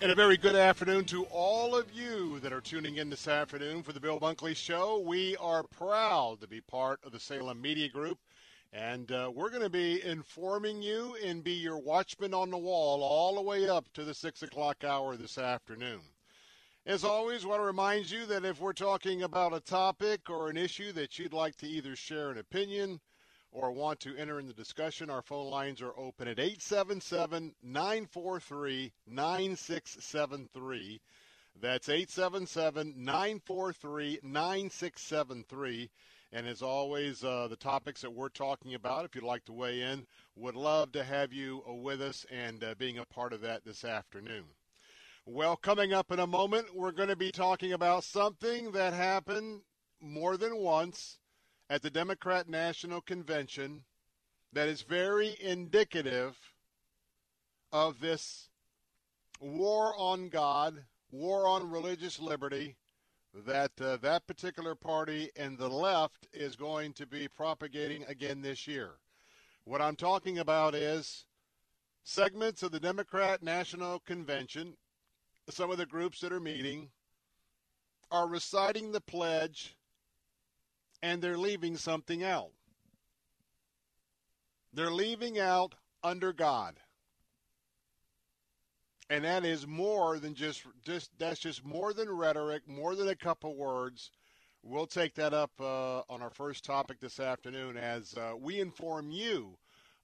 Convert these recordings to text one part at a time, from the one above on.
And a very good afternoon to all of you that are tuning in this afternoon for the Bill Bunkley Show. We are proud to be part of the Salem Media Group, and uh, we're going to be informing you and be your watchman on the wall all the way up to the 6 o'clock hour this afternoon. As always, I want to remind you that if we're talking about a topic or an issue that you'd like to either share an opinion or want to enter in the discussion, our phone lines are open at 877 943 9673. That's 877 943 9673. And as always, uh, the topics that we're talking about, if you'd like to weigh in, would love to have you uh, with us and uh, being a part of that this afternoon. Well, coming up in a moment, we're going to be talking about something that happened more than once at the Democrat National Convention that is very indicative of this war on God, war on religious liberty that uh, that particular party and the left is going to be propagating again this year. What I'm talking about is segments of the Democrat National Convention, some of the groups that are meeting, are reciting the pledge and they're leaving something out. They're leaving out under God. And that is more than just, just that's just more than rhetoric, more than a couple words. We'll take that up uh, on our first topic this afternoon as uh, we inform you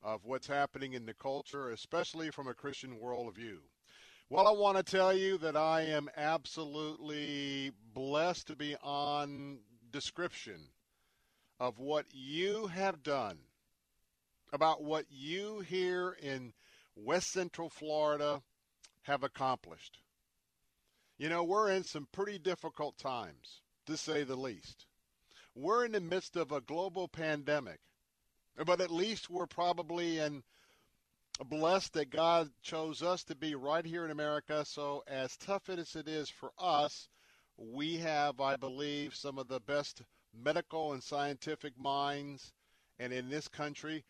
of what's happening in the culture, especially from a Christian worldview. Well, I want to tell you that I am absolutely blessed to be on description of what you have done, about what you here in West Central Florida have accomplished. You know, we're in some pretty difficult times, to say the least. We're in the midst of a global pandemic, but at least we're probably in blessed that God chose us to be right here in America. So, as tough as it is for us, we have, I believe, some of the best medical and scientific minds. And in this country,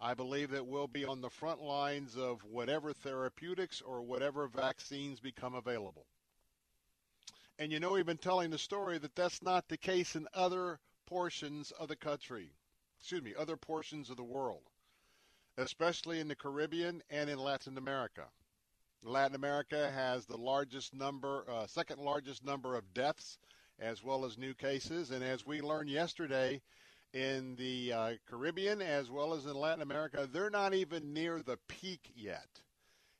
I believe that we'll be on the front lines of whatever therapeutics or whatever vaccines become available. And you know, we've been telling the story that that's not the case in other portions of the country, excuse me, other portions of the world, especially in the Caribbean and in Latin America. Latin America has the largest number, uh, second largest number of deaths as well as new cases. And as we learned yesterday, in the uh, Caribbean as well as in Latin America, they're not even near the peak yet.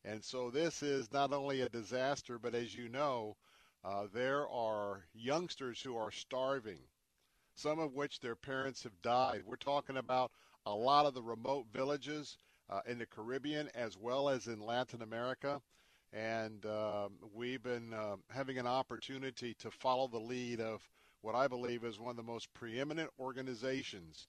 And so this is not only a disaster, but as you know, uh, there are youngsters who are starving, some of which their parents have died. We're talking about a lot of the remote villages uh, in the Caribbean as well as in Latin America and uh, we've been uh, having an opportunity to follow the lead of what I believe is one of the most preeminent organizations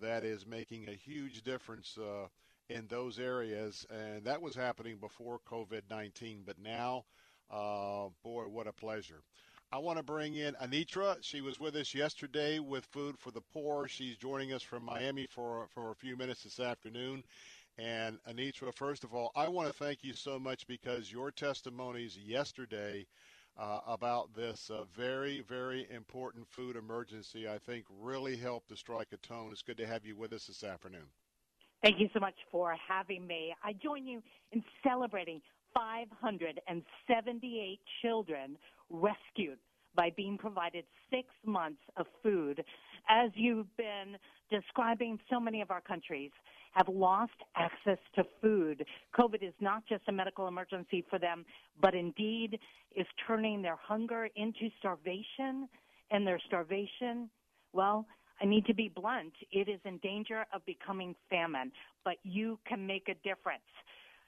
that is making a huge difference uh, in those areas, and that was happening before COVID 19. But now, uh, boy, what a pleasure. I want to bring in Anitra. She was with us yesterday with Food for the Poor. She's joining us from Miami for, for a few minutes this afternoon. And Anitra, first of all, I want to thank you so much because your testimonies yesterday uh, about this uh, very, very important food emergency, I think, really helped to strike a tone. It's good to have you with us this afternoon. Thank you so much for having me. I join you in celebrating 578 children rescued by being provided six months of food. As you've been describing, so many of our countries have lost access to food. COVID is not just a medical emergency for them, but indeed is turning their hunger into starvation, and their starvation, well, I need to be blunt. It is in danger of becoming famine, but you can make a difference.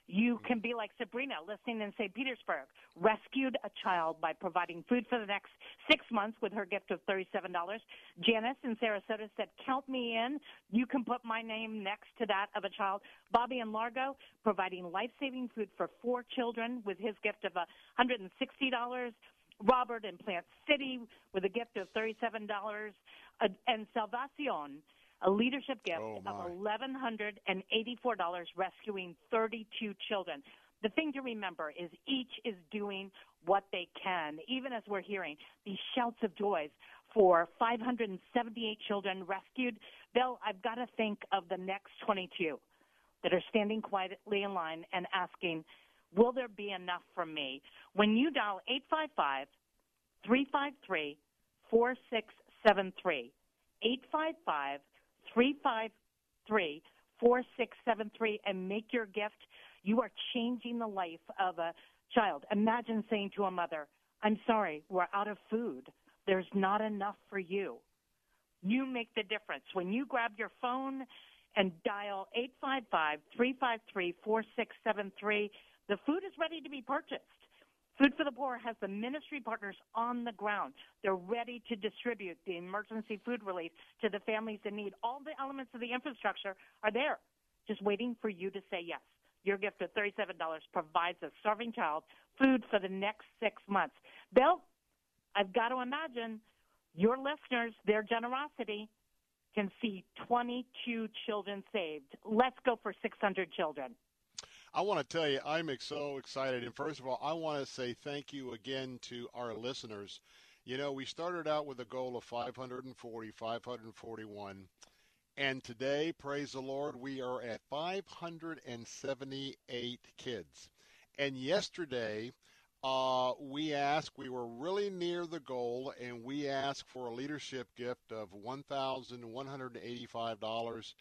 You mm-hmm. can be like Sabrina, listening in St. Petersburg, rescued a child by providing food for the next six months with her gift of $37. Janice in Sarasota said, Count me in. You can put my name next to that of a child. Bobby in Largo, providing life saving food for four children with his gift of $160. Robert in Plant City with a gift of $37. And Salvacion, a leadership gift oh, of $1,184 rescuing 32 children. The thing to remember is each is doing what they can, even as we're hearing these shouts of joys for 578 children rescued. Bill, I've got to think of the next 22 that are standing quietly in line and asking, will there be enough for me? When you dial 855 353 4673, 855 353 4673 and make your gift, you are changing the life of a child. Imagine saying to a mother, I'm sorry, we're out of food. There's not enough for you. You make the difference. When you grab your phone and dial 855 353 4673, the food is ready to be purchased. Food for the Poor has the ministry partners on the ground. They're ready to distribute the emergency food relief to the families in need. All the elements of the infrastructure are there, just waiting for you to say yes. Your gift of $37 provides a starving child food for the next six months. Bill, I've got to imagine your listeners, their generosity, can see 22 children saved. Let's go for 600 children. I want to tell you, I'm so excited. And first of all, I want to say thank you again to our listeners. You know, we started out with a goal of 540, 541. And today, praise the Lord, we are at 578 kids. And yesterday, uh, we asked, we were really near the goal, and we asked for a leadership gift of $1,185.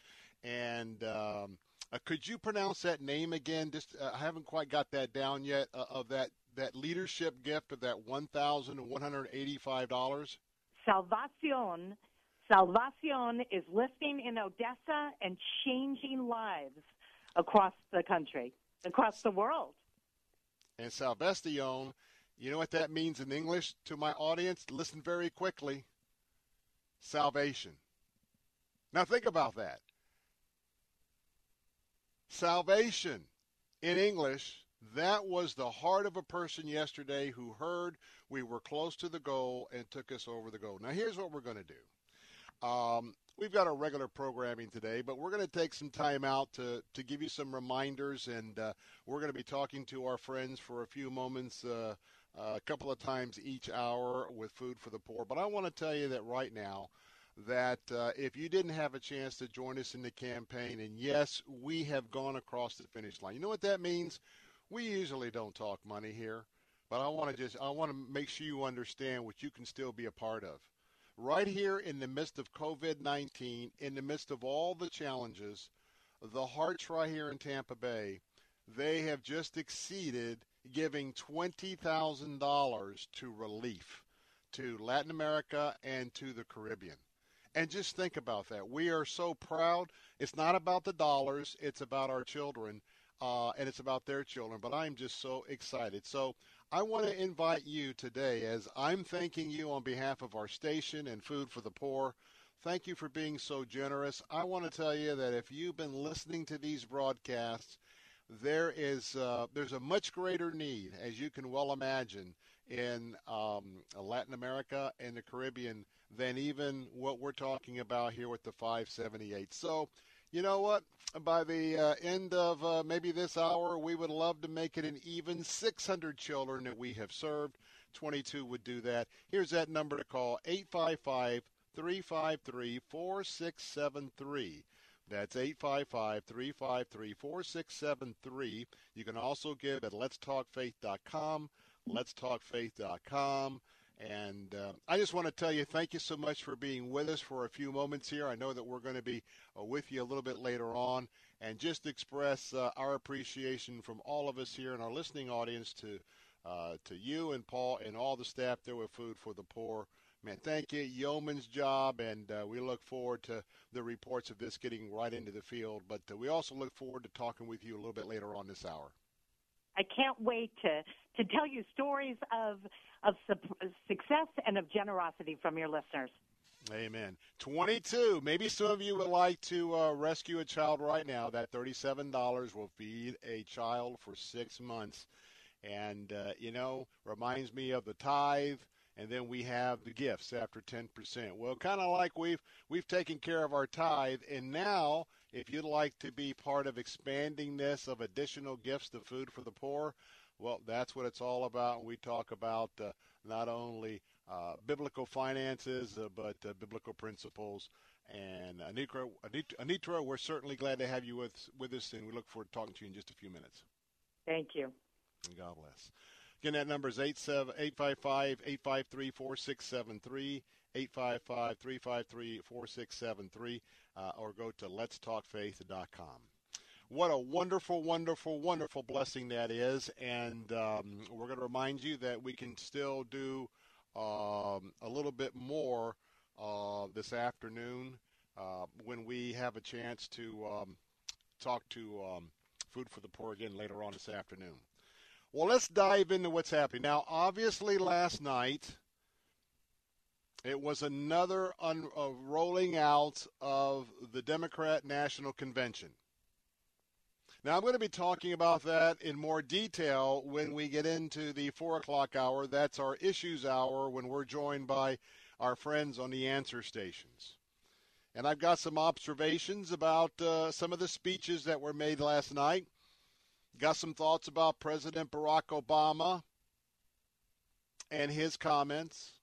And um, could you pronounce that name again? Just uh, I haven't quite got that down yet. Uh, of that that leadership gift of that one thousand one hundred eighty-five dollars. Salvacion. Salvacion is lifting in Odessa and changing lives across the country, across the world. And Salvation, you know what that means in English to my audience? Listen very quickly. Salvation. Now think about that. Salvation in English, that was the heart of a person yesterday who heard we were close to the goal and took us over the goal. Now, here's what we're going to do. Um, we've got our regular programming today, but we're going to take some time out to, to give you some reminders, and uh, we're going to be talking to our friends for a few moments, uh, uh, a couple of times each hour with Food for the Poor. But I want to tell you that right now, that uh, if you didn't have a chance to join us in the campaign, and yes, we have gone across the finish line. You know what that means? We usually don't talk money here, but I want to just I want to make sure you understand what you can still be a part of. Right here in the midst of COVID-19, in the midst of all the challenges, the Hearts right here in Tampa Bay, they have just exceeded giving $20,000 to relief to Latin America and to the Caribbean. And just think about that. We are so proud. It's not about the dollars, it's about our children, uh, and it's about their children. But I'm just so excited. So I want to invite you today, as I'm thanking you on behalf of our station and Food for the Poor, Thank you for being so generous. I want to tell you that if you've been listening to these broadcasts, there is uh, there's a much greater need, as you can well imagine, in um, Latin America and the Caribbean than even what we're talking about here with the 578. So, you know what? By the uh, end of uh, maybe this hour, we would love to make it an even 600 children that we have served. 22 would do that. Here's that number to call 855 353 4673. That's 855 353 4673. You can also give at letstalkfaith.com, letstalkfaith.com. And uh, I just want to tell you, thank you so much for being with us for a few moments here. I know that we're going to be uh, with you a little bit later on, and just express uh, our appreciation from all of us here in our listening audience to uh, to you and Paul and all the staff there with Food for the Poor. Man, thank you. Yeoman's job, and uh, we look forward to the reports of this getting right into the field. But uh, we also look forward to talking with you a little bit later on this hour. I can't wait to to tell you stories of of su- success and of generosity from your listeners. Amen. 22. Maybe some of you would like to uh, rescue a child right now. That $37 will feed a child for six months. And, uh, you know, reminds me of the tithe and then we have the gifts after 10%. Well, kind of like we've we've taken care of our tithe, and now if you'd like to be part of expanding this of additional gifts to food for the poor, well, that's what it's all about. We talk about uh, not only uh, biblical finances, uh, but uh, biblical principles. And Anitra, Anitra, we're certainly glad to have you with with us, and we look forward to talking to you in just a few minutes. Thank you. God bless. Again, that number is 855-853-4673, 855-353-4673, uh, or go to letstalkfaith.com. What a wonderful, wonderful, wonderful blessing that is. And um, we're going to remind you that we can still do um, a little bit more uh, this afternoon uh, when we have a chance to um, talk to um, Food for the Poor again later on this afternoon. Well, let's dive into what's happening. Now, obviously, last night it was another un- uh, rolling out of the Democrat National Convention. Now, I'm going to be talking about that in more detail when we get into the 4 o'clock hour. That's our issues hour when we're joined by our friends on the answer stations. And I've got some observations about uh, some of the speeches that were made last night. Got some thoughts about President Barack Obama and his comments.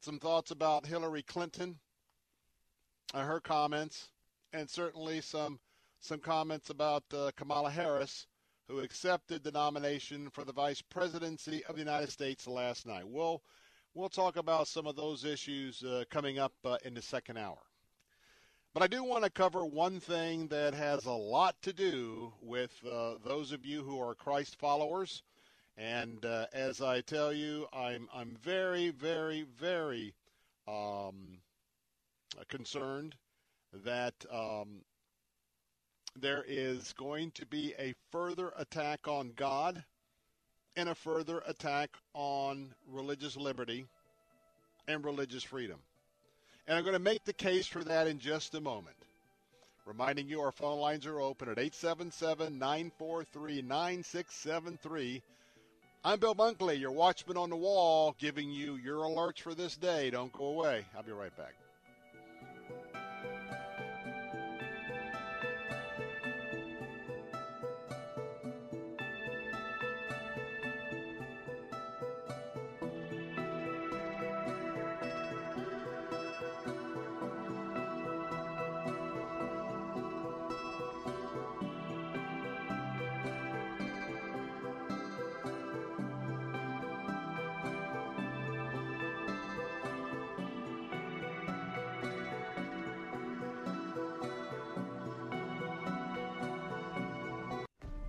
Some thoughts about Hillary Clinton and her comments, and certainly some some comments about uh, Kamala Harris, who accepted the nomination for the vice presidency of the United States last night. We'll we'll talk about some of those issues uh, coming up uh, in the second hour. But I do want to cover one thing that has a lot to do with uh, those of you who are Christ followers. And uh, as I tell you, I'm I'm very, very, very um, concerned that um, there is going to be a further attack on God and a further attack on religious liberty and religious freedom. And I'm going to make the case for that in just a moment. Reminding you our phone lines are open at 877 943 9673. I'm Bill Bunkley, your watchman on the wall, giving you your alerts for this day. Don't go away. I'll be right back.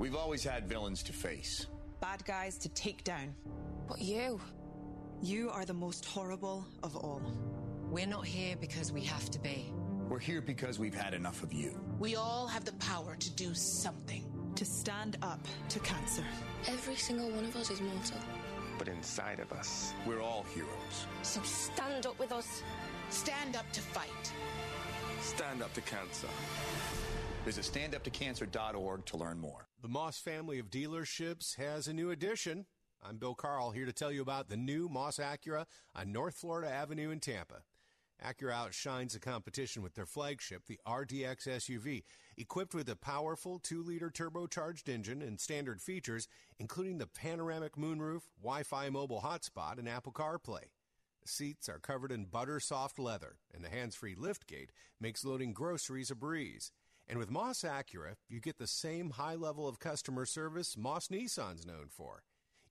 We've always had villains to face. Bad guys to take down. But you? You are the most horrible of all. We're not here because we have to be. We're here because we've had enough of you. We all have the power to do something. To stand up to cancer. Every single one of us is mortal. but inside of us. We're all heroes. So stand up with us. Stand up to fight. Stand up to cancer. Visit standuptocancer.org to learn more. The Moss family of dealerships has a new addition. I'm Bill Carl here to tell you about the new Moss Acura on North Florida Avenue in Tampa. Acura outshines the competition with their flagship, the RDX SUV, equipped with a powerful 2-liter turbocharged engine and standard features, including the panoramic moonroof, Wi-Fi mobile hotspot, and Apple CarPlay. The seats are covered in butter soft leather, and the hands-free liftgate makes loading groceries a breeze. And with Moss Acura, you get the same high level of customer service Moss Nissan's known for.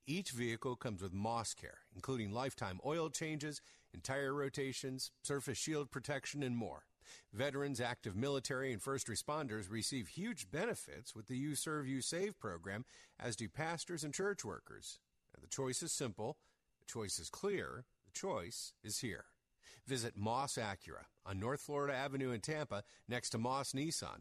Each vehicle comes with Moss Care, including lifetime oil changes tire rotations, surface shield protection, and more. Veterans, active military, and first responders receive huge benefits with the You Serve, You Save program, as do pastors and church workers. And the choice is simple, the choice is clear, the choice is here. Visit Moss Acura on North Florida Avenue in Tampa next to Moss Nissan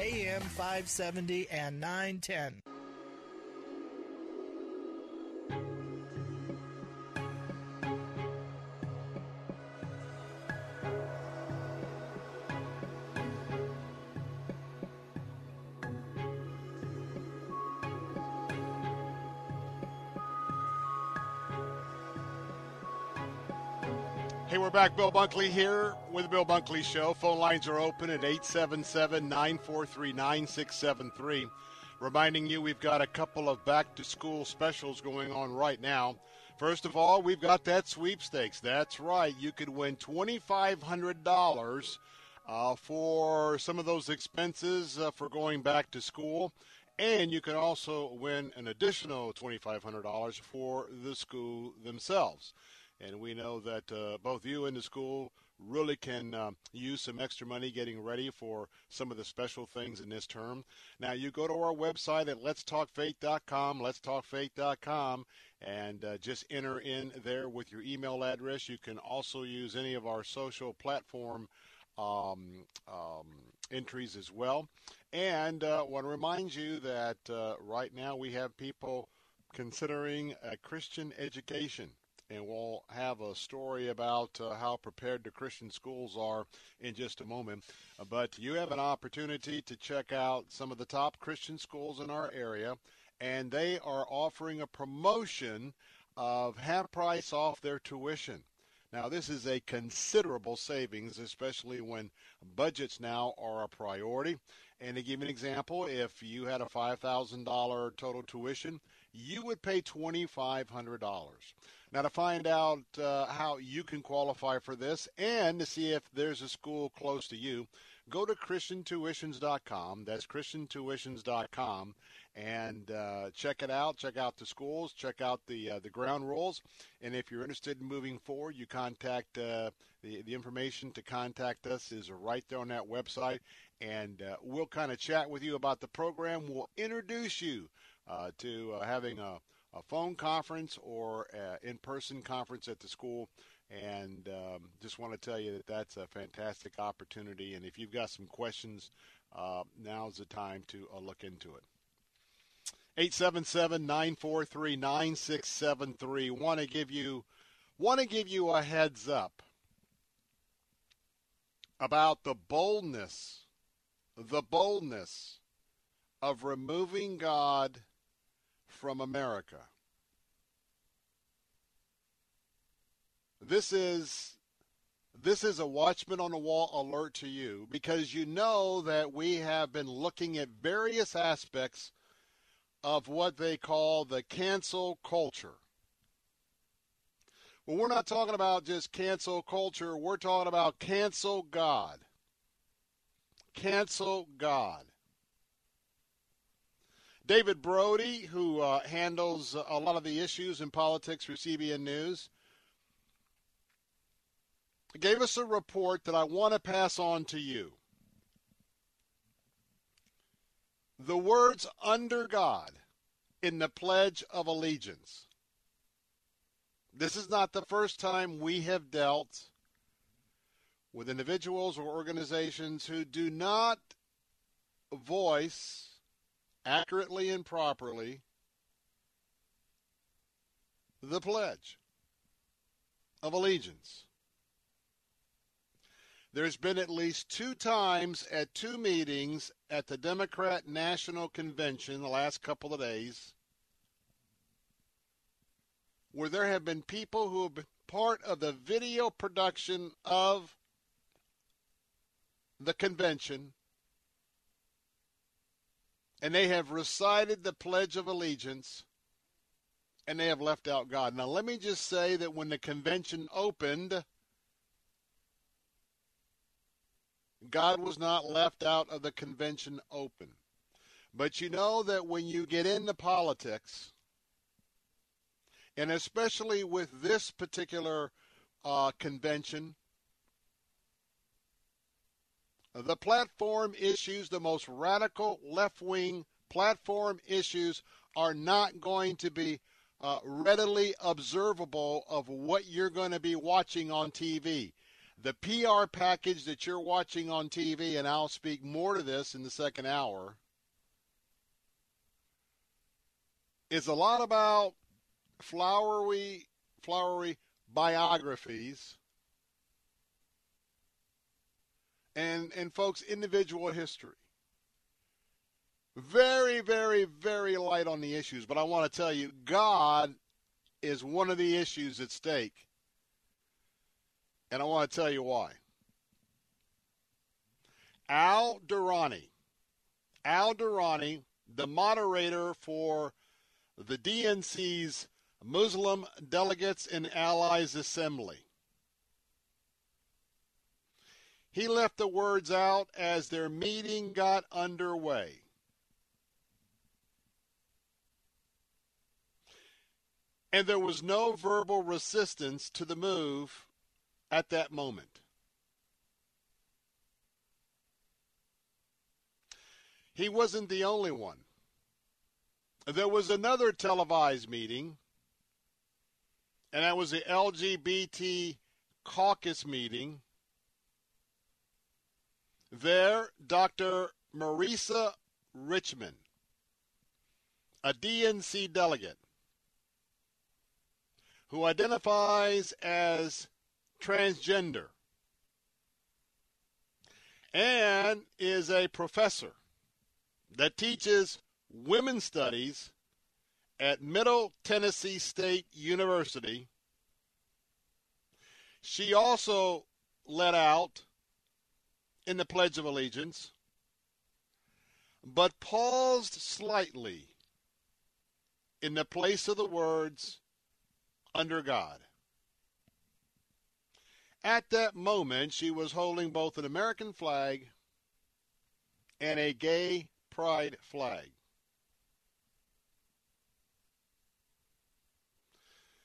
AM 570 and 910. Back. Bill Bunkley here with the Bill Bunkley Show. Phone lines are open at 877 943 9673. Reminding you, we've got a couple of back to school specials going on right now. First of all, we've got that sweepstakes. That's right. You could win $2,500 uh, for some of those expenses uh, for going back to school. And you can also win an additional $2,500 for the school themselves and we know that uh, both you and the school really can uh, use some extra money getting ready for some of the special things in this term. Now, you go to our website at letstalkfaith.com, letstalkfaith.com, and uh, just enter in there with your email address. You can also use any of our social platform um, um, entries as well. And uh, want to remind you that uh, right now we have people considering a Christian education and we'll have a story about uh, how prepared the Christian schools are in just a moment. Uh, but you have an opportunity to check out some of the top Christian schools in our area, and they are offering a promotion of half price off their tuition. Now, this is a considerable savings, especially when budgets now are a priority. And to give you an example, if you had a $5,000 total tuition, you would pay $2,500. Now, to find out uh, how you can qualify for this and to see if there's a school close to you, go to ChristianTuitions.com. That's ChristianTuitions.com and uh, check it out. Check out the schools. Check out the uh, the ground rules. And if you're interested in moving forward, you contact uh, the the information to contact us is right there on that website, and uh, we'll kind of chat with you about the program. We'll introduce you uh, to having a a phone conference or in-person conference at the school. And um, just want to tell you that that's a fantastic opportunity. And if you've got some questions, uh, now's the time to uh, look into it. 877 943 9673. Want to give you want to give you a heads up about the boldness, the boldness of removing God from America. This is this is a watchman on the wall alert to you because you know that we have been looking at various aspects of what they call the cancel culture. Well, we're not talking about just cancel culture, we're talking about cancel God. Cancel God. David Brody, who uh, handles a lot of the issues in politics for CBN News, gave us a report that I want to pass on to you. The words under God in the Pledge of Allegiance. This is not the first time we have dealt with individuals or organizations who do not voice accurately and properly the Pledge of Allegiance. There's been at least two times at two meetings at the Democrat National Convention the last couple of days where there have been people who have been part of the video production of the convention and they have recited the Pledge of Allegiance and they have left out God. Now, let me just say that when the convention opened, God was not left out of the convention open. But you know that when you get into politics, and especially with this particular uh, convention, the platform issues, the most radical left wing platform issues, are not going to be uh, readily observable of what you're going to be watching on TV the PR package that you're watching on TV, and I'll speak more to this in the second hour, is a lot about flowery, flowery biographies and and folks individual history. Very, very, very light on the issues, but I want to tell you, God is one of the issues at stake and I want to tell you why. Al Durrani, Al Durrani, the moderator for the DNC's Muslim Delegates and Allies Assembly. He left the words out as their meeting got underway. And there was no verbal resistance to the move at that moment. He wasn't the only one. There was another televised meeting, and that was the LGBT caucus meeting. There, Dr. Marisa Richmond, a DNC delegate who identifies as transgender and is a professor that teaches women's studies at Middle Tennessee State University. She also let out in the Pledge of Allegiance, but paused slightly in the place of the words, under God. At that moment, she was holding both an American flag and a gay pride flag.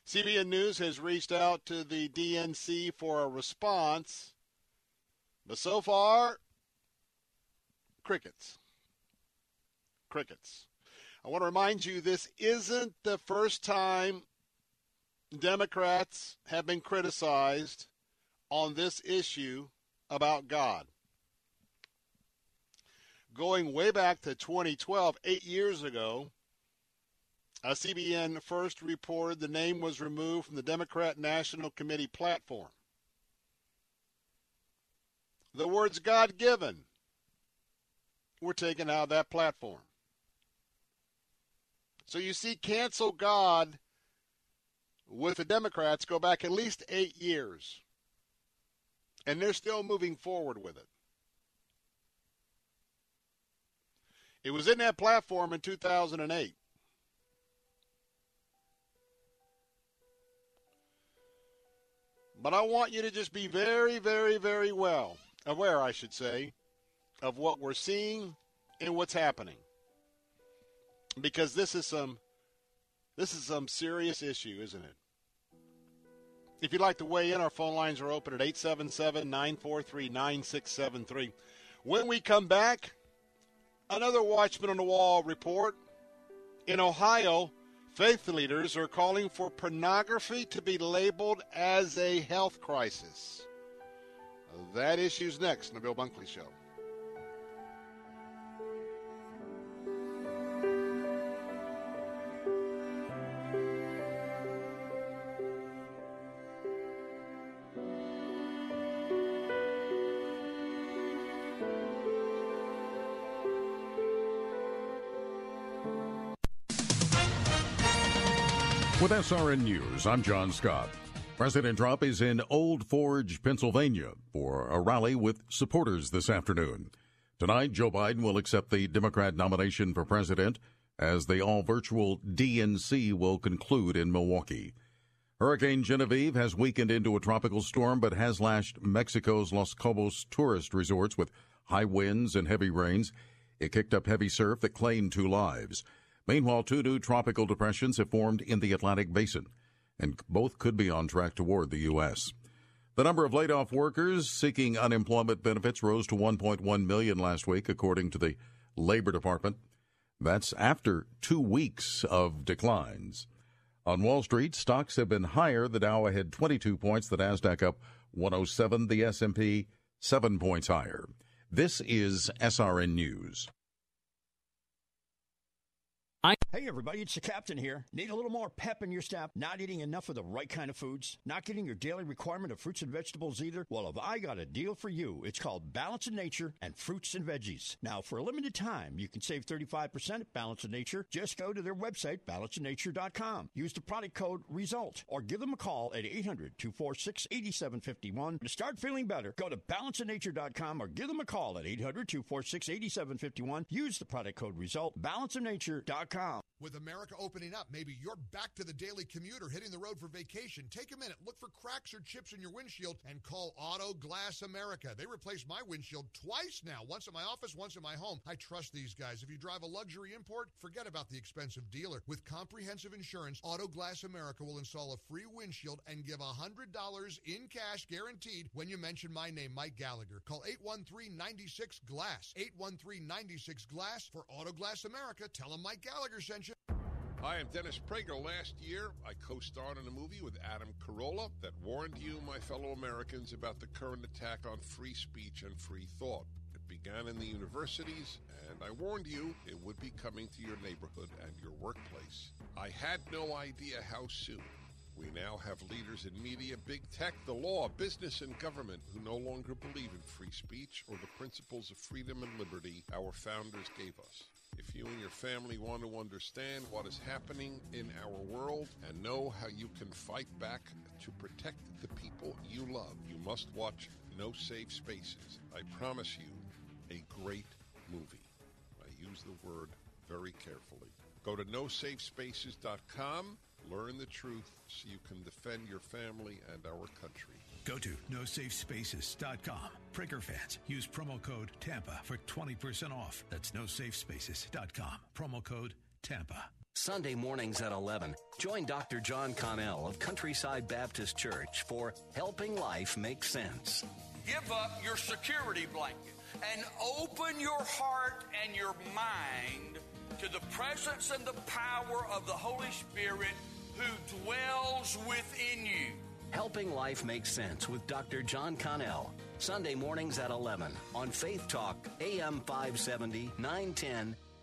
CBN News has reached out to the DNC for a response, but so far, crickets. Crickets. I want to remind you this isn't the first time Democrats have been criticized on this issue about God. Going way back to 2012, eight years ago, a CBN first reported the name was removed from the Democrat National Committee platform. The words God given were taken out of that platform. So you see, cancel God with the Democrats go back at least eight years and they're still moving forward with it. It was in that platform in 2008. But I want you to just be very, very, very well aware, I should say, of what we're seeing and what's happening. because this is some this is some serious issue, isn't it? If you'd like to weigh in, our phone lines are open at 877 943 9673. When we come back, another Watchman on the Wall report. In Ohio, faith leaders are calling for pornography to be labeled as a health crisis. That issue's next on the Bill Bunkley Show. With SRN News, I'm John Scott. President Trump is in Old Forge, Pennsylvania for a rally with supporters this afternoon. Tonight, Joe Biden will accept the Democrat nomination for president as the all virtual DNC will conclude in Milwaukee. Hurricane Genevieve has weakened into a tropical storm but has lashed Mexico's Los Cabos tourist resorts with high winds and heavy rains. It kicked up heavy surf that claimed two lives. Meanwhile, two new tropical depressions have formed in the Atlantic basin, and both could be on track toward the U.S. The number of laid off workers seeking unemployment benefits rose to 1.1 million last week, according to the Labor Department. That's after two weeks of declines. On Wall Street, stocks have been higher. The Dow had 22 points, the Nasdaq up 107, the S&P 7 points higher. This is SRN News. Hey everybody, it's the captain here. Need a little more pep in your step? Not eating enough of the right kind of foods? Not getting your daily requirement of fruits and vegetables either? Well, have I got a deal for you. It's called Balance of Nature and Fruits and Veggies. Now, for a limited time, you can save 35% at Balance of Nature. Just go to their website, balanceofnature.com. Use the product code RESULT or give them a call at 800-246-8751. To start feeling better, go to balanceofnature.com or give them a call at 800-246-8751. Use the product code RESULT, balanceofnature.com com. With America opening up, maybe you're back to the daily commuter hitting the road for vacation. Take a minute, look for cracks or chips in your windshield, and call Auto Glass America. They replaced my windshield twice now, once at my office, once at my home. I trust these guys. If you drive a luxury import, forget about the expensive dealer. With comprehensive insurance, Auto Glass America will install a free windshield and give $100 in cash guaranteed when you mention my name, Mike Gallagher. Call 813 96 Glass. 813 96 Glass for Auto Glass America. Tell them Mike Gallagher sent you. Hi, I'm Dennis Prager. Last year, I co starred in a movie with Adam Carolla that warned you, my fellow Americans, about the current attack on free speech and free thought. It began in the universities, and I warned you it would be coming to your neighborhood and your workplace. I had no idea how soon. We now have leaders in media, big tech, the law, business, and government who no longer believe in free speech or the principles of freedom and liberty our founders gave us. If you and your family want to understand what is happening in our world and know how you can fight back to protect the people you love, you must watch No Safe Spaces. I promise you, a great movie. I use the word very carefully. Go to nosafespaces.com, learn the truth so you can defend your family and our country. Go to nosafespaces.com. Prager fans, use promo code TAMPA for 20% off. That's nosafespaces.com. Promo code TAMPA. Sunday mornings at 11. Join Dr. John Connell of Countryside Baptist Church for Helping Life Make Sense. Give up your security blanket and open your heart and your mind to the presence and the power of the Holy Spirit who dwells within you. Helping Life Make Sense with Dr. John Connell. Sunday mornings at 11 on Faith Talk, AM 570, 910,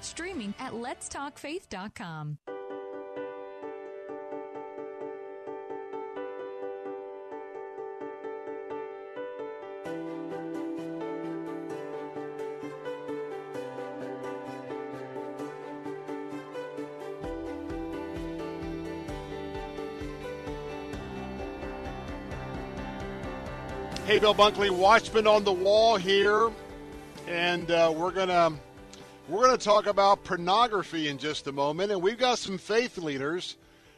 Streaming at letstalkfaith.com. Hey, Bill Bunkley, Watchman on the wall here, and uh, we're going to we're gonna talk about pornography in just a moment, and we've got some faith leaders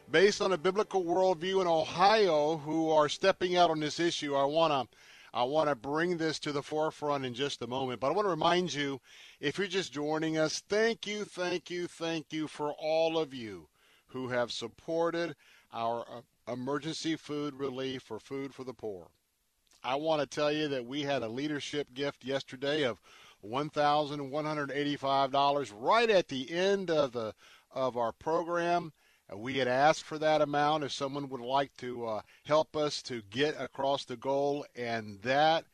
based on a biblical worldview in Ohio who are stepping out on this issue. I wanna I wanna bring this to the forefront in just a moment, but I want to remind you, if you're just joining us, thank you, thank you, thank you for all of you who have supported our uh, emergency food relief for food for the poor. I want to tell you that we had a leadership gift yesterday of $1,185 right at the end of the of our program. We had asked for that amount if someone would like to uh, help us to get across the goal, and that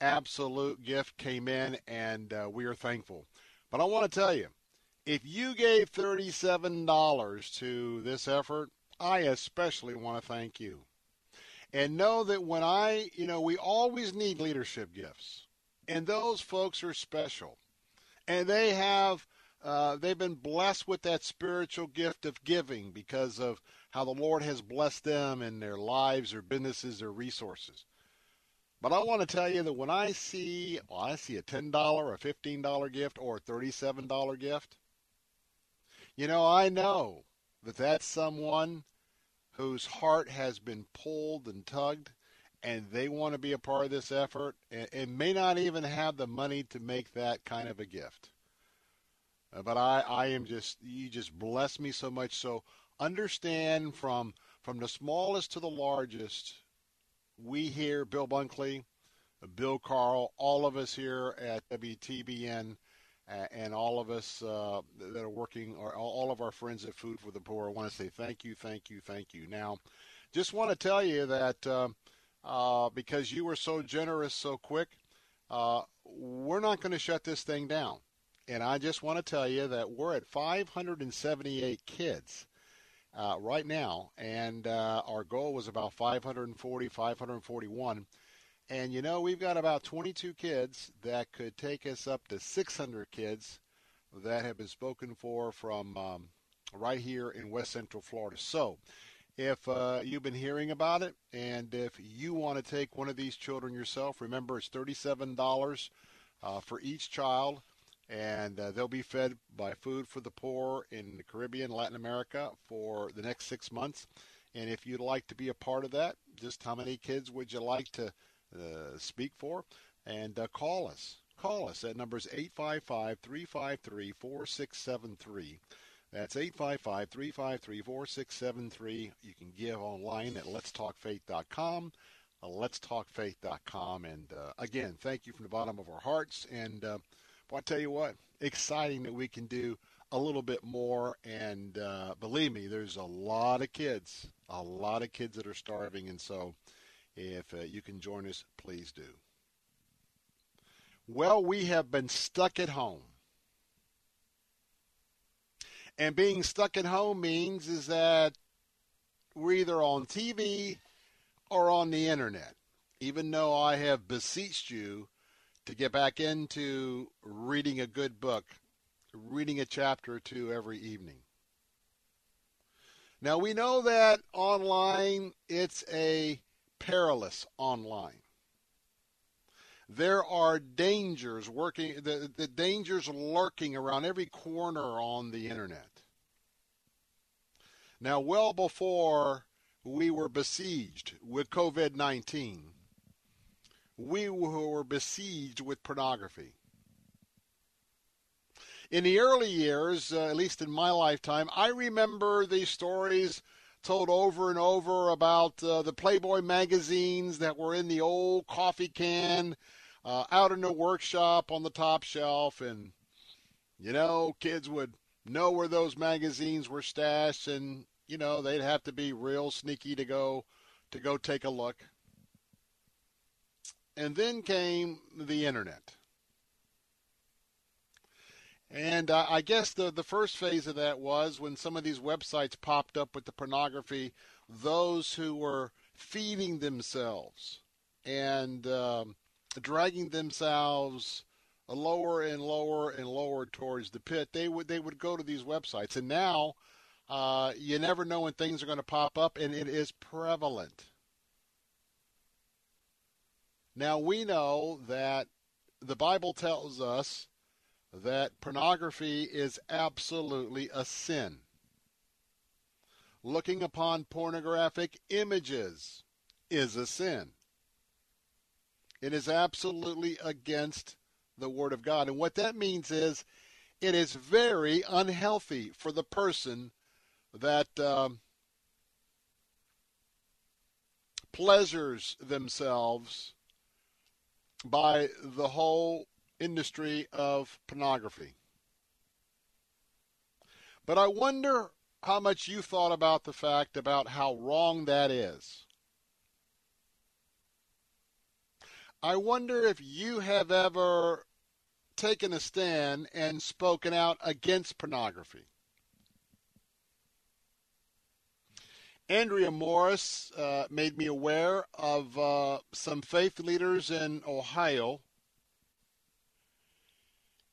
absolute gift came in, and uh, we are thankful. But I want to tell you, if you gave $37 to this effort, I especially want to thank you and know that when I, you know, we always need leadership gifts, and those folks are special, and they have. Uh, they've been blessed with that spiritual gift of giving because of how the Lord has blessed them in their lives, their businesses, their resources. But I want to tell you that when I see, well, I see a $10, a $15 gift, or a $37 gift, you know, I know that that's someone whose heart has been pulled and tugged and they want to be a part of this effort and, and may not even have the money to make that kind of a gift. Uh, but I, I am just, you just bless me so much. So understand from, from the smallest to the largest, we here, Bill Bunkley, Bill Carl, all of us here at WTBN and all of us uh, that are working, or all of our friends at Food for the Poor, I want to say thank you, thank you, thank you. Now, just want to tell you that uh, uh, because you were so generous so quick, uh, we're not going to shut this thing down. And I just want to tell you that we're at 578 kids. Uh, right now, and uh, our goal was about 540, 541. And you know, we've got about 22 kids that could take us up to 600 kids that have been spoken for from um, right here in West Central Florida. So, if uh, you've been hearing about it and if you want to take one of these children yourself, remember it's $37 uh, for each child, and uh, they'll be fed by Food for the Poor in the Caribbean, Latin America for the next six months. And if you'd like to be a part of that, just how many kids would you like to uh, speak for, and uh, call us. Call us. That number is 855 353 4673. That's 855 353 4673. You can give online at letstalkfaith.com. Uh, letstalkfaith.com. And uh, again, thank you from the bottom of our hearts. And uh, well, I tell you what, exciting that we can do a little bit more. And uh, believe me, there's a lot of kids, a lot of kids that are starving. And so if uh, you can join us, please do. Well, we have been stuck at home. And being stuck at home means is that we're either on TV or on the internet. Even though I have beseeched you to get back into reading a good book, reading a chapter or two every evening. Now we know that online it's a perilous online. There are dangers working, the, the dangers lurking around every corner on the internet. Now, well before we were besieged with COVID 19, we were besieged with pornography. In the early years, uh, at least in my lifetime, I remember these stories told over and over about uh, the Playboy magazines that were in the old coffee can uh, out in the workshop on the top shelf. And, you know, kids would know where those magazines were stashed and, you know, they'd have to be real sneaky to go to go take a look. And then came the internet. And uh, I guess the, the first phase of that was when some of these websites popped up with the pornography, those who were feeding themselves and um, dragging themselves lower and lower and lower towards the pit, they would they would go to these websites. And now uh, you never know when things are going to pop up, and it is prevalent. Now we know that the Bible tells us that pornography is absolutely a sin. Looking upon pornographic images is a sin. It is absolutely against the Word of God. And what that means is it is very unhealthy for the person that um, pleasures themselves by the whole industry of pornography. But I wonder how much you thought about the fact about how wrong that is. I wonder if you have ever taken a stand and spoken out against pornography. Andrea Morris uh, made me aware of uh, some faith leaders in Ohio.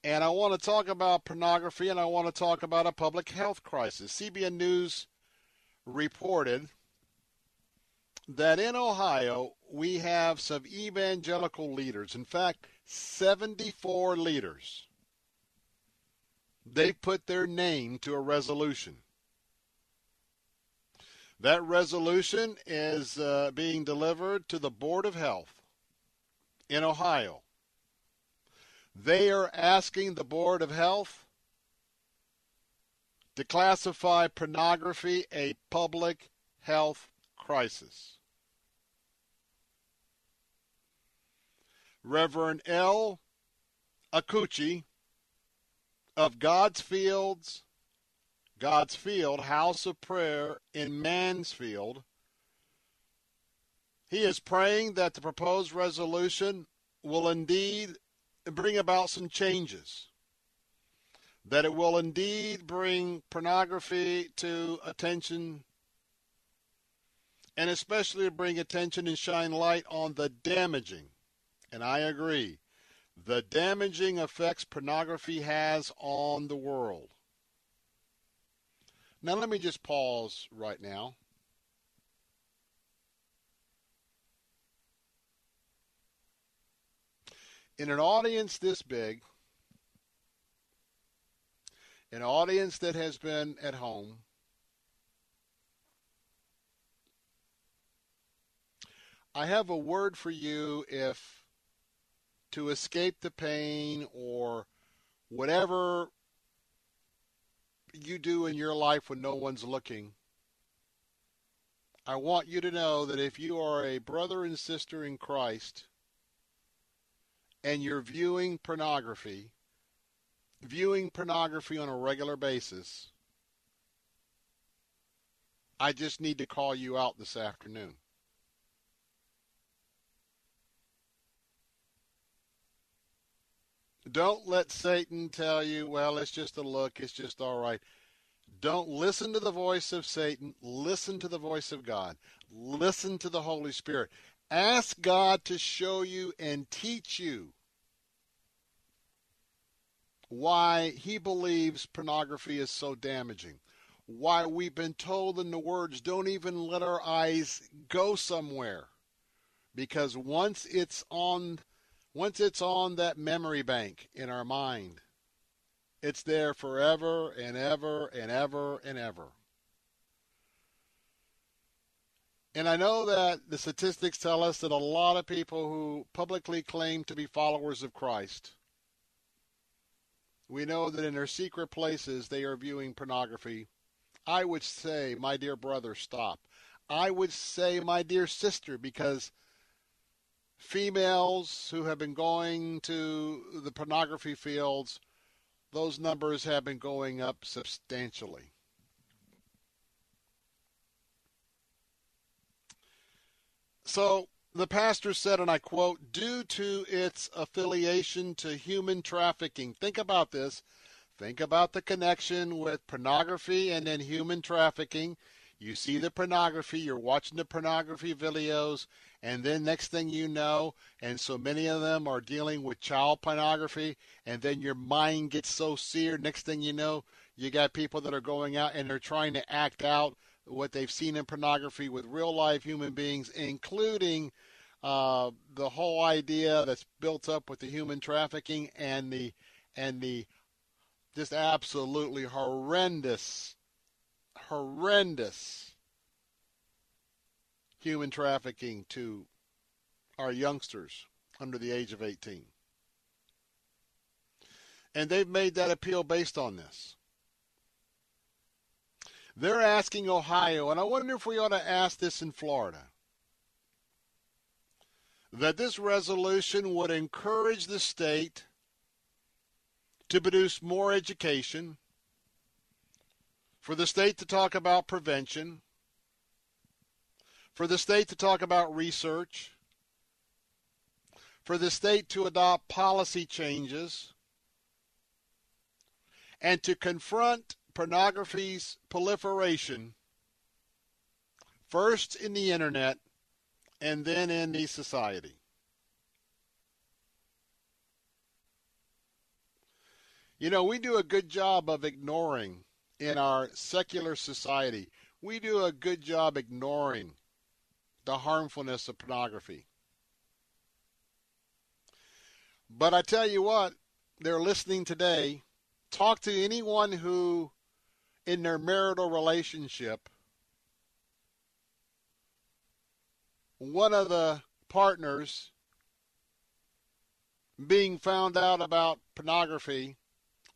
And I want to talk about pornography and I want to talk about a public health crisis. CBN News reported that in Ohio we have some evangelical leaders. In fact, 74 leaders. They put their name to a resolution. That resolution is uh, being delivered to the Board of Health in Ohio. They are asking the Board of Health to classify pornography a public health crisis. Reverend L. Akuchi of God's Fields God's Field, House of Prayer in Mansfield. He is praying that the proposed resolution will indeed bring about some changes. That it will indeed bring pornography to attention and especially to bring attention and shine light on the damaging, and I agree, the damaging effects pornography has on the world. Now, let me just pause right now. In an audience this big, an audience that has been at home, I have a word for you if to escape the pain or whatever you do in your life when no one's looking, I want you to know that if you are a brother and sister in Christ and you're viewing pornography, viewing pornography on a regular basis, I just need to call you out this afternoon. Don't let Satan tell you, well, it's just a look, it's just all right. Don't listen to the voice of Satan. Listen to the voice of God. Listen to the Holy Spirit. Ask God to show you and teach you why he believes pornography is so damaging. Why we've been told in the words, don't even let our eyes go somewhere. Because once it's on once it's on that memory bank in our mind, it's there forever and ever and ever and ever. And I know that the statistics tell us that a lot of people who publicly claim to be followers of Christ, we know that in their secret places they are viewing pornography. I would say, my dear brother, stop. I would say, my dear sister, because females who have been going to the pornography fields, those numbers have been going up substantially. So the pastor said, and I quote, due to its affiliation to human trafficking. Think about this. Think about the connection with pornography and then human trafficking. You see the pornography, you're watching the pornography videos, and then next thing you know, and so many of them are dealing with child pornography, and then your mind gets so seared. Next thing you know, you got people that are going out and they're trying to act out what they've seen in pornography with real life human beings, including uh, the whole idea that's built up with the human trafficking and the and the just absolutely horrendous, horrendous human trafficking to our youngsters under the age of 18. And they've made that appeal based on this. They're asking Ohio, and I wonder if we ought to ask this in Florida, that this resolution would encourage the state to produce more education, for the state to talk about prevention, for the state to talk about research, for the state to adopt policy changes, and to confront pornography's proliferation first in the internet and then in the society. You know, we do a good job of ignoring in our secular society. We do a good job ignoring the harmfulness of pornography. But I tell you what, they're listening today. Talk to anyone who, in their marital relationship, one of the partners being found out about pornography,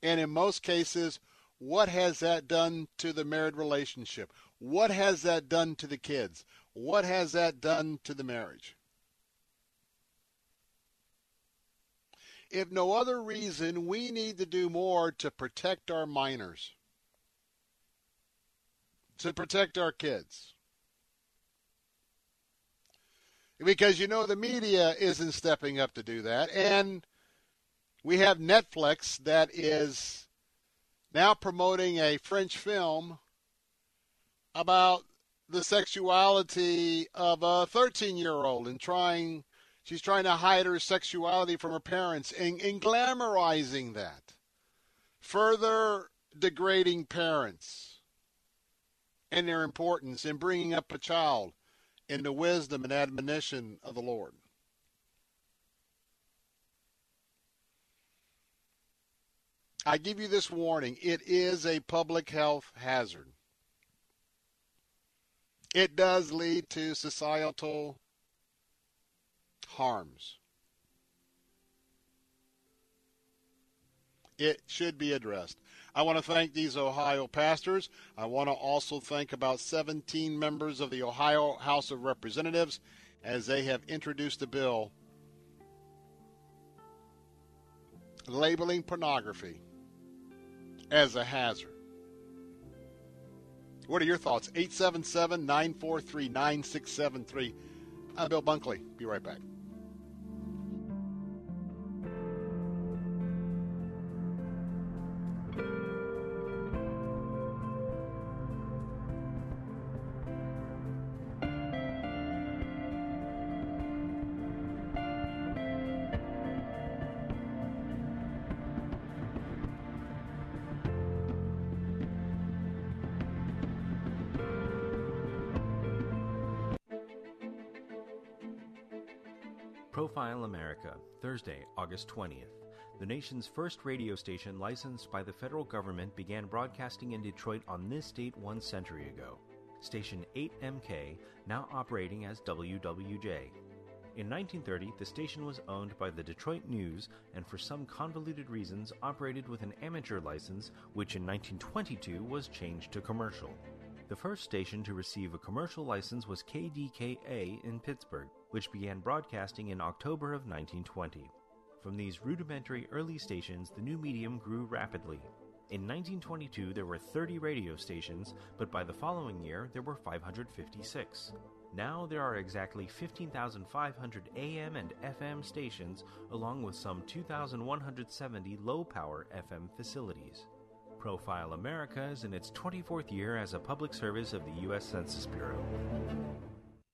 and in most cases, what has that done to the married relationship? What has that done to the kids? What has that done to the marriage? If no other reason, we need to do more to protect our minors, to protect our kids. Because you know the media isn't stepping up to do that. And we have Netflix that is now promoting a French film about the sexuality of a 13 year old and trying she's trying to hide her sexuality from her parents and, and glamorizing that. Further degrading parents and their importance in bringing up a child in the wisdom and admonition of the Lord. I give you this warning. It is a public health hazard it does lead to societal harms. It should be addressed. I want to thank these Ohio pastors. I want to also thank about 17 members of the Ohio House of Representatives as they have introduced a bill labeling pornography as a hazard. What are your thoughts? 877 943 9673. I'm Bill Bunkley. Be right back. Profile America, Thursday, August 20th. The nation's first radio station licensed by the federal government began broadcasting in Detroit on this date one century ago. Station 8MK, now operating as WWJ. In 1930, the station was owned by the Detroit News and, for some convoluted reasons, operated with an amateur license, which in 1922 was changed to commercial. The first station to receive a commercial license was KDKA in Pittsburgh, which began broadcasting in October of 1920. From these rudimentary early stations, the new medium grew rapidly. In 1922, there were 30 radio stations, but by the following year, there were 556. Now there are exactly 15,500 AM and FM stations, along with some 2,170 low power FM facilities. Profile America is in its 24th year as a public service of the U.S. Census Bureau.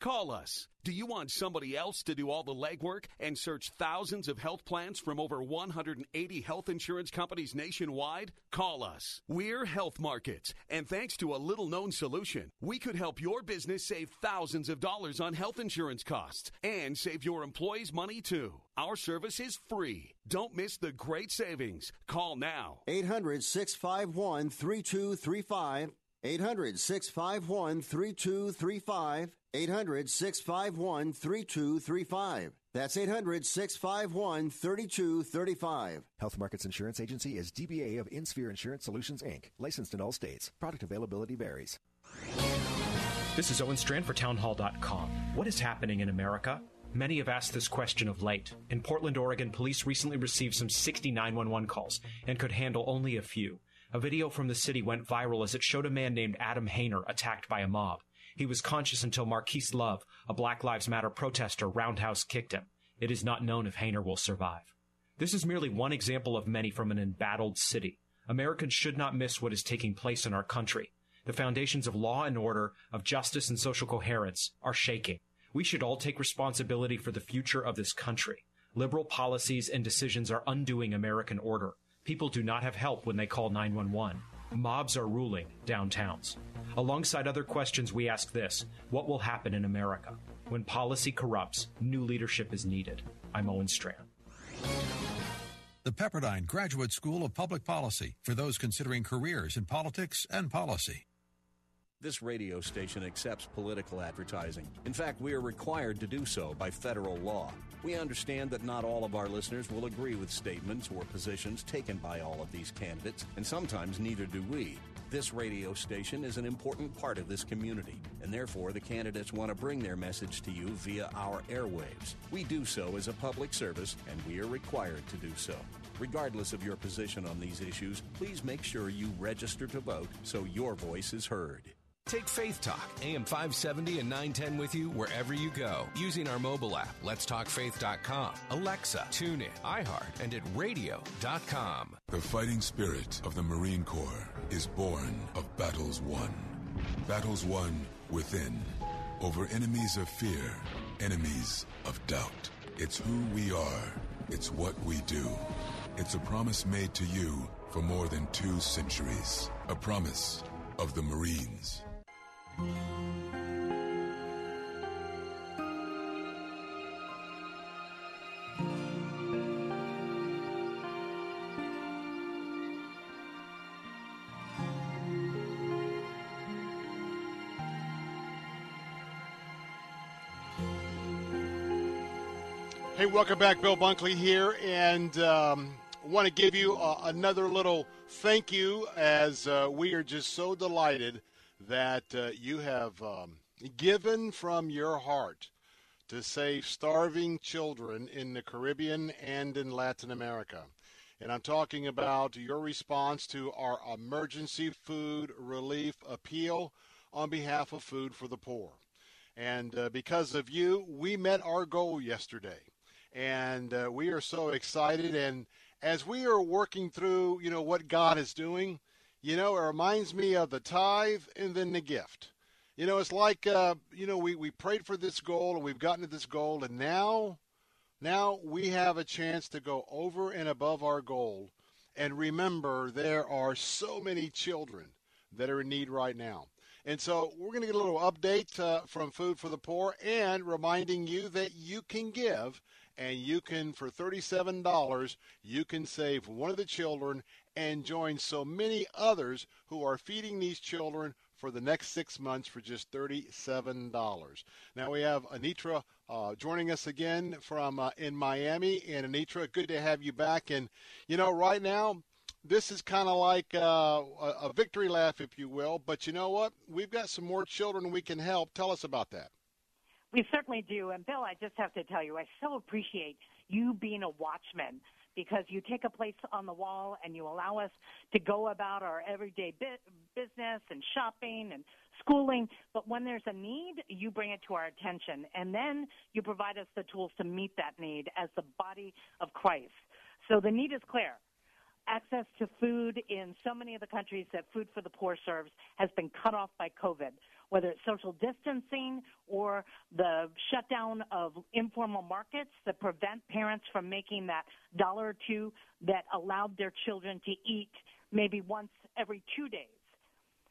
Call us. Do you want somebody else to do all the legwork and search thousands of health plans from over 180 health insurance companies nationwide? Call us. We're Health Markets, and thanks to a little known solution, we could help your business save thousands of dollars on health insurance costs and save your employees money too. Our service is free. Don't miss the great savings. Call now. 800 651 3235. 800 651 3235. 800 651 3235. That's 800 651 3235. Health Markets Insurance Agency is DBA of InSphere Insurance Solutions, Inc., licensed in all states. Product availability varies. This is Owen Strachan for Townhall.com. What is happening in America? Many have asked this question of late. In Portland, Oregon, police recently received some 60 911 calls and could handle only a few. A video from the city went viral as it showed a man named Adam Haner attacked by a mob. He was conscious until Marquise Love, a Black Lives Matter protester, roundhouse kicked him. It is not known if Haner will survive. This is merely one example of many from an embattled city. Americans should not miss what is taking place in our country. The foundations of law and order, of justice and social coherence are shaking. We should all take responsibility for the future of this country. Liberal policies and decisions are undoing American order. People do not have help when they call 911. Mobs are ruling downtowns. Alongside other questions, we ask this What will happen in America? When policy corrupts, new leadership is needed. I'm Owen Strachan. The Pepperdine Graduate School of Public Policy for those considering careers in politics and policy. This radio station accepts political advertising. In fact, we are required to do so by federal law. We understand that not all of our listeners will agree with statements or positions taken by all of these candidates, and sometimes neither do we. This radio station is an important part of this community, and therefore the candidates want to bring their message to you via our airwaves. We do so as a public service, and we are required to do so. Regardless of your position on these issues, please make sure you register to vote so your voice is heard. Take Faith Talk, AM 570 and 910 with you wherever you go using our mobile app, letstalkfaith.com, Alexa, TuneIn, iHeart, and at radio.com. The fighting spirit of the Marine Corps is born of battles won. Battles won within, over enemies of fear, enemies of doubt. It's who we are, it's what we do. It's a promise made to you for more than two centuries. A promise of the Marines. Hey, welcome back. Bill Bunkley here, and um, want to give you uh, another little thank you as uh, we are just so delighted that uh, you have um, given from your heart to save starving children in the Caribbean and in Latin America. And I'm talking about your response to our emergency food relief appeal on behalf of Food for the Poor. And uh, because of you, we met our goal yesterday. And uh, we are so excited. And as we are working through, you know, what God is doing, you know, it reminds me of the tithe and then the gift. You know, it's like, uh, you know, we, we prayed for this goal and we've gotten to this goal, and now, now we have a chance to go over and above our goal. And remember, there are so many children that are in need right now. And so we're going to get a little update uh, from Food for the Poor and reminding you that you can give and you can for $37 you can save one of the children and join so many others who are feeding these children for the next six months for just $37. Now we have Anitra uh, joining us again from uh, in Miami. And Anitra, good to have you back. And, you know, right now, this is kind of like uh, a victory laugh, if you will. But you know what? We've got some more children we can help. Tell us about that. We certainly do. And Bill, I just have to tell you, I so appreciate you being a watchman because you take a place on the wall and you allow us to go about our everyday business and shopping and schooling. But when there's a need, you bring it to our attention. And then you provide us the tools to meet that need as the body of Christ. So the need is clear. Access to food in so many of the countries that Food for the Poor serves has been cut off by COVID, whether it's social distancing or the shutdown of informal markets that prevent parents from making that dollar or two that allowed their children to eat maybe once every two days.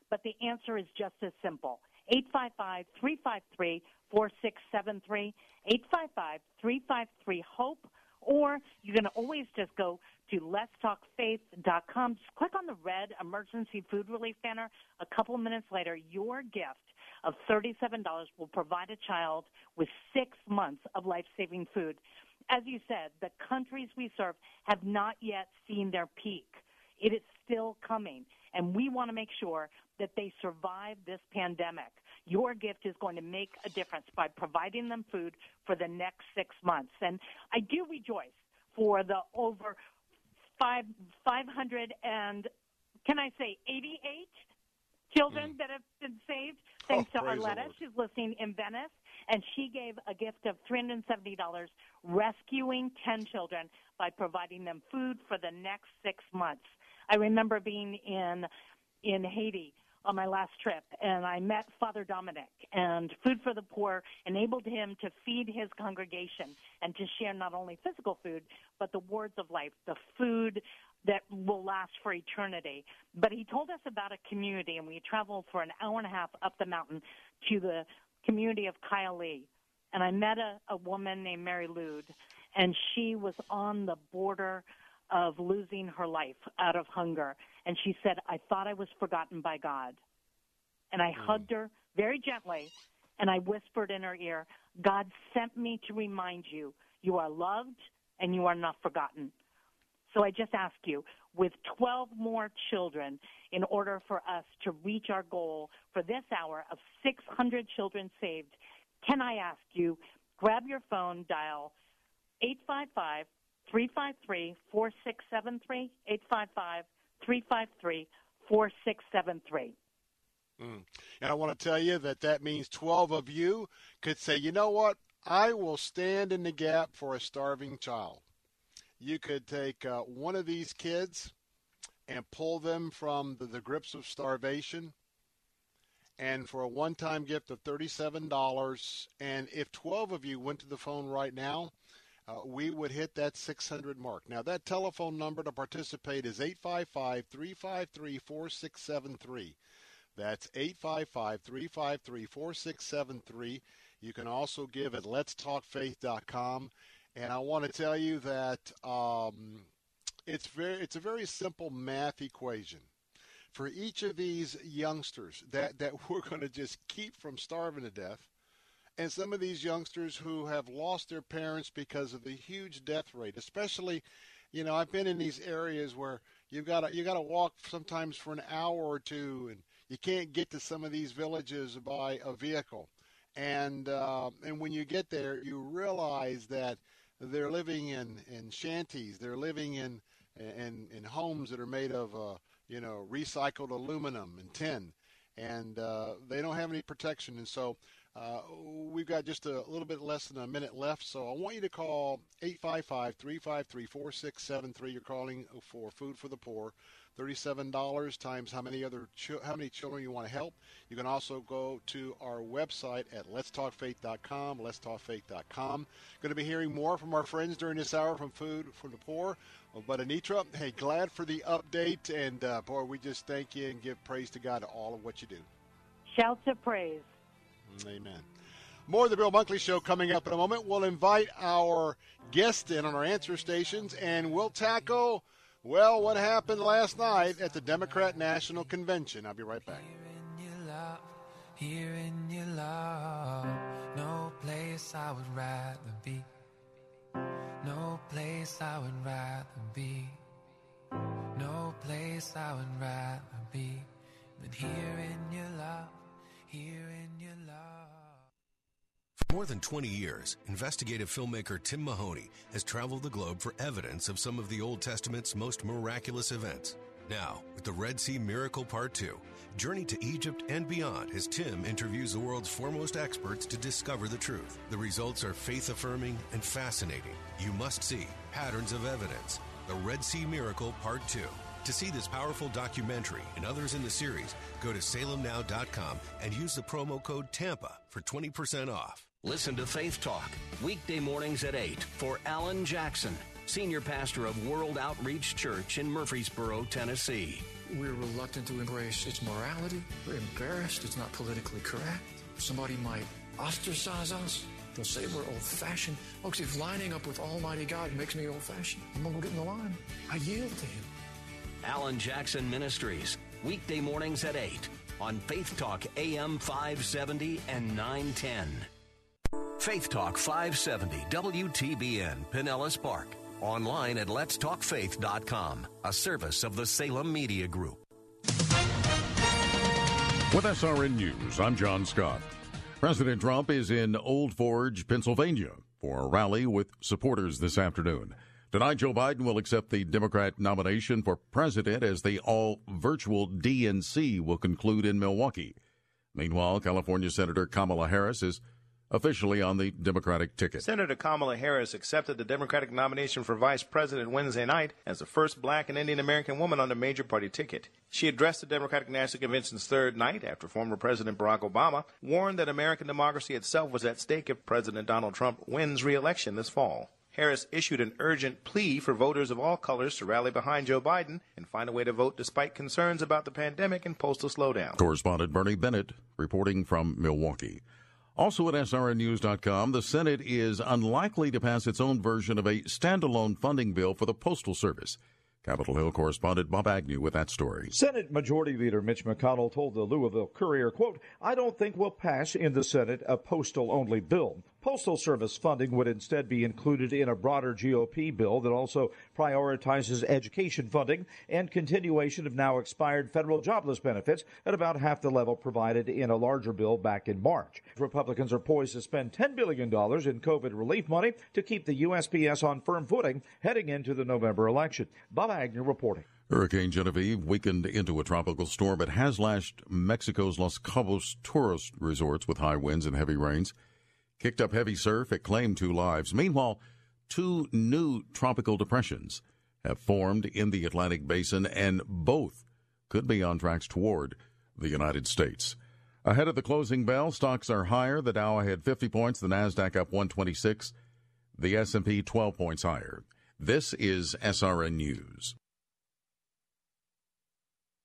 But the answer is just as simple. 855 353 4673, 855 353 HOPE, or you can always just go to letstalkfaith.com. Just click on the red emergency food relief banner. A couple minutes later, your gift of $37 will provide a child with six months of life saving food. As you said, the countries we serve have not yet seen their peak. It is still coming, and we want to make sure that they survive this pandemic. Your gift is going to make a difference by providing them food for the next six months. And I do rejoice for the over five, 500 and, can I say, 88 children mm. that have been saved thanks oh, to Arletta. She's listening in Venice, and she gave a gift of $370 rescuing 10 children by providing them food for the next six months. I remember being in in Haiti on my last trip and I met Father Dominic and Food for the Poor enabled him to feed his congregation and to share not only physical food but the words of life, the food that will last for eternity. But he told us about a community and we traveled for an hour and a half up the mountain to the community of Kiali. And I met a, a woman named Mary Lude and she was on the border of losing her life out of hunger. And she said, I thought I was forgotten by God. And I mm. hugged her very gently and I whispered in her ear, God sent me to remind you, you are loved and you are not forgotten. So I just ask you, with 12 more children, in order for us to reach our goal for this hour of 600 children saved, can I ask you, grab your phone, dial 855 353 4673, 855 353 4673. Mm. And I want to tell you that that means 12 of you could say, you know what? I will stand in the gap for a starving child. You could take uh, one of these kids and pull them from the, the grips of starvation. And for a one time gift of $37, and if 12 of you went to the phone right now, uh, we would hit that 600 mark. Now, that telephone number to participate is 855 353 4673. That's 855 353 4673. You can also give at letstalkfaith.com. And I want to tell you that um, it's very it's a very simple math equation. For each of these youngsters that, that we're going to just keep from starving to death, and some of these youngsters who have lost their parents because of the huge death rate, especially, you know, I've been in these areas where you've got to you got to walk sometimes for an hour or two, and you can't get to some of these villages by a vehicle, and uh, and when you get there, you realize that they're living in in shanties, they're living in in in homes that are made of uh, you know recycled aluminum and tin, and uh, they don't have any protection, and so uh, we've got just a little bit less than a minute left, so I want you to call 855 353 4673. You're calling for Food for the Poor. $37 times how many other how many children you want to help. You can also go to our website at letstalkfaith.com, letstalkfaith.com. Going to be hearing more from our friends during this hour from Food for the Poor. But Anitra, hey, glad for the update, and uh, boy, we just thank you and give praise to God to all of what you do. Shouts of praise. Amen. More of the Bill Bunkley Show coming up in a moment. We'll invite our guest in on our answer stations, and we'll tackle, well, what happened last night at the Democrat National Convention. I'll be right back. Here in your love, no place I would rather be. No place I would rather be. No place I would rather be. But here in your love, here in your. More than 20 years, investigative filmmaker Tim Mahoney has traveled the globe for evidence of some of the Old Testament's most miraculous events. Now, with the Red Sea Miracle Part 2, Journey to Egypt and beyond as Tim interviews the world's foremost experts to discover the truth. The results are faith affirming and fascinating. You must see Patterns of Evidence, The Red Sea Miracle Part 2. To see this powerful documentary and others in the series, go to salemnow.com and use the promo code TAMPA for 20% off. Listen to Faith Talk, weekday mornings at 8 for Alan Jackson, Senior Pastor of World Outreach Church in Murfreesboro, Tennessee. We're reluctant to embrace its morality. We're embarrassed it's not politically correct. Somebody might ostracize us. They'll say we're old fashioned. Folks, if lining up with Almighty God makes me old fashioned, I'm going to get in the line. I yield to Him. Alan Jackson Ministries, weekday mornings at 8 on Faith Talk AM 570 and 910. Faith Talk 570 WTBN Pinellas Park. Online at letstalkfaith.com, a service of the Salem Media Group. With SRN News, I'm John Scott. President Trump is in Old Forge, Pennsylvania for a rally with supporters this afternoon. Tonight, Joe Biden will accept the Democrat nomination for president as the all virtual DNC will conclude in Milwaukee. Meanwhile, California Senator Kamala Harris is officially on the Democratic ticket. Senator Kamala Harris accepted the Democratic nomination for vice president Wednesday night as the first black and Indian American woman on the major party ticket. She addressed the Democratic National Convention's third night after former President Barack Obama warned that American democracy itself was at stake if President Donald Trump wins re-election this fall. Harris issued an urgent plea for voters of all colors to rally behind Joe Biden and find a way to vote despite concerns about the pandemic and postal slowdown. Correspondent Bernie Bennett reporting from Milwaukee. Also at SRNnews.com, the Senate is unlikely to pass its own version of a standalone funding bill for the Postal Service. Capitol Hill correspondent Bob Agnew with that story. Senate Majority Leader Mitch McConnell told the Louisville Courier, quote, I don't think we'll pass in the Senate a postal only bill. Postal Service funding would instead be included in a broader GOP bill that also prioritizes education funding and continuation of now expired federal jobless benefits at about half the level provided in a larger bill back in March. Republicans are poised to spend $10 billion in COVID relief money to keep the USPS on firm footing heading into the November election. Bob Agnew reporting. Hurricane Genevieve weakened into a tropical storm. but has lashed Mexico's Los Cabos tourist resorts with high winds and heavy rains kicked up heavy surf. It claimed two lives. Meanwhile, two new tropical depressions have formed in the Atlantic basin, and both could be on tracks toward the United States. Ahead of the closing bell, stocks are higher. The Dow ahead 50 points, the Nasdaq up 126, the S&P 12 points higher. This is SRN News.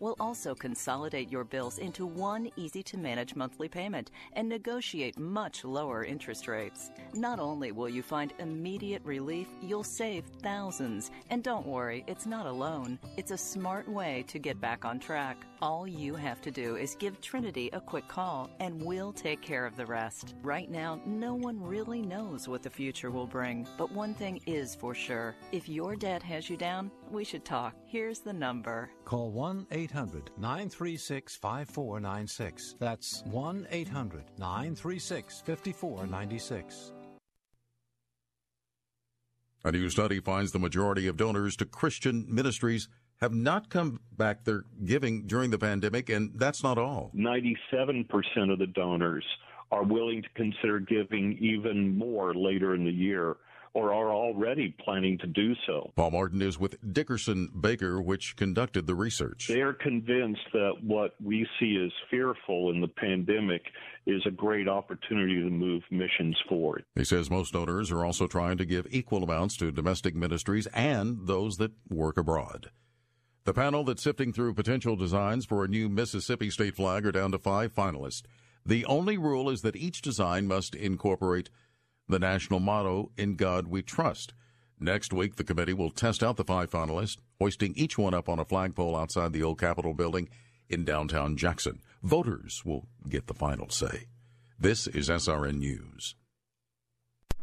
We'll also consolidate your bills into one easy to manage monthly payment and negotiate much lower interest rates. Not only will you find immediate relief, you'll save thousands. And don't worry, it's not alone. It's a smart way to get back on track. All you have to do is give Trinity a quick call and we'll take care of the rest. Right now, no one really knows what the future will bring, but one thing is for sure. If your debt has you down, we should talk. Here's the number. Call 1 800 936 5496. That's 1 800 936 5496. A new study finds the majority of donors to Christian ministries have not come back their giving during the pandemic, and that's not all. 97% of the donors are willing to consider giving even more later in the year or are already planning to do so. Paul Martin is with Dickerson Baker, which conducted the research. They are convinced that what we see as fearful in the pandemic is a great opportunity to move missions forward. He says most donors are also trying to give equal amounts to domestic ministries and those that work abroad. The panel that's sifting through potential designs for a new Mississippi state flag are down to five finalists. The only rule is that each design must incorporate the national motto, In God We Trust. Next week, the committee will test out the five finalists, hoisting each one up on a flagpole outside the old Capitol building in downtown Jackson. Voters will get the final say. This is SRN News.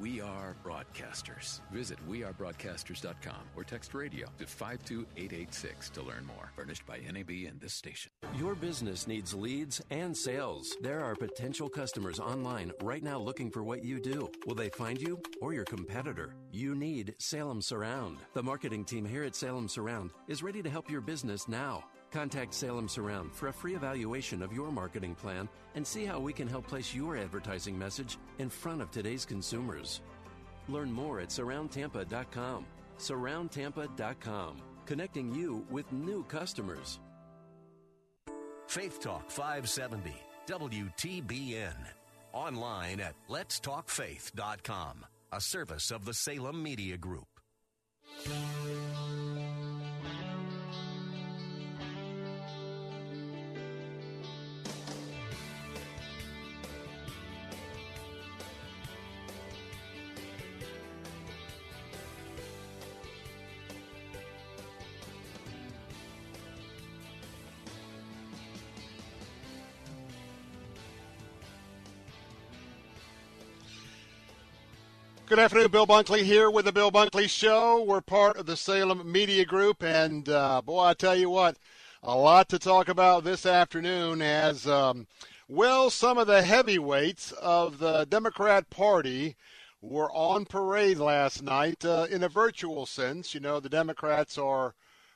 We are broadcasters. Visit wearebroadcasters.com or text radio to 52886 to learn more. Furnished by NAB and this station. Your business needs leads and sales. There are potential customers online right now looking for what you do. Will they find you or your competitor? You need Salem Surround. The marketing team here at Salem Surround is ready to help your business now. Contact Salem Surround for a free evaluation of your marketing plan and see how we can help place your advertising message in front of today's consumers. Learn more at surroundtampa.com. Surroundtampa.com, connecting you with new customers. Faith Talk 570, WTBN. Online at letstalkfaith.com, a service of the Salem Media Group. Afternoon, Bill Bunkley here with the Bill Bunkley Show. We're part of the Salem Media Group, and uh, boy, I tell you what, a lot to talk about this afternoon. As um, well, some of the heavyweights of the Democrat Party were on parade last night uh, in a virtual sense. You know, the Democrats are,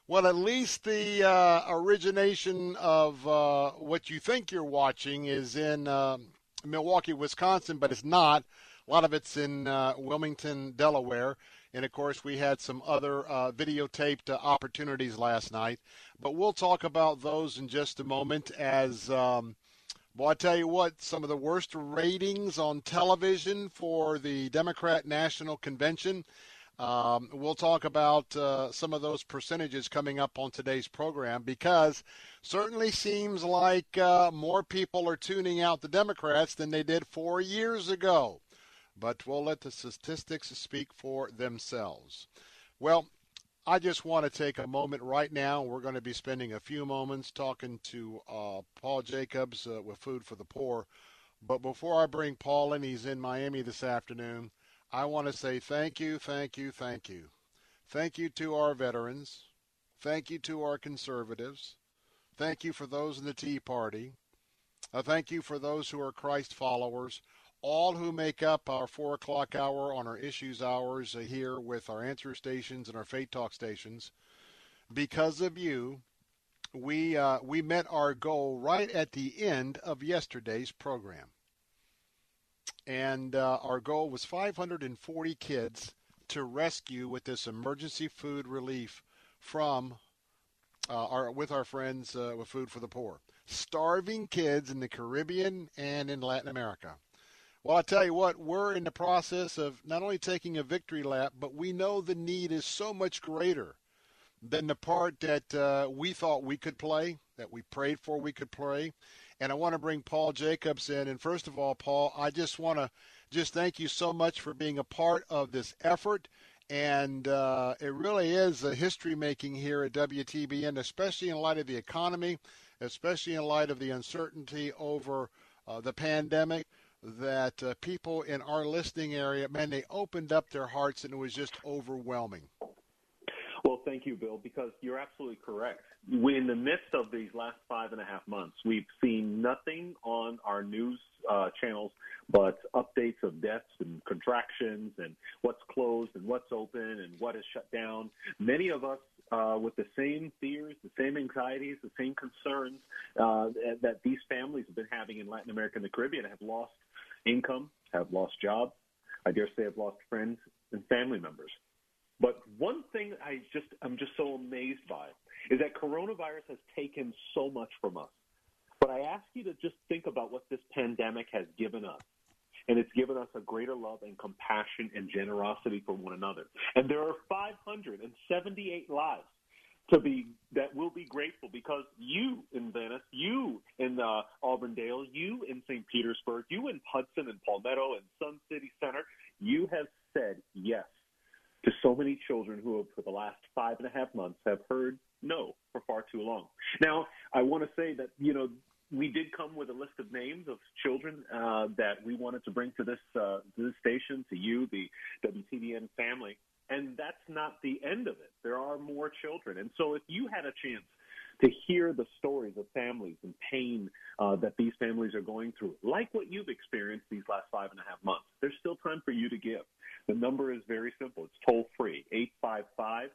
well, at least the uh, origination of uh, what you think you're watching is in um, Milwaukee, Wisconsin, but it's not. A lot of it's in uh, Wilmington, Delaware. And of course, we had some other uh, videotaped uh, opportunities last night. But we'll talk about those in just a moment. As, um, well, I tell you what, some of the worst ratings on television for the Democrat National Convention. Um, we'll talk about uh, some of those percentages coming up on today's program because certainly seems like uh, more people are tuning out the Democrats than they did four years ago but we'll let the statistics speak for themselves. Well, I just want to take a moment right now. We're going to be spending a few moments talking to uh, Paul Jacobs uh, with Food for the Poor. But before I bring Paul in, he's in Miami this afternoon. I want to say thank you, thank you, thank you. Thank you to our veterans. Thank you to our conservatives. Thank you for those in the Tea Party. Uh, thank you for those who are Christ followers all who make up our four o'clock hour on our issues hours here with our answer stations and our Faith Talk stations. Because of you, we uh, we met our goal right at the end of yesterday's program, and uh, our goal was 540 kids to rescue with this emergency food relief from uh, our with our friends uh, with Food for the Poor. Starving kids in the Caribbean and in Latin America. Well, I tell you what, we're in the process of not only taking a victory lap, but we know the need is so much greater than the part that uh, we thought we could play, that we prayed for we could play. And I want to bring Paul Jacobs in. And first of all, Paul, I just want to just thank you so much for being a part of this effort. And uh, it really is a history making here at WTBN, especially in light of the economy, especially in light of the uncertainty over uh, the pandemic that uh, people in our listening area, man, they opened up their hearts and it was just overwhelming. Well, thank you, Bill, because you're absolutely correct. We, in the midst of these last five and a half months, we've seen nothing on our news uh, channels but updates of deaths and contractions and what's closed and what's open and what is shut down. Many of us uh, with the same fears, the same anxieties, the same concerns uh, that these families have been having in Latin America and the Caribbean have lost income, have lost jobs. I dare say have lost friends and family members. But one thing I just I'm just so amazed by is that coronavirus has taken so much from us. But I ask you to just think about what this pandemic has given us. And it's given us a greater love and compassion and generosity for one another. And there are 578 lives to be that will be grateful because you in Venice, you in uh, Auburndale, you in St. Petersburg, you in Hudson and Palmetto and Sun City Center, you have said yes to so many children who have, for the last five and a half months, have heard no for far too long. Now, I want to say that you know we did come with a list of names of children uh, that we wanted to bring to this uh, to this station, to you, the WTBN family. And that's not the end of it. There are more children. And so if you had a chance to hear the stories of families and pain uh, that these families are going through, like what you've experienced these last five and a half months, there's still time for you to give. The number is very simple. It's toll free, 855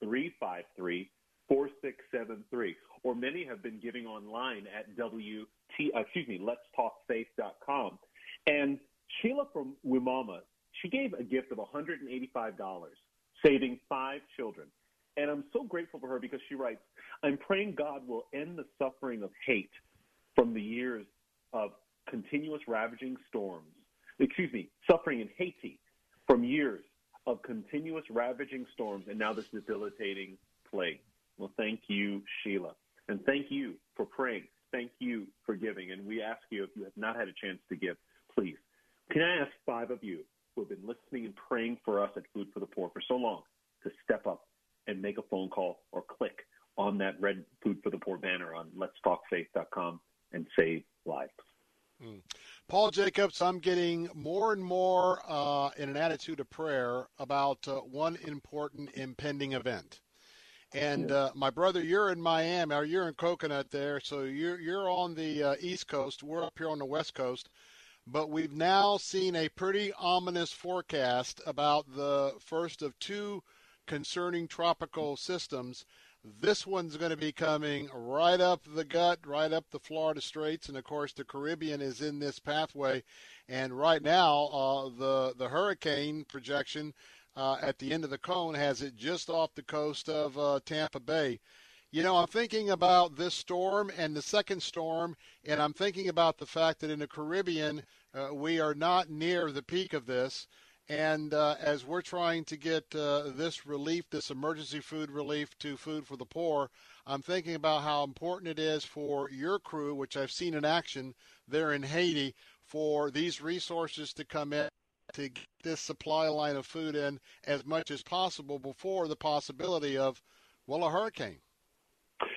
353 4673. Or many have been giving online at WT, uh, excuse me, letstalkfaith.com. And Sheila from Wimauma she gave a gift of $185, saving five children. And I'm so grateful for her because she writes, I'm praying God will end the suffering of hate from the years of continuous ravaging storms. Excuse me, suffering in Haiti from years of continuous ravaging storms and now this debilitating plague. Well, thank you, Sheila. And thank you for praying. Thank you for giving. And we ask you, if you have not had a chance to give, please, can I ask five of you who have been listening and praying for us at Food for the Poor for so long to step up and make a phone call or click on that red Food for the Poor banner on letstalkfaith.com and save lives. Mm. Paul Jacobs, I'm getting more and more uh, in an attitude of prayer about uh, one important impending event. And uh, my brother, you're in Miami, or you're in Coconut there, so you're you're on the uh, East Coast. We're up here on the West Coast but we've now seen a pretty ominous forecast about the first of two concerning tropical systems. This one's going to be coming right up the gut, right up the Florida Straits, and of course the Caribbean is in this pathway. And right now, uh, the the hurricane projection uh, at the end of the cone has it just off the coast of uh, Tampa Bay. You know, I'm thinking about this storm and the second storm, and I'm thinking about the fact that in the Caribbean, uh, we are not near the peak of this. And uh, as we're trying to get uh, this relief, this emergency food relief to Food for the Poor, I'm thinking about how important it is for your crew, which I've seen in action there in Haiti, for these resources to come in to get this supply line of food in as much as possible before the possibility of, well, a hurricane.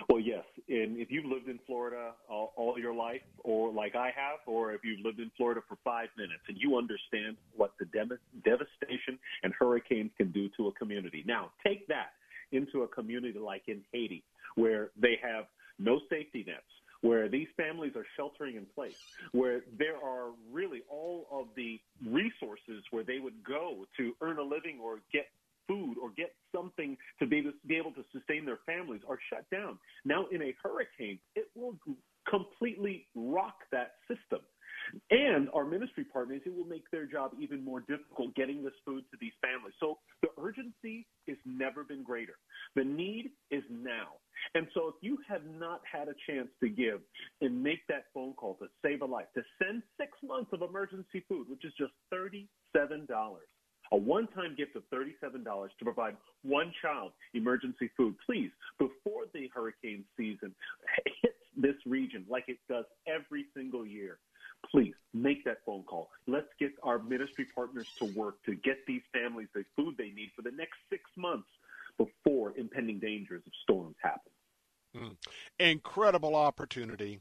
Well, yes. And if you've lived in Florida all, all, your life, or like I have, or if you've lived in Florida for five minutes and you understand what the de- devastation and hurricanes can do to a community. Now, take that into a community like in Haiti, where they have no safety nets, where these families are sheltering in place, where there are really all of the resources where they would go to earn a living or get food or get something to be, be able to sustain their families are shut down. Now, in a hurricane, it will completely rock that system. And our ministry partners, it will make their job even more difficult getting this food to these families. So the urgency has never been greater. The need is now. And so if you have not had a chance to give and make that phone call to save a life, to send six months of emergency food, which is just $37 a one time gift of $37 to provide one child emergency food. Please, before the hurricane season hits this region like it does every single year, please make that phone call. Let's get our ministry partners to work to get these families the food they need for the next six months before impending dangers of storms happen. Mm. Incredible opportunity.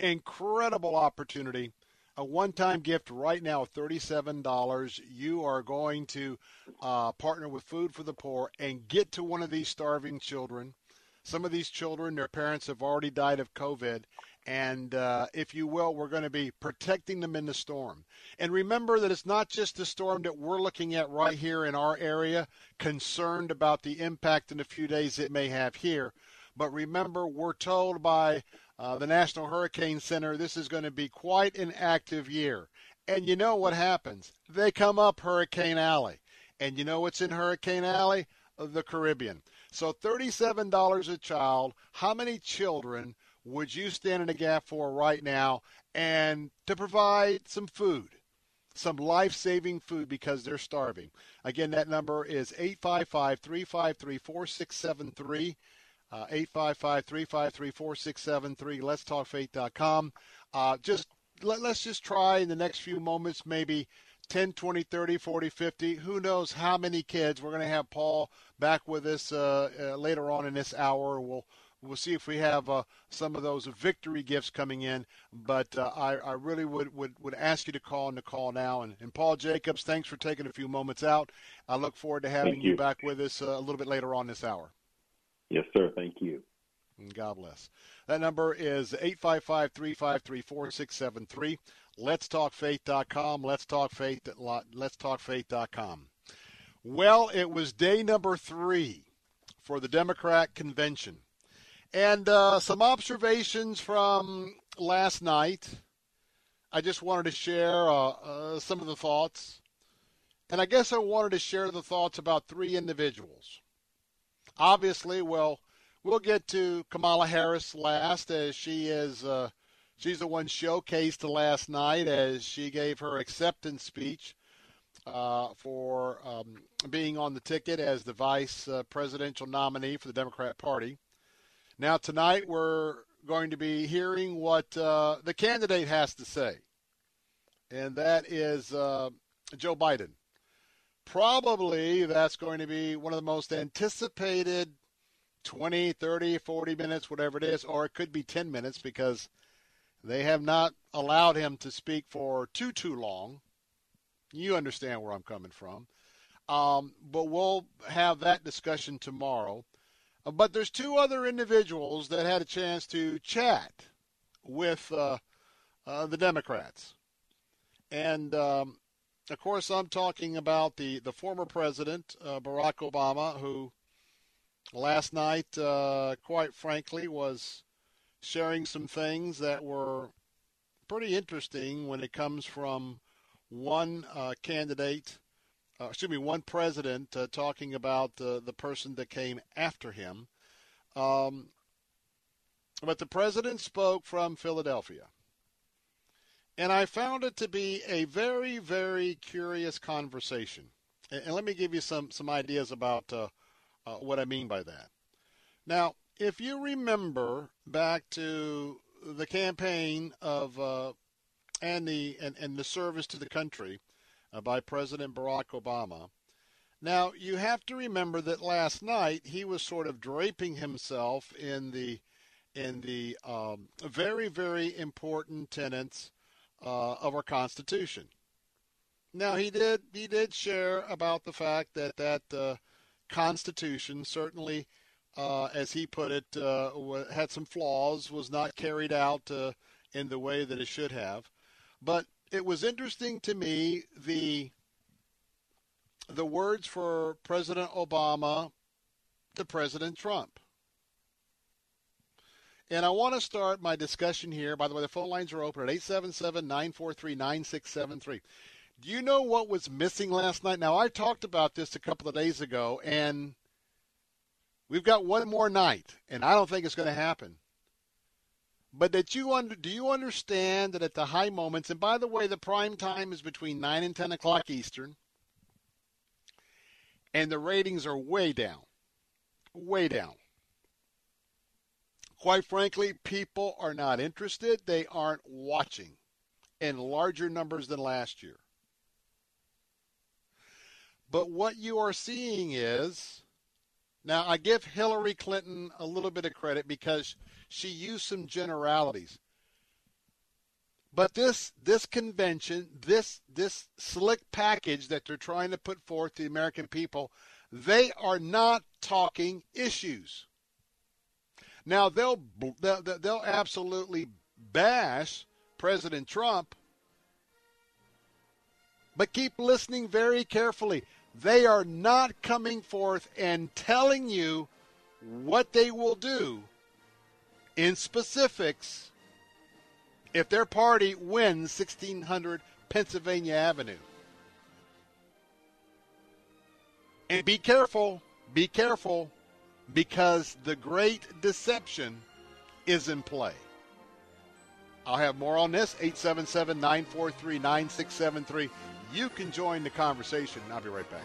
Incredible opportunity a one-time gift right now of $37 you are going to uh, partner with food for the poor and get to one of these starving children. Some of these children their parents have already died of covid and uh, if you will we're going to be protecting them in the storm. And remember that it's not just the storm that we're looking at right here in our area concerned about the impact in a few days it may have here but remember we're told by uh, the National Hurricane Center, this is going to be quite an active year. And you know what happens? They come up Hurricane Alley. And you know what's in Hurricane Alley? The Caribbean. So $37 a child. How many children would you stand in a gap for right now and to provide some food? Some life saving food because they're starving. Again, that number is 855 353 4673. Uh, 855 353 4673, letstalkfaith.com. Uh, just let, let's just try in the next few moments, maybe 10, 20, 30, 40, 50. Who knows how many kids? We're going to have Paul back with us uh, uh, later on in this hour. We'll we'll see if we have uh, some of those victory gifts coming in. But uh, I, I really would, would, would ask you to call and to call now. And, and Paul Jacobs, thanks for taking a few moments out. I look forward to having you. you. back with us uh, a little bit later on this hour. Yes, sir. Thank you. God bless. That number is 855 353 4673. Let'sTalkFaith.com. Let's Talk Faith. Let's Talk Faith.com. Well, it was day number three for the Democrat convention. And uh, some observations from last night. I just wanted to share uh, uh, some of the thoughts. And I guess I wanted to share the thoughts about three individuals. Obviously, well, we'll get to Kamala Harris last, as she is. Uh, she's the one showcased last night as she gave her acceptance speech uh, for um, being on the ticket as the vice uh, presidential nominee for the Democrat Party. Now, tonight we're going to be hearing what uh, the candidate has to say, and that is uh, Joe Biden. Probably that's going to be one of the most anticipated 20, 30, 40 minutes, whatever it is, or it could be 10 minutes because they have not allowed him to speak for too, too long. You understand where I'm coming from. Um, but we'll have that discussion tomorrow. But there's two other individuals that had a chance to chat with uh, uh, the Democrats. And, um, of course, I'm talking about the, the former president, uh, Barack Obama, who last night, uh, quite frankly, was sharing some things that were pretty interesting when it comes from one uh, candidate uh, excuse me, one president uh, talking about the person that came after him. Um, but the president spoke from Philadelphia. And I found it to be a very, very curious conversation. And, and let me give you some, some ideas about uh, uh, what I mean by that. Now, if you remember back to the campaign of uh, and the and, and the service to the country uh, by President Barack Obama. Now, you have to remember that last night he was sort of draping himself in the in the um, very very important tenets uh, of our Constitution. Now he did he did share about the fact that that uh, Constitution certainly, uh, as he put it, uh, had some flaws, was not carried out uh, in the way that it should have. But it was interesting to me the the words for President Obama to President Trump. And I want to start my discussion here. By the way, the phone lines are open at 877 943 9673. Do you know what was missing last night? Now, I talked about this a couple of days ago, and we've got one more night, and I don't think it's going to happen. But that you under, do you understand that at the high moments, and by the way, the prime time is between 9 and 10 o'clock Eastern, and the ratings are way down. Way down. Quite frankly, people are not interested. They aren't watching in larger numbers than last year. But what you are seeing is now I give Hillary Clinton a little bit of credit because she used some generalities. But this this convention, this this slick package that they're trying to put forth to the American people, they are not talking issues. Now they'll they'll, they'll absolutely bash President Trump, but keep listening very carefully. They are not coming forth and telling you what they will do in specifics if their party wins 1600 Pennsylvania Avenue. And be careful, be careful, because the great deception is in play. I'll have more on this 877 943 9673. You can join the conversation. I'll be right back.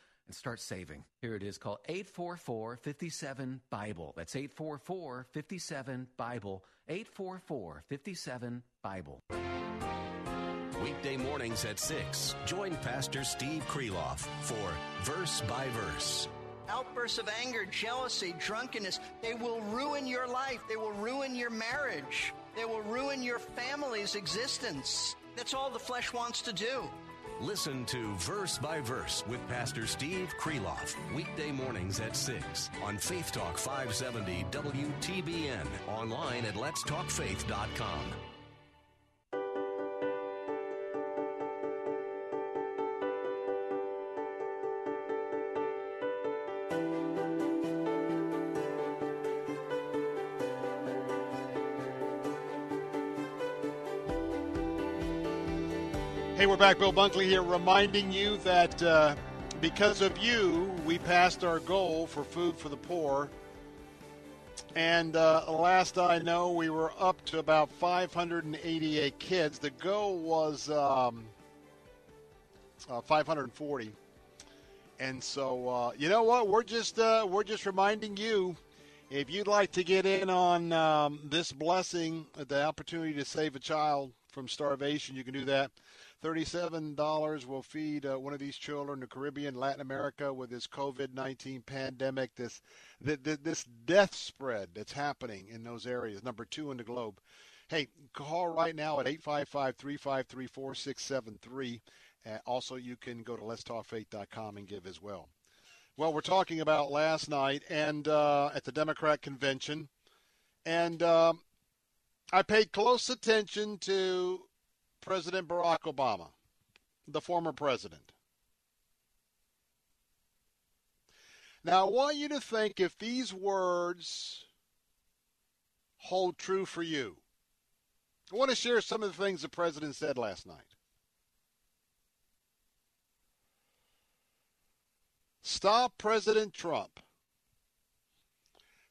and start saving. Here it is called 844 57 Bible. That's 844 57 Bible. 844 57 Bible. Weekday mornings at 6. Join Pastor Steve Kreloff for Verse by Verse. Outbursts of anger, jealousy, drunkenness, they will ruin your life. They will ruin your marriage. They will ruin your family's existence. That's all the flesh wants to do. Listen to Verse by Verse with Pastor Steve Kreloff, weekday mornings at 6 on Faith Talk 570 WTBN, online at letstalkfaith.com. we're back. Bill Bunkley here, reminding you that uh, because of you, we passed our goal for food for the poor. And uh, last I know, we were up to about 588 kids. The goal was um, uh, 540. And so, uh, you know what? We're just uh, we're just reminding you, if you'd like to get in on um, this blessing, the opportunity to save a child from starvation, you can do that. $37 will feed uh, one of these children in the Caribbean, Latin America with this COVID-19 pandemic, this, this, this death spread that's happening in those areas, number two in the globe. Hey, call right now at 855-353-4673. Uh, also, you can go to letstalkfaith.com and give as well. Well, we're talking about last night and uh, at the Democrat convention, and um, I paid close attention to President Barack Obama, the former president. Now, I want you to think if these words hold true for you. I want to share some of the things the president said last night. Stop President Trump,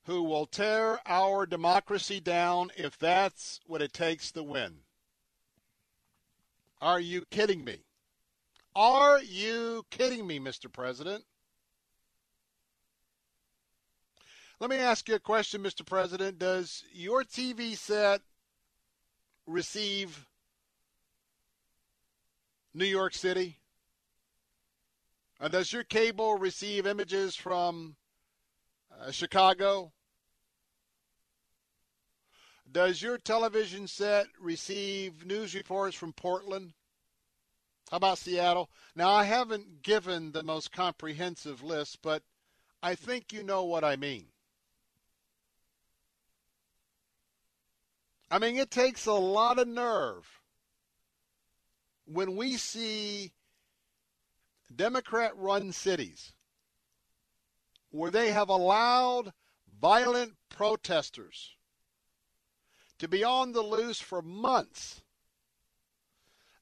who will tear our democracy down if that's what it takes to win. Are you kidding me? Are you kidding me, Mr. President? Let me ask you a question, Mr. President. Does your TV set receive New York City? Uh, does your cable receive images from uh, Chicago? Does your television set receive news reports from Portland? How about Seattle? Now, I haven't given the most comprehensive list, but I think you know what I mean. I mean, it takes a lot of nerve when we see Democrat run cities where they have allowed violent protesters to be on the loose for months,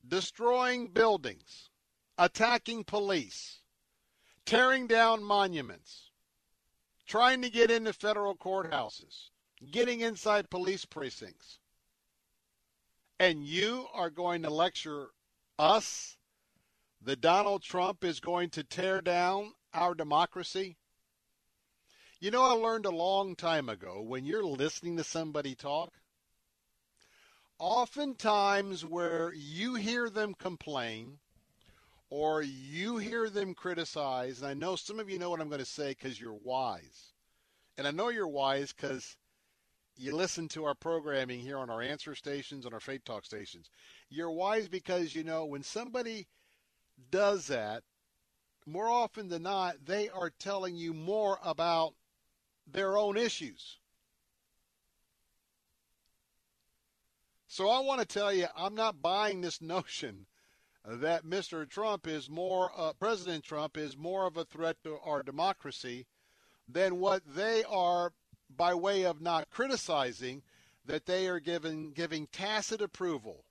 destroying buildings, attacking police, tearing down monuments, trying to get into federal courthouses, getting inside police precincts. And you are going to lecture us that Donald Trump is going to tear down our democracy? You know, I learned a long time ago when you're listening to somebody talk, oftentimes where you hear them complain or you hear them criticize, and I know some of you know what I'm going to say because you're wise. And I know you're wise because you listen to our programming here on our answer stations, on our Faith Talk stations. You're wise because you know when somebody does that, more often than not, they are telling you more about their own issues. So I want to tell you, I'm not buying this notion that Mr. Trump is more, uh, President Trump is more of a threat to our democracy than what they are by way of not criticizing, that they are giving giving tacit approval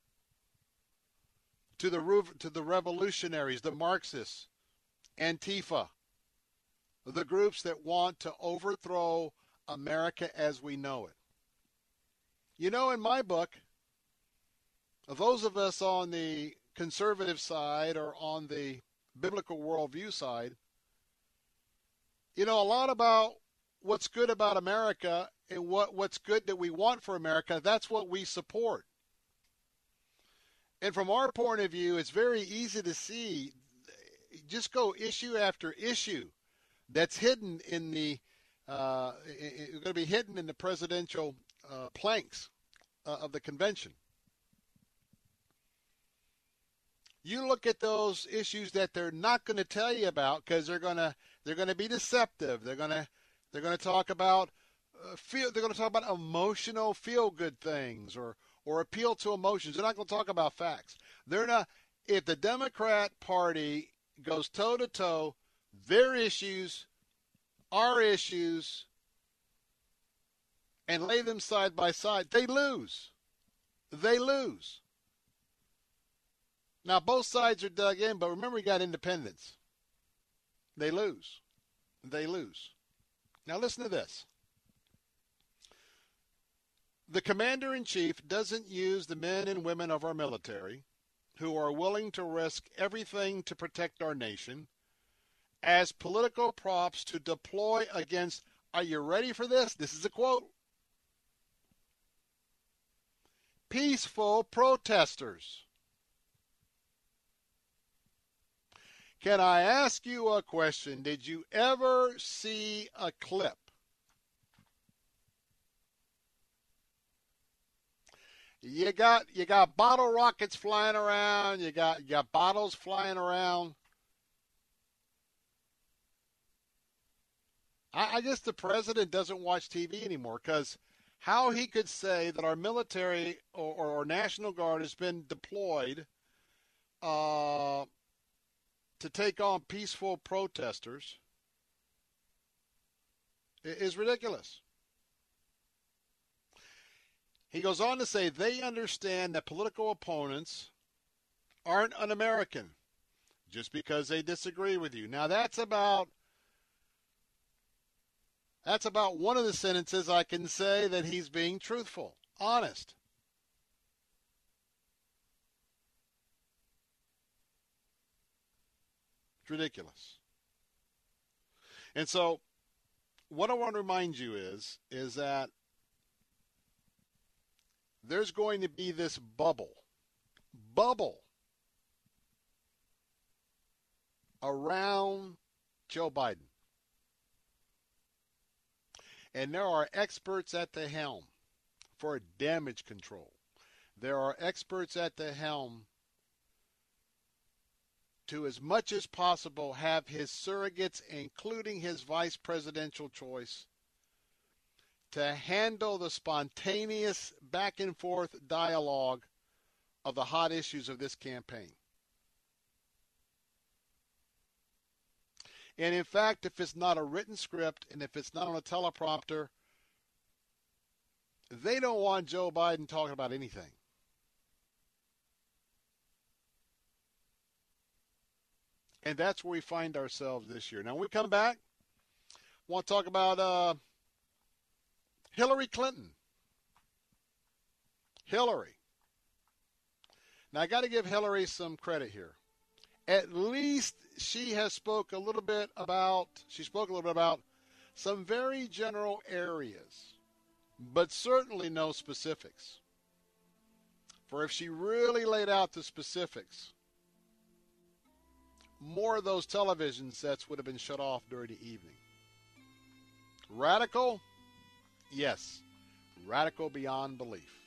to the to the revolutionaries, the Marxists, Antifa, the groups that want to overthrow America as we know it. You know, in my book, those of us on the conservative side or on the biblical worldview side, you know, a lot about what's good about America and what, what's good that we want for America, that's what we support. And from our point of view, it's very easy to see. Just go issue after issue that's hidden in the uh, going to be hidden in the presidential uh, planks uh, of the convention. You look at those issues that they're not going to tell you about because they're going to they're going to be deceptive. They're going to they're going to talk about uh, feel. They're going to talk about emotional feel good things or or appeal to emotions. They're not going to talk about facts. They're not. If the Democrat Party goes toe to toe, their issues, our issues, and lay them side by side, they lose. They lose. Now both sides are dug in, but remember we got independents. They lose. They lose. Now listen to this. The commander in chief doesn't use the men and women of our military who are willing to risk everything to protect our nation as political props to deploy against, are you ready for this? This is a quote. Peaceful protesters. Can I ask you a question? Did you ever see a clip? You got you got bottle rockets flying around, you got you got bottles flying around. I, I guess the president doesn't watch TV anymore because how he could say that our military or, or, or National Guard has been deployed uh, to take on peaceful protesters is ridiculous. He goes on to say they understand that political opponents aren't un American just because they disagree with you. Now that's about that's about one of the sentences I can say that he's being truthful, honest. It's ridiculous. And so what I want to remind you is is that there's going to be this bubble bubble around Joe Biden. And there are experts at the helm for damage control. There are experts at the helm to as much as possible have his surrogates, including his vice presidential choice, to handle the spontaneous back and forth dialogue of the hot issues of this campaign. And in fact, if it's not a written script and if it's not on a teleprompter, they don't want Joe Biden talking about anything. And that's where we find ourselves this year. Now, when we come back, I want to talk about uh, Hillary Clinton. Hillary. Now I got to give Hillary some credit here. At least she has spoke a little bit about she spoke a little bit about some very general areas, but certainly no specifics. For if she really laid out the specifics, more of those television sets would have been shut off during the evening. Radical? Yes. Radical beyond belief.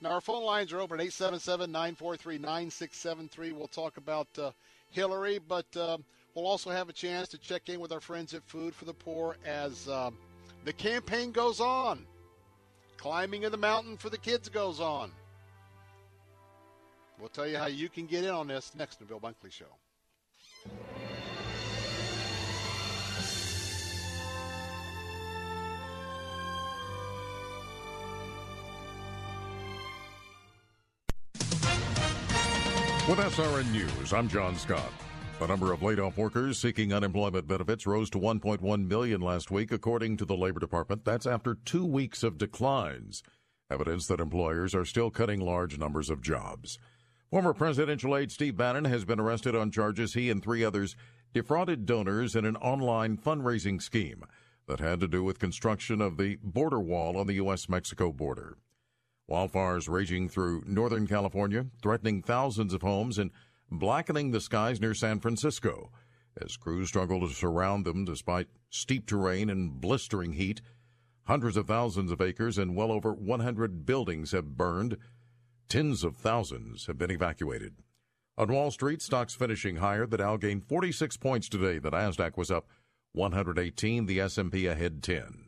Now, our phone lines are open at 877 943 9673. We'll talk about uh, Hillary, but uh, we'll also have a chance to check in with our friends at Food for the Poor as uh, the campaign goes on. Climbing of the mountain for the kids goes on. We'll tell you how you can get in on this next in the Bill Bunkley Show. With SRN News, I'm John Scott. The number of laid off workers seeking unemployment benefits rose to 1.1 million last week, according to the Labor Department. That's after two weeks of declines, evidence that employers are still cutting large numbers of jobs. Former presidential aide Steve Bannon has been arrested on charges he and three others defrauded donors in an online fundraising scheme that had to do with construction of the border wall on the U.S. Mexico border. Wildfires raging through Northern California, threatening thousands of homes and blackening the skies near San Francisco as crews struggle to surround them despite steep terrain and blistering heat. Hundreds of thousands of acres and well over 100 buildings have burned. Tens of thousands have been evacuated. On Wall Street, stocks finishing higher. The Dow gained 46 points today. The Nasdaq was up 118. The S&P ahead 10.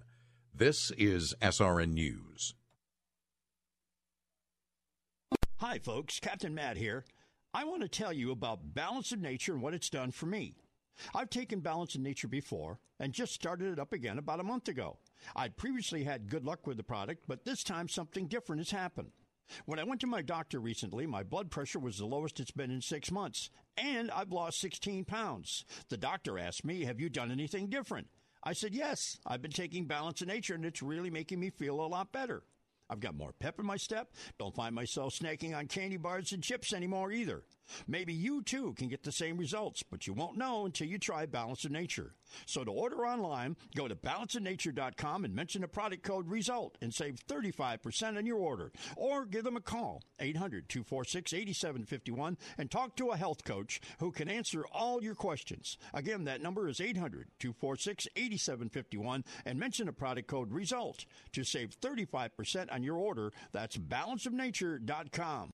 This is SRN News. Hi, folks. Captain Matt here. I want to tell you about Balance of Nature and what it's done for me. I've taken Balance of Nature before and just started it up again about a month ago. I'd previously had good luck with the product, but this time something different has happened. When I went to my doctor recently, my blood pressure was the lowest it's been in six months, and I've lost 16 pounds. The doctor asked me, Have you done anything different? I said, Yes, I've been taking Balance of Nature, and it's really making me feel a lot better. I've got more pep in my step. Don't find myself snacking on candy bars and chips anymore either. Maybe you too can get the same results, but you won't know until you try Balance of Nature. So to order online, go to balanceofnature.com and mention the product code RESULT and save 35% on your order. Or give them a call, 800-246-8751 and talk to a health coach who can answer all your questions. Again, that number is 800-246-8751 and mention the product code RESULT to save 35% on your order. That's balanceofnature.com.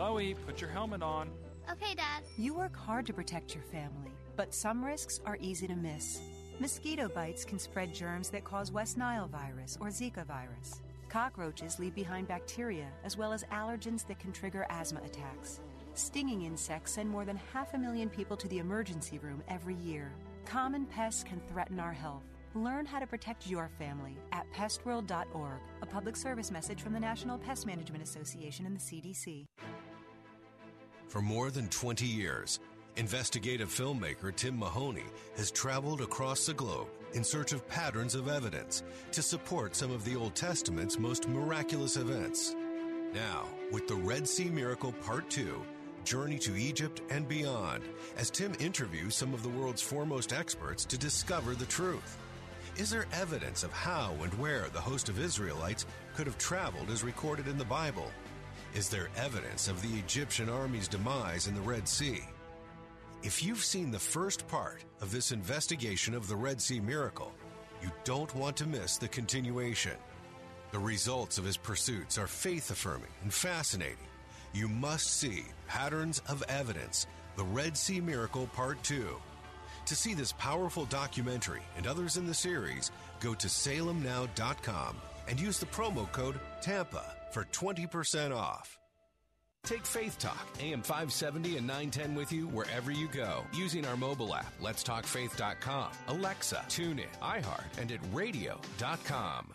Chloe, put your helmet on. Okay, Dad. You work hard to protect your family, but some risks are easy to miss. Mosquito bites can spread germs that cause West Nile virus or Zika virus. Cockroaches leave behind bacteria as well as allergens that can trigger asthma attacks. Stinging insects send more than half a million people to the emergency room every year. Common pests can threaten our health. Learn how to protect your family at pestworld.org, a public service message from the National Pest Management Association and the CDC. For more than 20 years, investigative filmmaker Tim Mahoney has traveled across the globe in search of patterns of evidence to support some of the Old Testament's most miraculous events. Now, with the Red Sea Miracle Part 2, Journey to Egypt and beyond, as Tim interviews some of the world's foremost experts to discover the truth. Is there evidence of how and where the host of Israelites could have traveled as recorded in the Bible? Is there evidence of the Egyptian army's demise in the Red Sea? If you've seen the first part of this investigation of the Red Sea miracle, you don't want to miss the continuation. The results of his pursuits are faith affirming and fascinating. You must see Patterns of Evidence, the Red Sea Miracle Part 2. To see this powerful documentary and others in the series, go to salemnow.com and use the promo code TAMPA for 20% off. Take Faith Talk, AM 570 and 910 with you wherever you go. Using our mobile app, letstalkfaith.com, Alexa, TuneIn, iHeart, and at radio.com.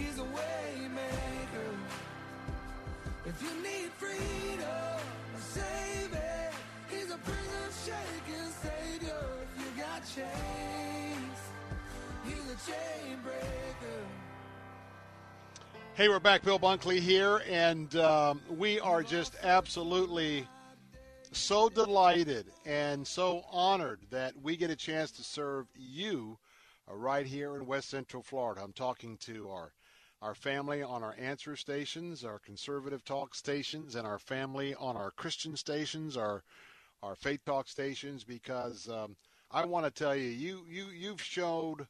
he's a way maker. If you need freedom, a savior, he's a prison shaking savior. If you got chains, he's a chain breaker. Hey, we're back. Bill Bunkley here, and um, we are just absolutely so delighted and so honored that we get a chance to serve you uh, right here in West Central Florida. I'm talking to our our family on our answer stations, our conservative talk stations, and our family on our Christian stations, our our faith talk stations, because um, I want to tell you, you you you've showed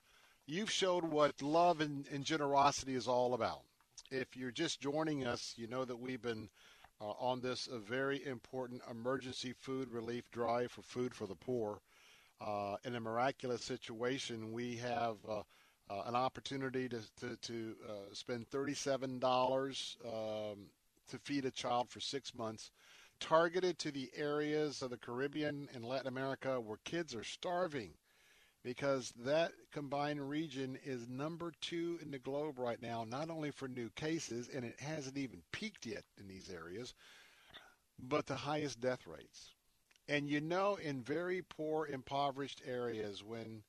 you've showed what love and, and generosity is all about. If you're just joining us, you know that we've been uh, on this a very important emergency food relief drive for food for the poor. Uh, in a miraculous situation, we have uh, uh, an opportunity to to, to uh, spend thirty-seven dollars um, to feed a child for six months, targeted to the areas of the Caribbean and Latin America where kids are starving, because that combined region is number two in the globe right now, not only for new cases, and it hasn't even peaked yet in these areas, but the highest death rates. And you know, in very poor, impoverished areas, when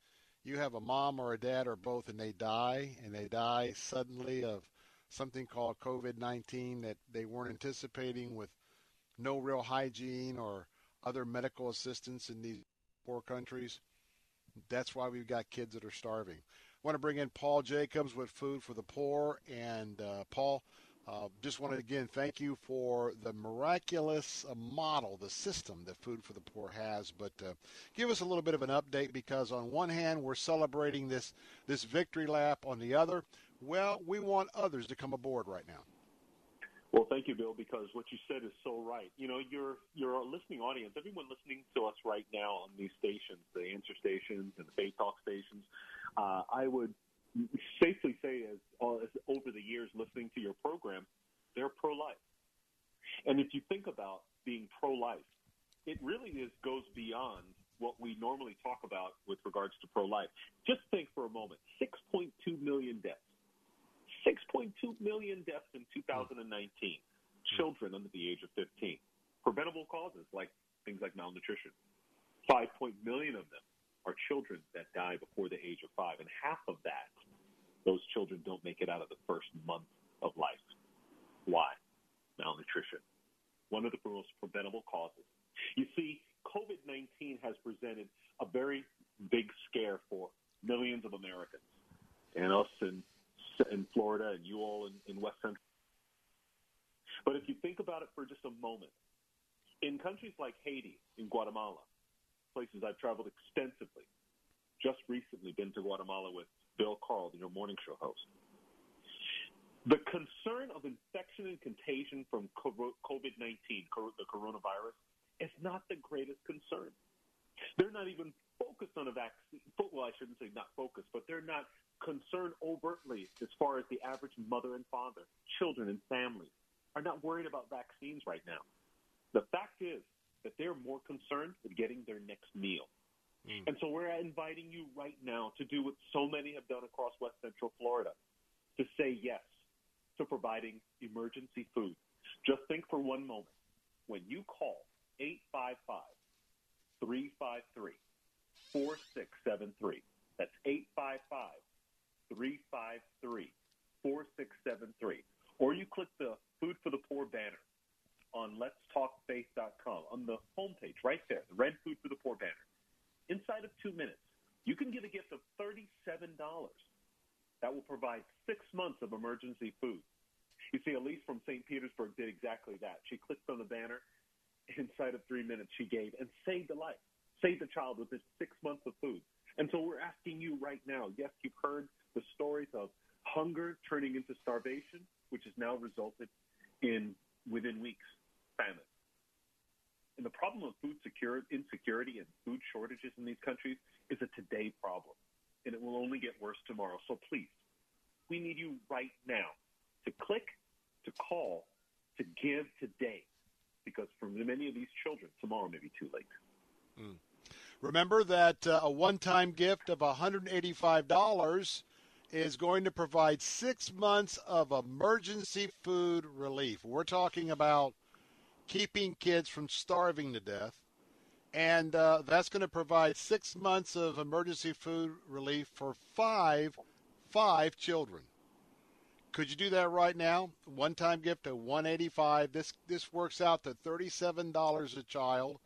you have a mom or a dad or both and they die, and they die suddenly of something called COVID 19 that they weren't anticipating with no real hygiene or other medical assistance in these poor countries. That's why we've got kids that are starving. I want to bring in Paul Jacobs with Food for the Poor. And uh, Paul, uh, just want to again thank you for the miraculous uh, model, the system that Food for the Poor has. But uh, give us a little bit of an update because on one hand we're celebrating this this victory lap, on the other, well, we want others to come aboard right now. Well, thank you, Bill, because what you said is so right. You know, your your listening audience, everyone listening to us right now on these stations, the answer stations and the faith talk stations, uh, I would safely say, as, uh, as over the years listening to your program, they're pro-life. And if you think about being pro-life, it really is goes beyond what we normally talk about with regards to pro-life. Just think for a moment: 6.2 million deaths 6.2 million deaths in 2019, hmm. children under the age of 15. Preventable causes like things like malnutrition. 5 million of them are children that die before the age of five, and half of that, those children don't make it out of the first month of life. Why? Malnutrition. One of the most preventable causes. You see, COVID 19 has presented a very big scare for millions of Americans and us in in Florida and you all in, in West Central. But if you think about it for just a moment, in countries like Haiti, in Guatemala, places I've traveled extensively, just recently been to Guatemala with Bill Carl, your morning show host. The concern of infection and contagion from COVID 19, the coronavirus, is not the greatest concern. They're not even focused on a vaccine. Well, I shouldn't say not focused, but they're not concerned overtly as far as the average mother and father, children and families are not worried about vaccines right now. The fact is that they're more concerned with getting their next meal. Mm. And so we're inviting you right now to do what so many have done across West Central Florida to say yes to providing emergency food. Just think for one moment when you call 855 353 4673. That's 855 353 4673. Or you click the Food for the Poor banner on letstalkfaith.com on the homepage right there, the red Food for the Poor banner. Inside of two minutes, you can give a gift of $37 that will provide six months of emergency food. You see, Elise from St. Petersburg did exactly that. She clicked on the banner. Inside of three minutes, she gave and saved a life, saved a child with this six months of food. And so we're asking you right now. Yes, you've heard the stories of hunger turning into starvation, which has now resulted in, within weeks, famine. And the problem of food security, insecurity and food shortages in these countries is a today problem, and it will only get worse tomorrow. So please, we need you right now to click, to call, to give today, because for many of these children, tomorrow may be too late. Mm. Remember that uh, a one time gift of $185 is going to provide six months of emergency food relief. We're talking about keeping kids from starving to death. And uh, that's going to provide six months of emergency food relief for five, five children. Could you do that right now? One-time gift of 185. This this works out to $37 a child.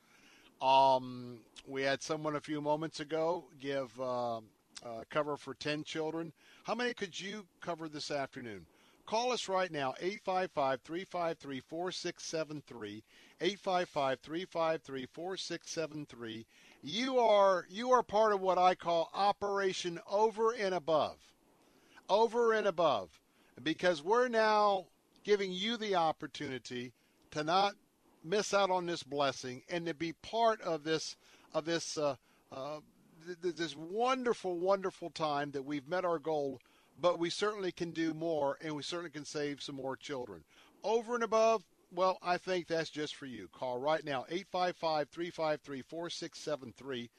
Um, we had someone a few moments ago give uh, uh, cover for 10 children. How many could you cover this afternoon? Call us right now, 855 353 4673. 855 353 4673. You are you are part of what I call Operation Over and Above. Over and above. Because we're now giving you the opportunity to not miss out on this blessing and to be part of this of this uh, uh, this wonderful, wonderful time that we've met our goal, but we certainly can do more, and we certainly can save some more children. Over and above, well, I think that's just for you. Call right now, 855 353 4673.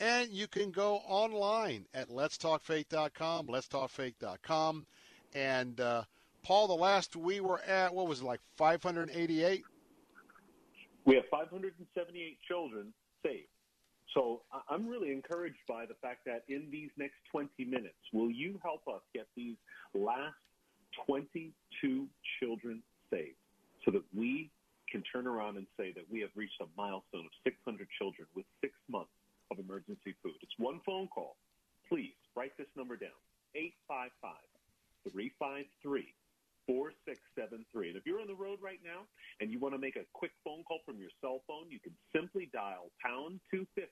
And you can go online at letstalkfaith.com, letstalkfaith.com. And uh, Paul, the last we were at, what was it, like 588? We have 578 children saved. So I'm really encouraged by the fact that in these next 20 minutes, will you help us get these last 22 children saved so that we can turn around and say that we have reached a milestone of 600 children with six months of emergency food? It's one phone call. Please write this number down 855 353 4673. And if you're on the road right now and you want to make a quick phone call from your cell phone, you can simply dial pound 250.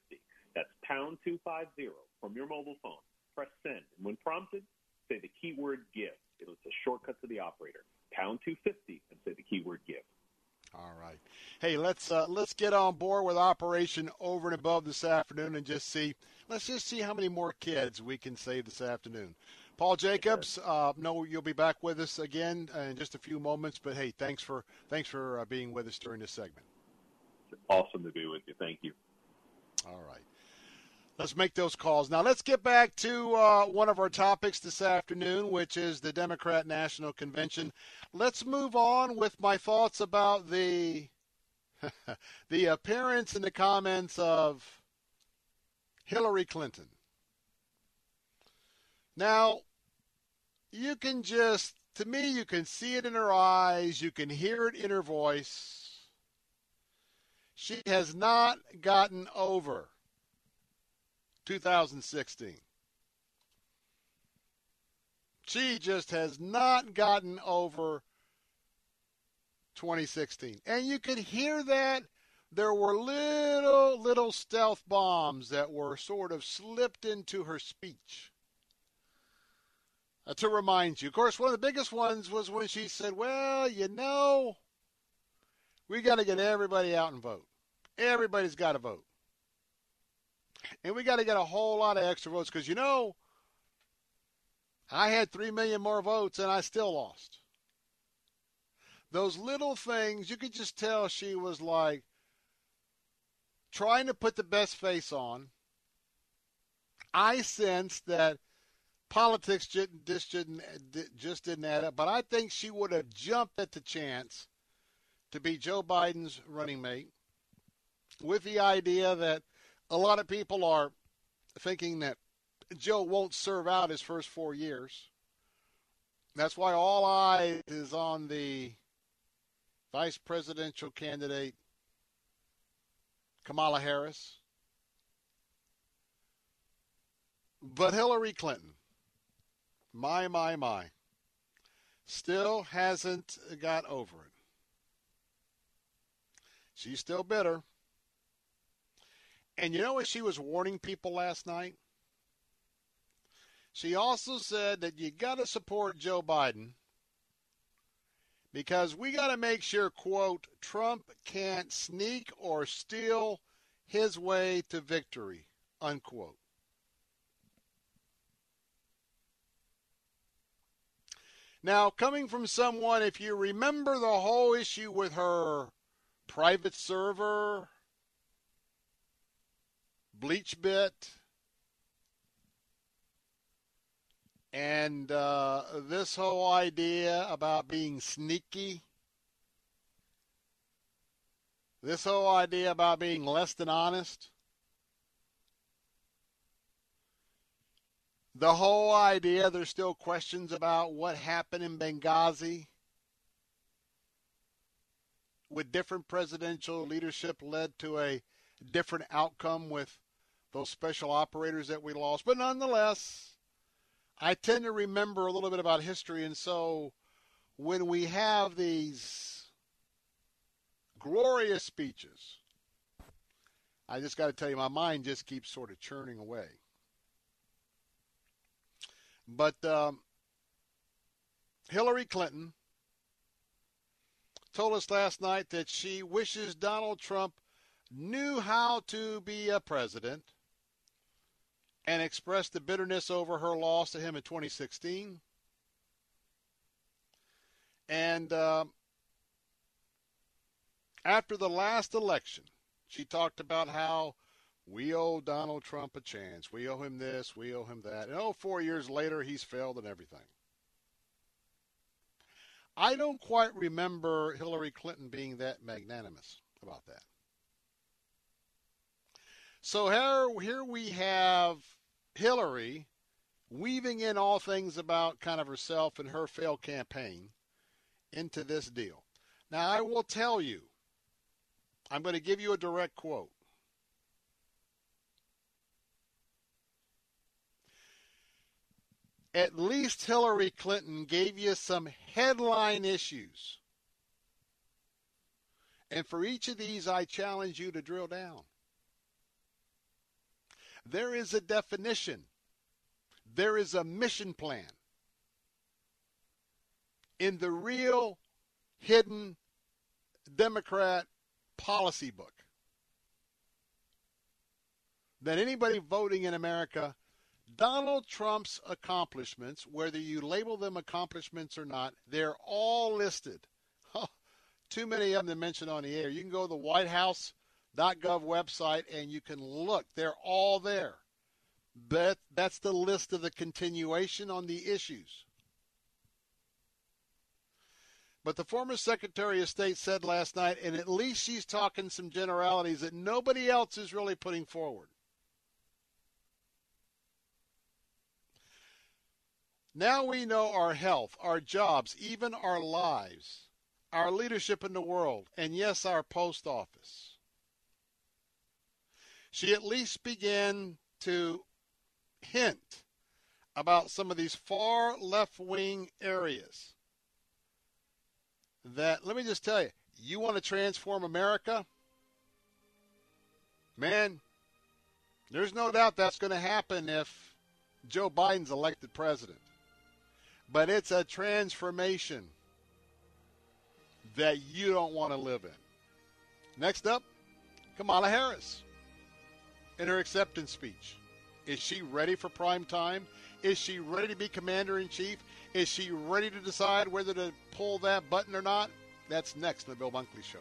That's pound 250 from your mobile phone. Press send. And when prompted, say the keyword give. It's a shortcut to the operator. Pound 250 and say the keyword give. All right. Hey, let's uh, let's get on board with Operation Over and Above this afternoon and just see. Let's just see how many more kids we can save this afternoon. Paul Jacobs, uh, no, you'll be back with us again in just a few moments. But hey, thanks for thanks for uh, being with us during this segment. Awesome to be with you. Thank you. All right. Let's make those calls. Now, let's get back to uh, one of our topics this afternoon, which is the Democrat National Convention. Let's move on with my thoughts about the the appearance and the comments of Hillary Clinton. Now, you can just, to me, you can see it in her eyes, you can hear it in her voice. She has not gotten over 2016. She just has not gotten over 2016. And you could hear that there were little, little stealth bombs that were sort of slipped into her speech Uh, to remind you. Of course, one of the biggest ones was when she said, Well, you know, we got to get everybody out and vote. Everybody's got to vote. And we got to get a whole lot of extra votes because, you know, I had 3 million more votes and I still lost. Those little things, you could just tell she was like trying to put the best face on. I sensed that politics just, just didn't just didn't add up. But I think she would have jumped at the chance to be Joe Biden's running mate, with the idea that a lot of people are thinking that Joe won't serve out his first four years. That's why all eyes is on the vice presidential candidate Kamala Harris. But Hillary Clinton my, my, my. Still hasn't got over it. She's still bitter. And you know what she was warning people last night? She also said that you got to support Joe Biden because we got to make sure, quote, Trump can't sneak or steal his way to victory, unquote. Now, coming from someone, if you remember the whole issue with her private server, BleachBit, and uh, this whole idea about being sneaky, this whole idea about being less than honest, the whole idea there's still questions about what happened in Benghazi with different presidential leadership led to a different outcome with those special operators that we lost. But nonetheless, I tend to remember a little bit about history, and so when we have these glorious speeches, I just got to tell you, my mind just keeps sort of churning away. But um, Hillary Clinton told us last night that she wishes Donald Trump knew how to be a president and expressed the bitterness over her loss to him in 2016. And uh, after the last election, she talked about how we owe Donald Trump a chance. We owe him this, we owe him that. And oh, four years later, he's failed and everything. I don't quite remember Hillary Clinton being that magnanimous about that. So here, here we have Hillary weaving in all things about kind of herself and her failed campaign into this deal. Now, I will tell you, I'm going to give you a direct quote. At least Hillary Clinton gave you some headline issues. And for each of these, I challenge you to drill down. There is a definition, there is a mission plan in the real hidden Democrat policy book that anybody voting in America, Donald Trump's accomplishments, whether you label them accomplishments or not, they're all listed. too many of them to mention on the air. You can go to the White House .gov website and you can look. They're all there. But that's the list of the continuation on the issues. But the former Secretary of State said last night, and at least she's talking some generalities that nobody else is really putting forward. Now we know our health, our jobs, even our lives, our leadership in the world, and yes, our post office she at least began to hint about some of these far left wing areas that, let me just tell you, you want to transform America? Man, there's no doubt that's going to happen if Joe Biden's elected president. But it's a transformation that you don't want to live in. Next up, Kamala Harris in her acceptance speech. Is she ready for prime time? Is she ready to be commander in chief? Is she ready to decide whether to pull that button or not? That's next in the Bill Bunkley Show.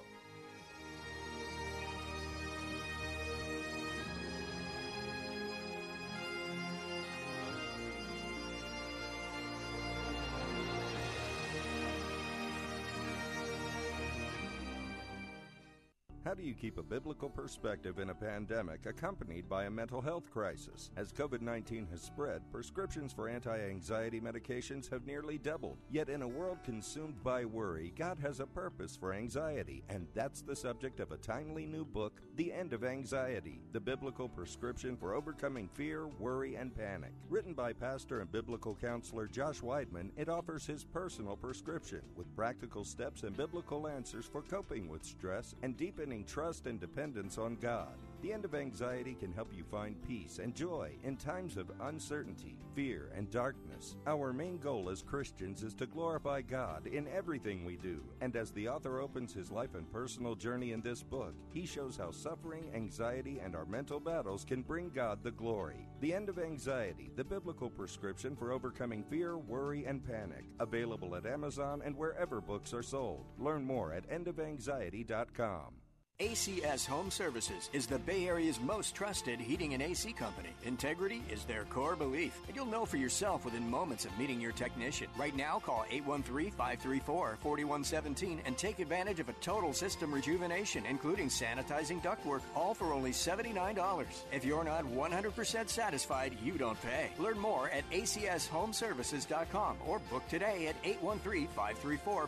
How do you keep a biblical perspective in a pandemic accompanied by a mental health crisis? As COVID 19 has spread, prescriptions for anti anxiety medications have nearly doubled. Yet, in a world consumed by worry, God has a purpose for anxiety, and that's the subject of a timely new book, The End of Anxiety The Biblical Prescription for Overcoming Fear, Worry, and Panic. Written by pastor and biblical counselor Josh Weidmann, it offers his personal prescription with practical steps and biblical answers for coping with stress and deepening trust and dependence on God. The End of Anxiety can help you find peace and joy in times of uncertainty, fear, and darkness. Our main goal as Christians is to glorify God in everything we do. And as the author opens his life and personal journey in this book, he shows how suffering, anxiety, and our mental battles can bring God the glory. The End of Anxiety, the biblical prescription for overcoming fear, worry, and panic. Available at Amazon and wherever books are sold. Learn more at endofanxiety.com. ACS Home Services is the Bay Area's most trusted heating and AC company. Integrity is their core belief, and you'll know for yourself within moments of meeting your technician. Right now, call 813 534 4117 and take advantage of a total system rejuvenation, including sanitizing ductwork, all for only $79. If you're not 100% satisfied, you don't pay. Learn more at acshomeservices.com or book today at 813 534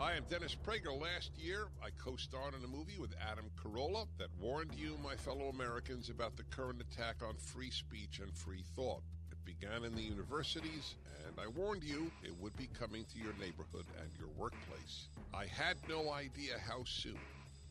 Hi, I'm Dennis Prager. Last year, I co starred in a movie with Adam Carolla that warned you, my fellow Americans, about the current attack on free speech and free thought. It began in the universities, and I warned you it would be coming to your neighborhood and your workplace. I had no idea how soon.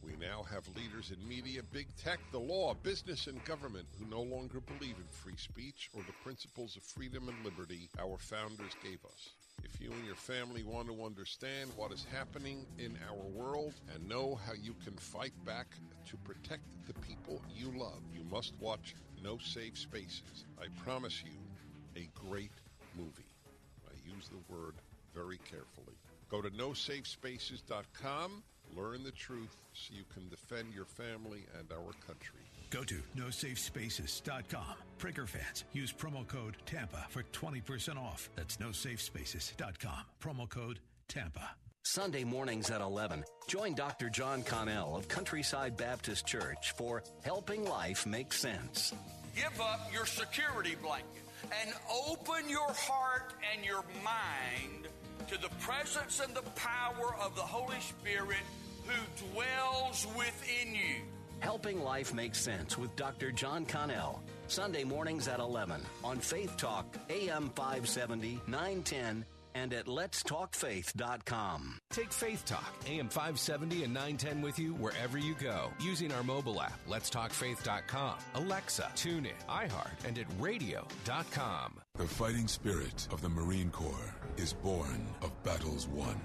We now have leaders in media, big tech, the law, business, and government who no longer believe in free speech or the principles of freedom and liberty our founders gave us. If you and your family want to understand what is happening in our world and know how you can fight back to protect the people you love, you must watch No Safe Spaces. I promise you, a great movie. I use the word very carefully. Go to nosafespaces.com, learn the truth so you can defend your family and our country. Go to nosafespaces.com. Prager fans, use promo code TAMPA for 20% off. That's nosafespaces.com. Promo code TAMPA. Sunday mornings at 11. Join Dr. John Connell of Countryside Baptist Church for Helping Life Make Sense. Give up your security blanket and open your heart and your mind to the presence and the power of the Holy Spirit who dwells within you. Helping Life Make Sense with Dr. John Connell. Sunday mornings at 11 on Faith Talk, AM 570, 910, and at letstalkfaith.com. Take Faith Talk, AM 570 and 910 with you wherever you go using our mobile app, letstalkfaith.com, Alexa, TuneIn, iHeart, and at radio.com. The fighting spirit of the Marine Corps is born of battles won.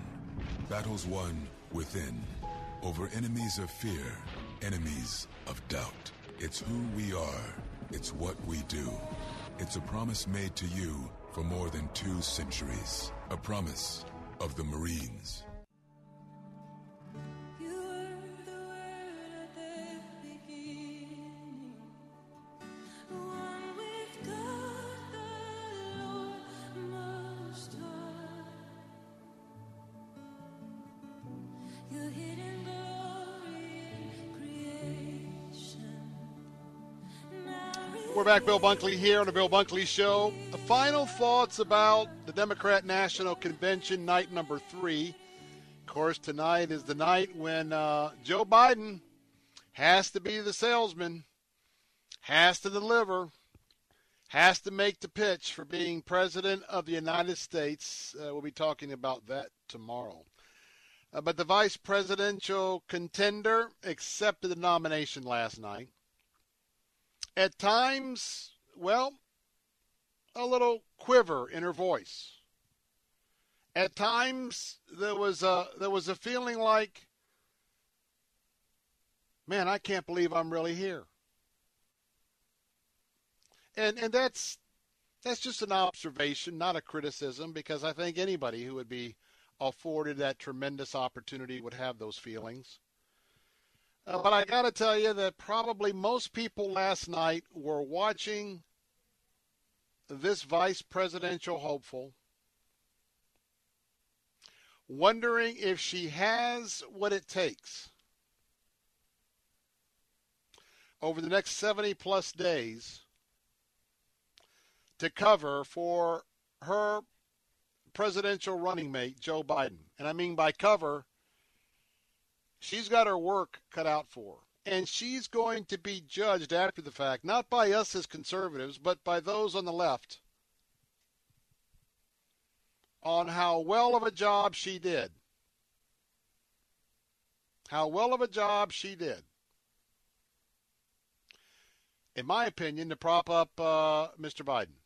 Battles won within, over enemies of fear, enemies of doubt. It's who we are. It's what we do. It's a promise made to you for more than two centuries. A promise of the Marines. We're back, Bill Bunkley here on the Bill Bunkley Show. The final thoughts about the Democrat National Convention, night number three. Of course, tonight is the night when uh, Joe Biden has to be the salesman, has to deliver, has to make the pitch for being president of the United States. Uh, we'll be talking about that tomorrow. Uh, but the vice presidential contender accepted the nomination last night at times, well, a little quiver in her voice. At times, there was a there was a feeling like, man, I can't believe I'm really here. And and that's that's just an observation, not a criticism, because I think anybody who would be afforded that tremendous opportunity would have those feelings. Uh, but I got to tell you that probably most people last night were watching this vice presidential hopeful, wondering if she has what it takes over the next 70 plus days to cover for her presidential running mate, Joe Biden. And I mean by cover, she's got her work cut out for her. And she's going to be judged after the fact, not by us as conservatives, but by those on the left, on how well of a job she did. How well of a job she did. In my opinion, to prop up uh, Mr. Biden.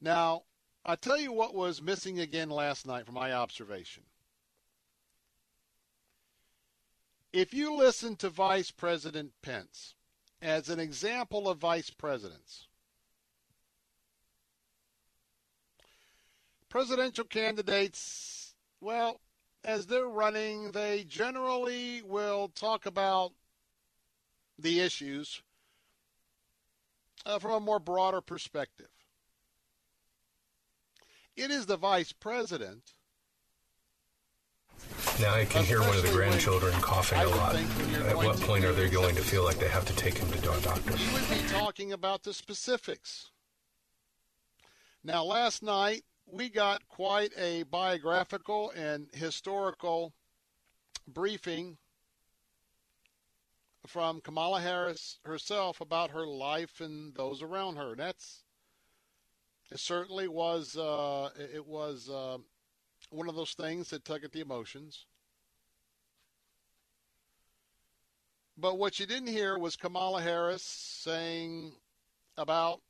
Now, I'll tell you what was missing again last night from my observation. If you listen to Vice President Pence as an example of vice presidents, presidential candidates, well, as they're running, they generally will talk about the issues uh, from a more broader perspective. It is the vice president. Now I can hear one of the grandchildren coughing a lot. At what point are they going to feel like they have to take him to a doctor? You would be talking about the specifics. Now, last night we got quite a biographical and historical briefing from Kamala Harris herself about her life and those around her. That's it certainly was. Uh, it was uh, one of those things that tug at the emotions. But what you didn't hear was Kamala Harris saying about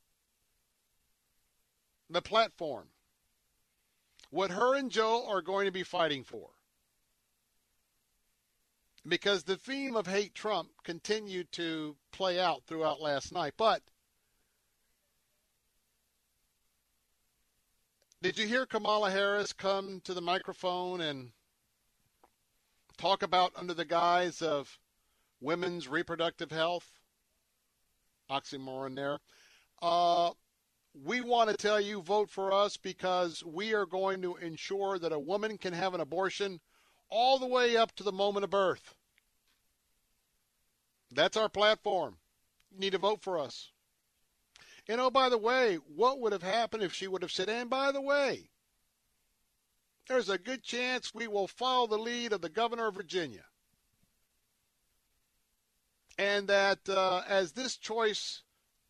the platform, what her and Joe are going to be fighting for. Because the theme of hate Trump continued to play out throughout last night. But Did you hear Kamala Harris come to the microphone and talk about under the guise of women's reproductive health? Oxymoron there. Uh, we want to tell you vote for us because we are going to ensure that a woman can have an abortion all the way up to the moment of birth. That's our platform. You need to vote for us. And oh, by the way, what would have happened if she would have said, and by the way, there's a good chance we will follow the lead of the governor of Virginia. And that uh, as this choice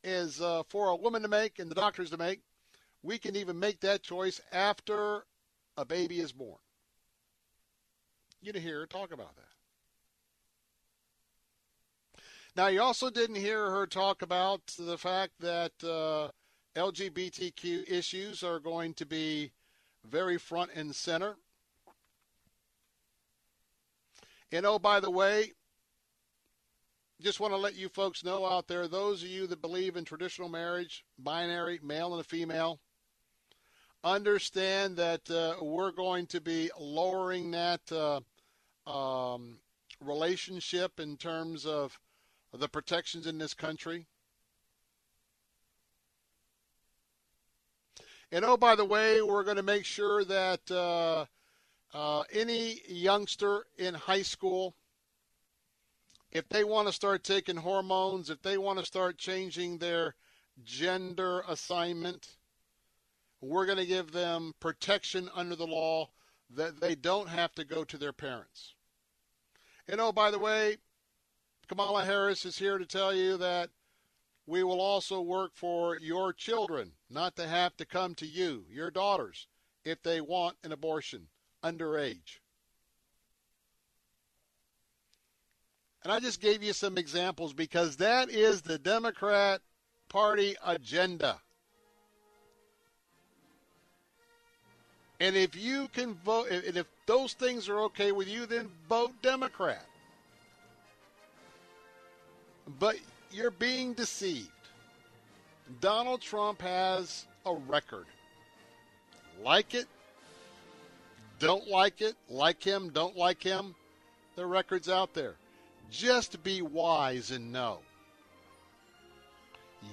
is uh, for a woman to make and the doctors to make, we can even make that choice after a baby is born. You to hear her talk about that. Now, you also didn't hear her talk about the fact that uh, LGBTQ issues are going to be very front and center. And oh, by the way, just want to let you folks know out there, those of you that believe in traditional marriage, binary, male and a female, understand that uh, we're going to be lowering that uh, um, relationship in terms of the protections in this country. And oh, by the way, we're going to make sure that uh, uh, any youngster in high school, if they want to start taking hormones, if they want to start changing their gender assignment, we're going to give them protection under the law that they don't have to go to their parents. And oh, by the way, Kamala Harris is here to tell you that we will also work for your children not to have to come to you, your daughters, if they want an abortion underage. And I just gave you some examples because that is the Democrat Party agenda. And if you can vote, and if those things are okay with you, then vote Democrat. But you're being deceived. Donald Trump has a record. Like it, don't like it, like him, don't like him. The record's out there. Just be wise and know.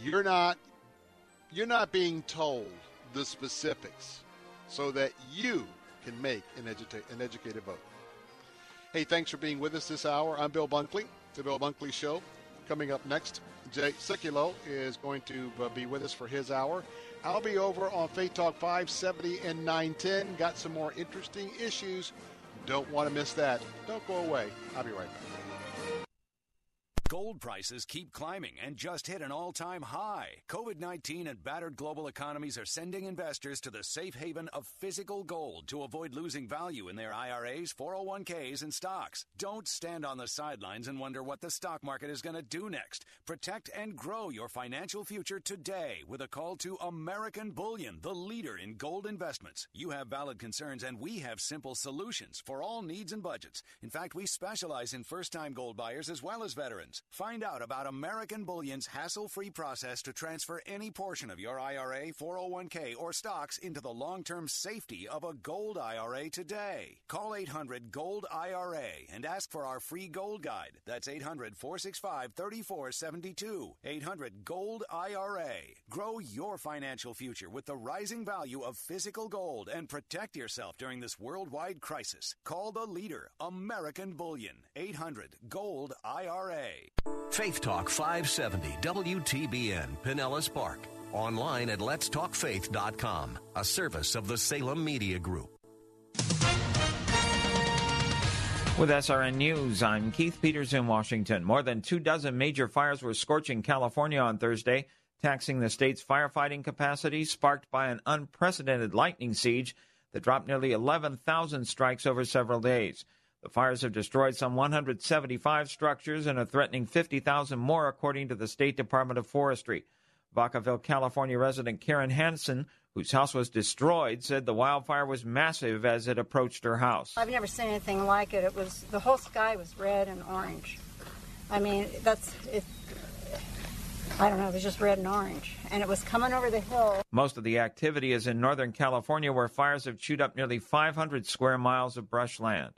You're not you're not being told the specifics. so that you can make an, an educated vote. Hey, thanks for being with us this hour. I'm Bill Bunkley, The Bill Bunkley Show. Coming up next, Jay Sekulow is going to uh, be with us for his hour. I'll be over on Faith Talk 570 and 910. Got some more interesting issues. Don't want to miss that. Don't go away. I'll be right back. Gold prices keep climbing and just hit an all time high. COVID 19 and battered global economies are sending investors to the safe haven of physical gold to avoid losing value in their IRAs, 401ks, and stocks. Don't stand on the sidelines and wonder what the stock market is going to do next. Protect and grow your financial future today with a call to American Bullion, the leader in gold investments. You have valid concerns, and we have simple solutions for all needs and budgets. In fact, we specialize in first time gold buyers as well as veterans. Find out about American Bullion's hassle free process to transfer any portion of your IRA, 401k, or stocks into the long term safety of a gold IRA today. Call 800 Gold IRA and ask for our free gold guide. That's 800 465 3472. 800 Gold IRA. Grow your financial future with the rising value of physical gold and protect yourself during this worldwide crisis. Call the leader, American Bullion. 800 Gold IRA. Faith Talk 570 WTBN Pinellas Park. Online at letstalkfaith.com, a service of the Salem Media Group. With SRN News, I'm Keith Peters in Washington. More than two dozen major fires were scorching California on Thursday, taxing the state's firefighting capacity, sparked by an unprecedented lightning siege that dropped nearly 11,000 strikes over several days. The fires have destroyed some 175 structures and are threatening 50,000 more, according to the State Department of Forestry. Vacaville, California resident Karen Hansen, whose house was destroyed, said the wildfire was massive as it approached her house. I've never seen anything like it. It was the whole sky was red and orange. I mean, that's it. I don't know. It was just red and orange, and it was coming over the hill. Most of the activity is in Northern California, where fires have chewed up nearly 500 square miles of brush land.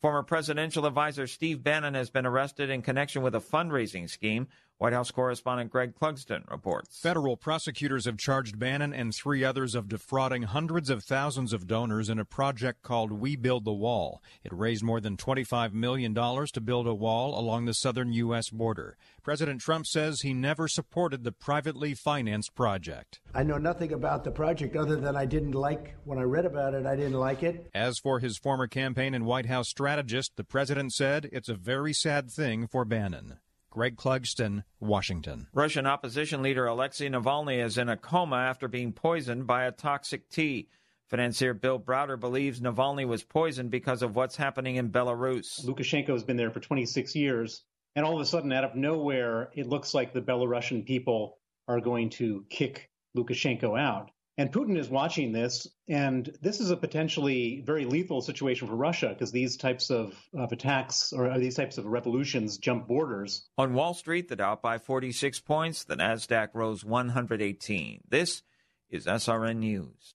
Former presidential advisor Steve Bannon has been arrested in connection with a fundraising scheme. White House correspondent Greg Clugston reports. Federal prosecutors have charged Bannon and three others of defrauding hundreds of thousands of donors in a project called We Build the Wall. It raised more than $25 million to build a wall along the southern U.S. border. President Trump says he never supported the privately financed project. I know nothing about the project other than I didn't like, when I read about it, I didn't like it. As for his former campaign and White House strategist, the president said it's a very sad thing for Bannon. Greg Clugston, Washington. Russian opposition leader Alexei Navalny is in a coma after being poisoned by a toxic tea. Financier Bill Browder believes Navalny was poisoned because of what's happening in Belarus. Lukashenko has been there for 26 years, and all of a sudden, out of nowhere, it looks like the Belarusian people are going to kick Lukashenko out. And Putin is watching this, and this is a potentially very lethal situation for Russia because these types of, of attacks or these types of revolutions jump borders. On Wall Street, the Dow by 46 points, the Nasdaq rose 118. This is SRN News.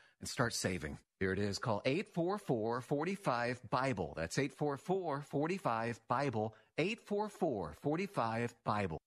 and start saving. Here it is. Call 844 45 Bible. That's 844 45 Bible. 844 45 Bible.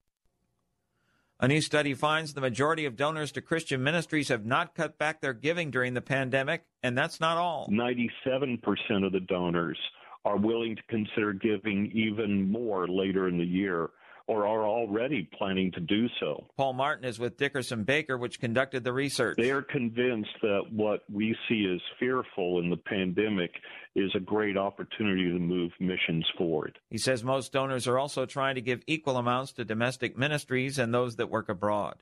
A new study finds the majority of donors to Christian ministries have not cut back their giving during the pandemic, and that's not all. 97% of the donors are willing to consider giving even more later in the year. Or are already planning to do so. Paul Martin is with Dickerson Bakker, which conducted the research. They are convinced that what we see as fearful in the pandemic is a great opportunity to move missions forward. He says most donors are also trying to give equal amounts to domestic ministries and those that work abroad.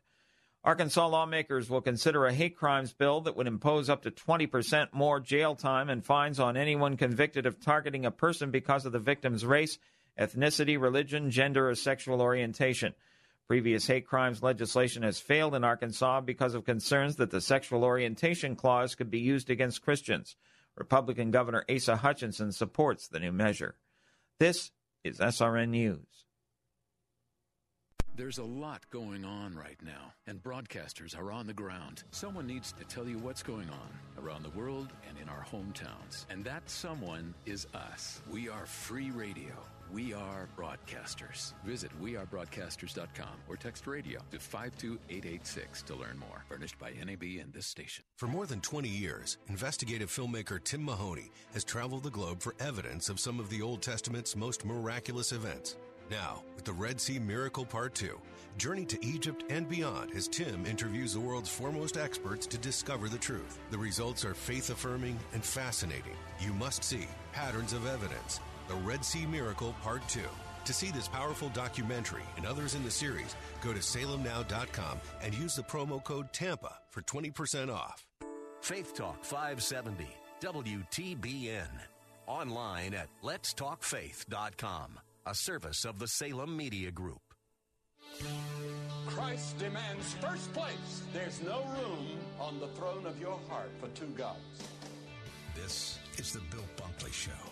Arkansas lawmakers will consider a hate crimes bill that would impose up to 20% more jail time and fines on anyone convicted of targeting a person because of the victim's race, ethnicity, religion, gender, or sexual orientation. Previous hate crimes legislation has failed in Arkansas because of concerns that the sexual orientation clause could be used against Christians. Republican Governor Asa Hutchinson supports the new measure. This is SRN News. There's a lot going on right now, and broadcasters are on the ground. Someone needs to tell you what's going on around the world and in our hometowns. And that someone is us. We are free radio. We are broadcasters. Visit wearebroadcasters.com or text radio to 52886 to learn more. Furnished by NAB and this station. For more than 20 years, investigative filmmaker Tim Mahoney has traveled the globe for evidence of some of the Old Testament's most miraculous events. Now, with the Red Sea Miracle Part 2, journey to Egypt and beyond as Tim interviews the world's foremost experts to discover the truth. The results are faith affirming and fascinating. You must see Patterns of Evidence, the Red Sea Miracle Part 2. To see this powerful documentary and others in the series, go to salemnow.com and use the promo code TAMPA for 20% off. Faith Talk 570, WTBN. Online at letstalkfaith.com a service of the Salem Media Group. Christ demands first place. There's no room on the throne of your heart for two gods. This is the Bill Bunkley Show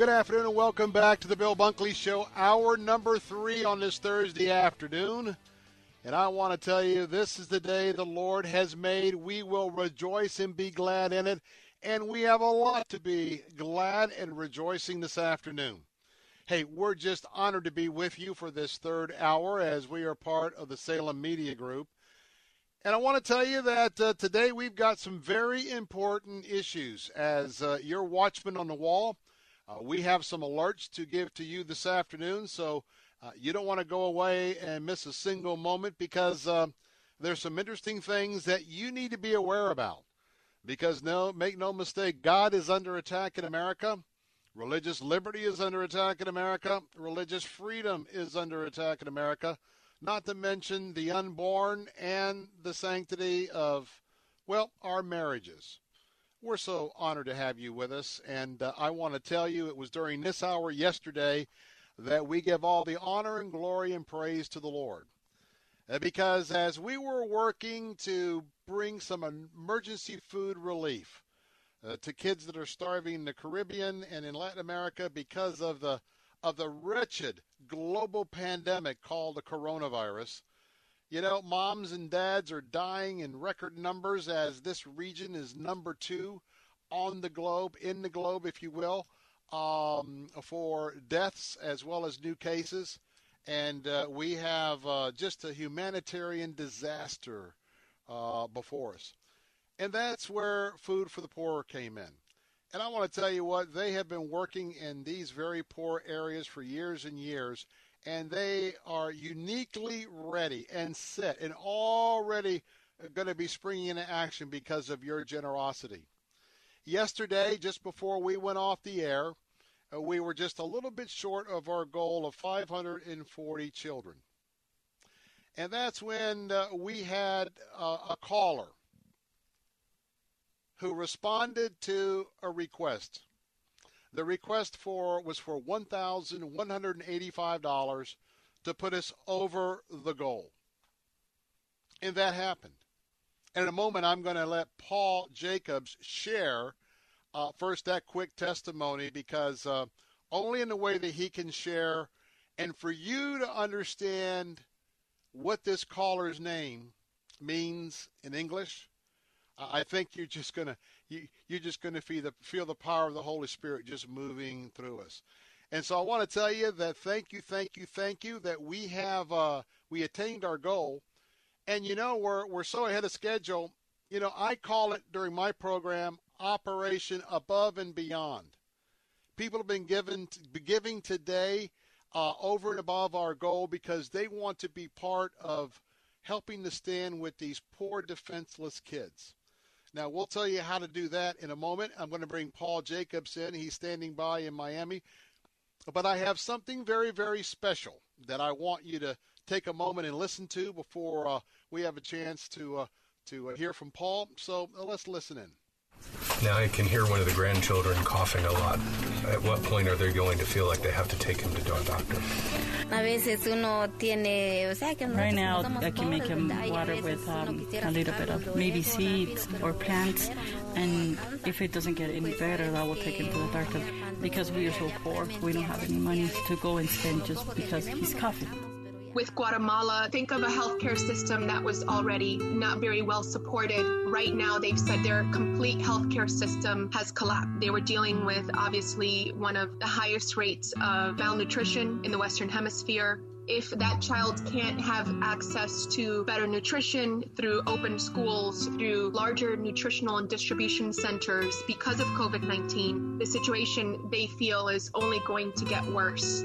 Good afternoon and welcome back to the Bill Bunkley Show, hour number three on this Thursday afternoon. And I want to tell you, this is the day the Lord has made. We will rejoice and be glad in it. And we have a lot to be glad and rejoicing this afternoon. Hey, we're just honored to be with you for this third hour as we are part of the Salem Media Group. And I want to tell you that uh, today we've got some very important issues. As uh, your watchman on the wall, uh, we have some alerts to give to you this afternoon. So uh, you don't want to go away and miss a single moment because uh, there's some interesting things that you need to be aware about. Because no, make no mistake, God is under attack in America. Religious liberty is under attack in America. Religious freedom is under attack in America. Not to mention the unborn and the sanctity of, well, our marriages. We're so honored to have you with us. And uh, I want to tell you, it was during this hour yesterday that we give all the honor and glory and praise to the Lord. Uh, because as we were working to bring some emergency food relief uh, to kids that are starving in the Caribbean and in Latin America because of the of the wretched global pandemic called the coronavirus. You know, moms and dads are dying in record numbers as this region is number two on the globe, in the globe, if you will, um, for deaths as well as new cases. And uh, we have uh, just a humanitarian disaster uh, before us. And that's where Food for the Poor came in. And I want to tell you what, they have been working in these very poor areas for years and years, and they are uniquely ready and set and already going to be springing into action because of your generosity. Yesterday, just before we went off the air, uh, we were just a little bit short of our goal of 540 children. And that's when uh, we had uh, a caller who responded to a request. The request for was for $1,185 to put us over the goal. And that happened. In a moment, I'm going to let Paul Jacobs share uh, first that quick testimony because uh, only in the way that he can share and for you to understand what this caller's name means in English, I think you're just gonna you, you're just gonna feel the feel the power of the Holy Spirit just moving through us. And so I want to tell you that thank you, thank you, thank you that we have uh, we attained our goal, and you know we're we're so ahead of schedule. You know I call it during my program Operation Above and Beyond. People have been given giving today uh, over and above our goal because they want to be part of helping to stand with these poor defenseless kids. Now, we'll tell you how to do that in a moment. I'm going to bring Paul Jacobs in. He's standing by in Miami. But I have something very, very special that I want you to take a moment and listen to before uh, we have a chance to uh, to uh, hear from Paul. So uh, let's listen in. Now I can hear one of the grandchildren coughing a lot. At what point are they going to feel like they have to take him to a doctor? Right now, I can make him water with um, a little bit of maybe seeds or plants, and if it doesn't get any better, I will take him to the doctor because we are so poor. We don't have any money to go and spend just because he's coughing with Guatemala, think of a healthcare system that was already not very well supported. Right now, they've said their complete healthcare system has collapsed. They were dealing with obviously one of the highest rates of malnutrition in the Western Hemisphere. If that child can't have access to better nutrition through open schools, through larger nutritional and distribution centers because of COVID 19, the situation they feel is only going to get worse.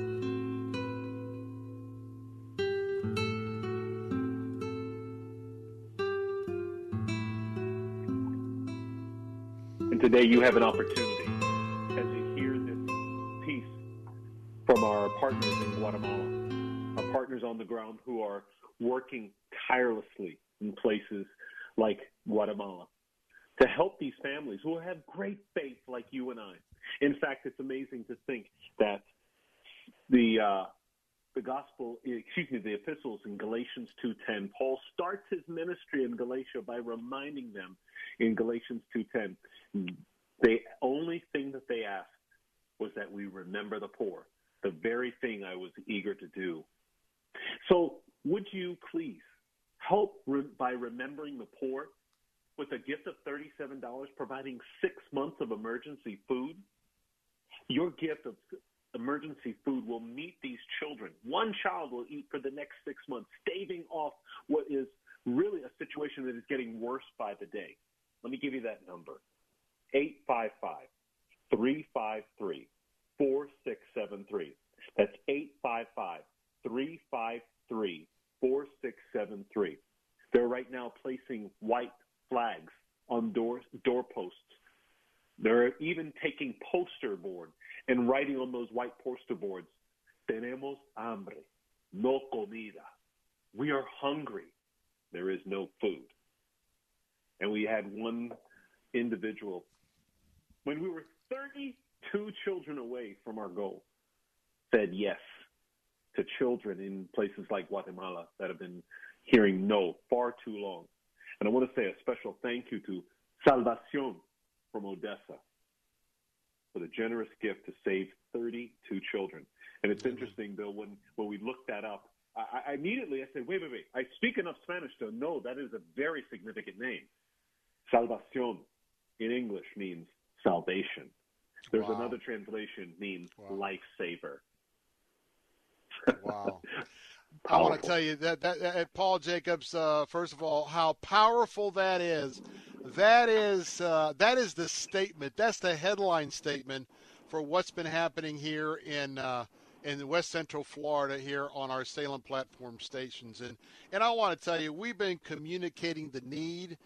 Today you have an opportunity as you hear this piece from our partners in Guatemala, our partners on the ground who are working tirelessly in places like Guatemala to help these families who have great faith like you and I. In fact, it's amazing to think that the uh, the gospel, excuse me, the epistles in Galatians 2:10. Paul starts his ministry in Galatia by reminding them in Galatians 2:10 the only thing that they asked was that we remember the poor, the very thing I was eager to do. So, would you please help re- by remembering the poor with a gift of $37, providing six months of emergency food? Your gift of emergency food will meet these children. One child will eat for the next six months, staving off what is really a situation that is getting worse by the day. Let me give you that number 855 353 4673. That's 855 353 4673. They're right now placing white flags on door, doorposts. They're even taking poster board and writing on those white poster boards, tenemos hambre, no comida. We are hungry. There is no food. And we had one individual when we were 32 children away from our goal, said yes to children in places like Guatemala that have been hearing no far too long. And I want to say a special thank you to Salvacion from Odessa for the generous gift to save 32 children. And it's mm-hmm. interesting, Bill, when, when we looked that up, I, I immediately I said, wait, wait, wait. I speak enough Spanish to know that is a very significant name. Salvacion in English means salvation. There's wow. another translation means wow. lifesaver. wow. I want to tell you that, that, that Paul Jacobs, uh, first of all, how powerful that is. That is uh, that is the statement. That's the headline statement for what's been happening here in uh, in West Central Florida here on our Salem platform stations. And and I want to tell you, we've been communicating the need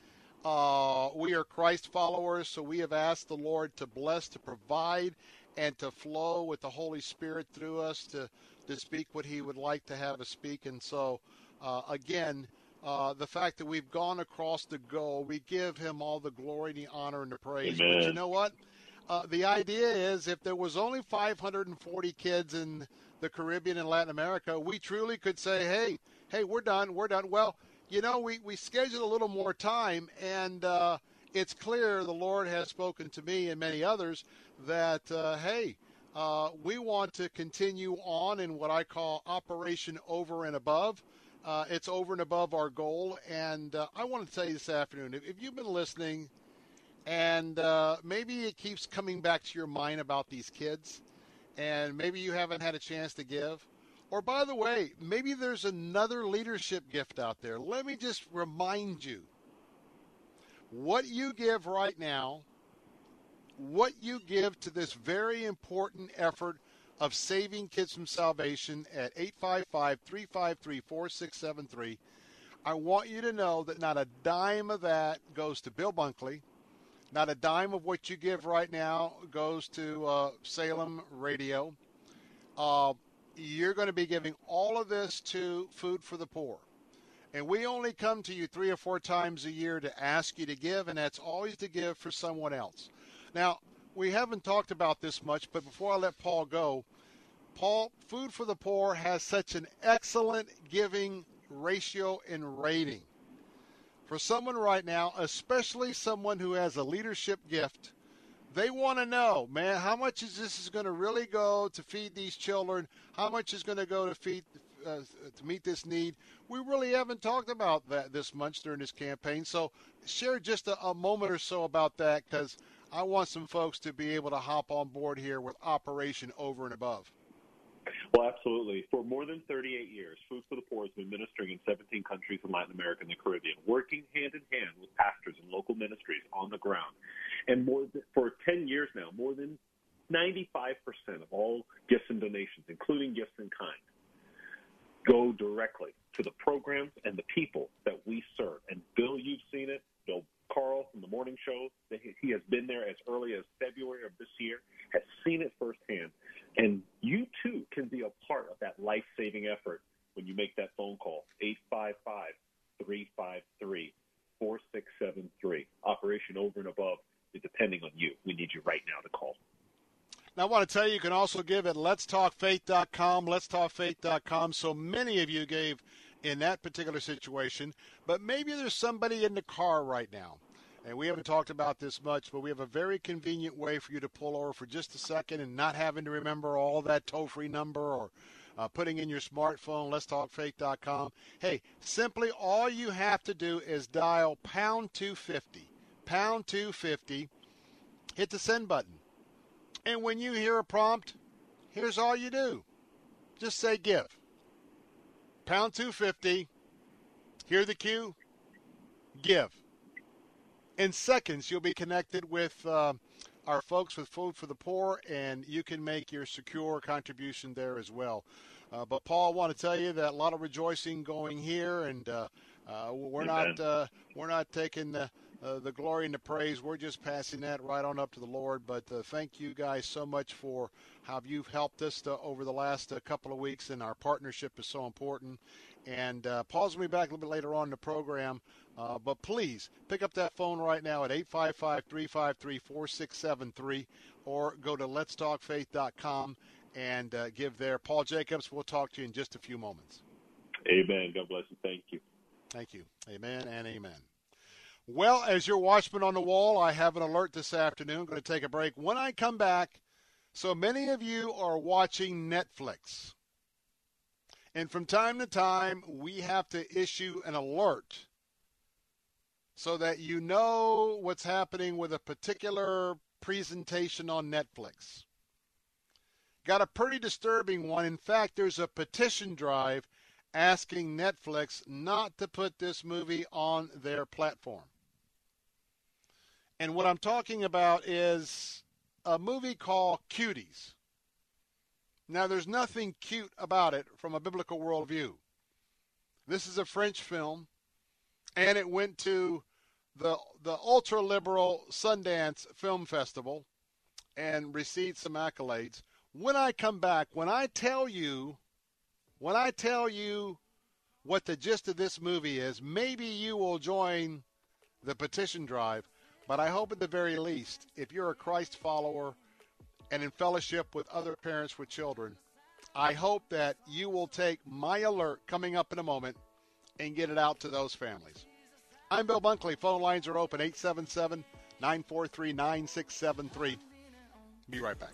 uh, we are Christ followers, so we have asked the Lord to bless, to provide, and to flow with the Holy Spirit through us to, to speak what He would like to have us speak. And so, uh, again, uh, the fact that we've gone across the goal. We give him all the glory, the honor, and the praise. Amen. But you know what? Uh, the idea is if there was only 540 kids in the Caribbean and Latin America, we truly could say, hey, hey, we're done, we're done. Well, you know, we, we scheduled a little more time, and uh, it's clear the Lord has spoken to me and many others that, uh, hey, uh, we want to continue on in what I call Operation Over and Above. Uh, it's over and above our goal. And uh, I want to tell you this afternoon if, if you've been listening and uh, maybe it keeps coming back to your mind about these kids, and maybe you haven't had a chance to give. Or, by the way, maybe there's another leadership gift out there. Let me just remind you what you give right now, what you give to this very important effort of saving kids from salvation at 855 353 4673. I want you to know that not a dime of that goes to Bill Bunkley. Not a dime of what you give right now goes to uh, Salem Radio. Uh, you're going to be giving all of this to Food for the Poor. And we only come to you three or four times a year to ask you to give, and that's always to give for someone else. Now, we haven't talked about this much, but before I let Paul go, Paul, Food for the Poor has such an excellent giving ratio and rating. For someone right now, especially someone who has a leadership gift, they want to know, man, how much is this is going to really go to feed these children? How much is going to go to feed uh, to meet this need? We really haven't talked about that this much during this campaign. So share just a, a moment or so about that because I want some folks to be able to hop on board here with Operation Over and Above. Well, absolutely. For more than 38 years, Food for the Poor has been ministering in 17 countries in Latin America and the Caribbean, working hand in hand with pastors and local ministries on the ground. And more than, for 10 years now, more than 95% of all gifts and donations, including gifts in kind, go directly to the programs and the people that we serve. And Bill, you've seen it. Bill Carl from the morning show, he has been there as early as February of this year, has seen it firsthand. And you too can be a part of that life saving effort when you make that phone call 855 353 4673. Operation Over and Above is depending on you. We need you right now to call. Now, I want to tell you, you can also give at letstalkfaith.com, letstalkfaith.com. So many of you gave in that particular situation, but maybe there's somebody in the car right now. And we haven't talked about this much, but we have a very convenient way for you to pull over for just a second and not having to remember all that toll free number or uh, putting in your smartphone, letstalkfaith.com. Hey, simply all you have to do is dial pound 250, pound 250, hit the send button. And when you hear a prompt, here's all you do just say give pound 250, hear the cue, give. In seconds, you'll be connected with uh, our folks with Food for the Poor, and you can make your secure contribution there as well. Uh, but Paul, I want to tell you that a lot of rejoicing going here, and uh, uh we're Amen. not uh, we're not taking the uh, the glory and the praise. We're just passing that right on up to the Lord. But uh, thank you guys so much for how you've helped us to, over the last uh, couple of weeks, and our partnership is so important. And uh, Paul's to be back a little bit later on in the program. Uh, but please pick up that phone right now at 855 353 4673 or go to letstalkfaith.com and uh, give there. Paul Jacobs, we'll talk to you in just a few moments. Amen. God bless you. Thank you. Thank you. Amen and amen. Well, as your watchman on the wall, I have an alert this afternoon. I'm going to take a break. When I come back, so many of you are watching Netflix. And from time to time, we have to issue an alert so that you know what's happening with a particular presentation on Netflix. Got a pretty disturbing one. In fact, there's a petition drive asking Netflix not to put this movie on their platform. And what I'm talking about is a movie called Cuties. Now, there's nothing cute about it from a biblical worldview. This is a French film, and it went to the the ultra liberal Sundance Film Festival and received some accolades. When I come back, when I tell you, when I tell you what the gist of this movie is. Maybe you will join the petition drive, but I hope at the very least, if you're a Christ follower and in fellowship with other parents with children, I hope that you will take my alert coming up in a moment and get it out to those families. I'm Bill Bunkley. Phone lines are open 877 943 9673. Be right back.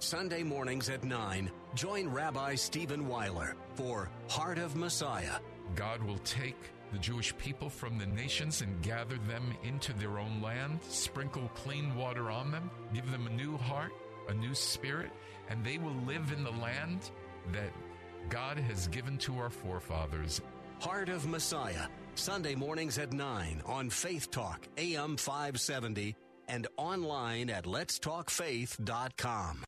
Sunday mornings at 9, join Rabbi Stephen Weiler for Heart of Messiah. God will take the Jewish people from the nations and gather them into their own land, sprinkle clean water on them, give them a new heart, a new spirit, and they will live in the land that God has given to our forefathers. Heart of Messiah, Sunday mornings at 9 on Faith Talk, AM 570, and online at letstalkfaith.com.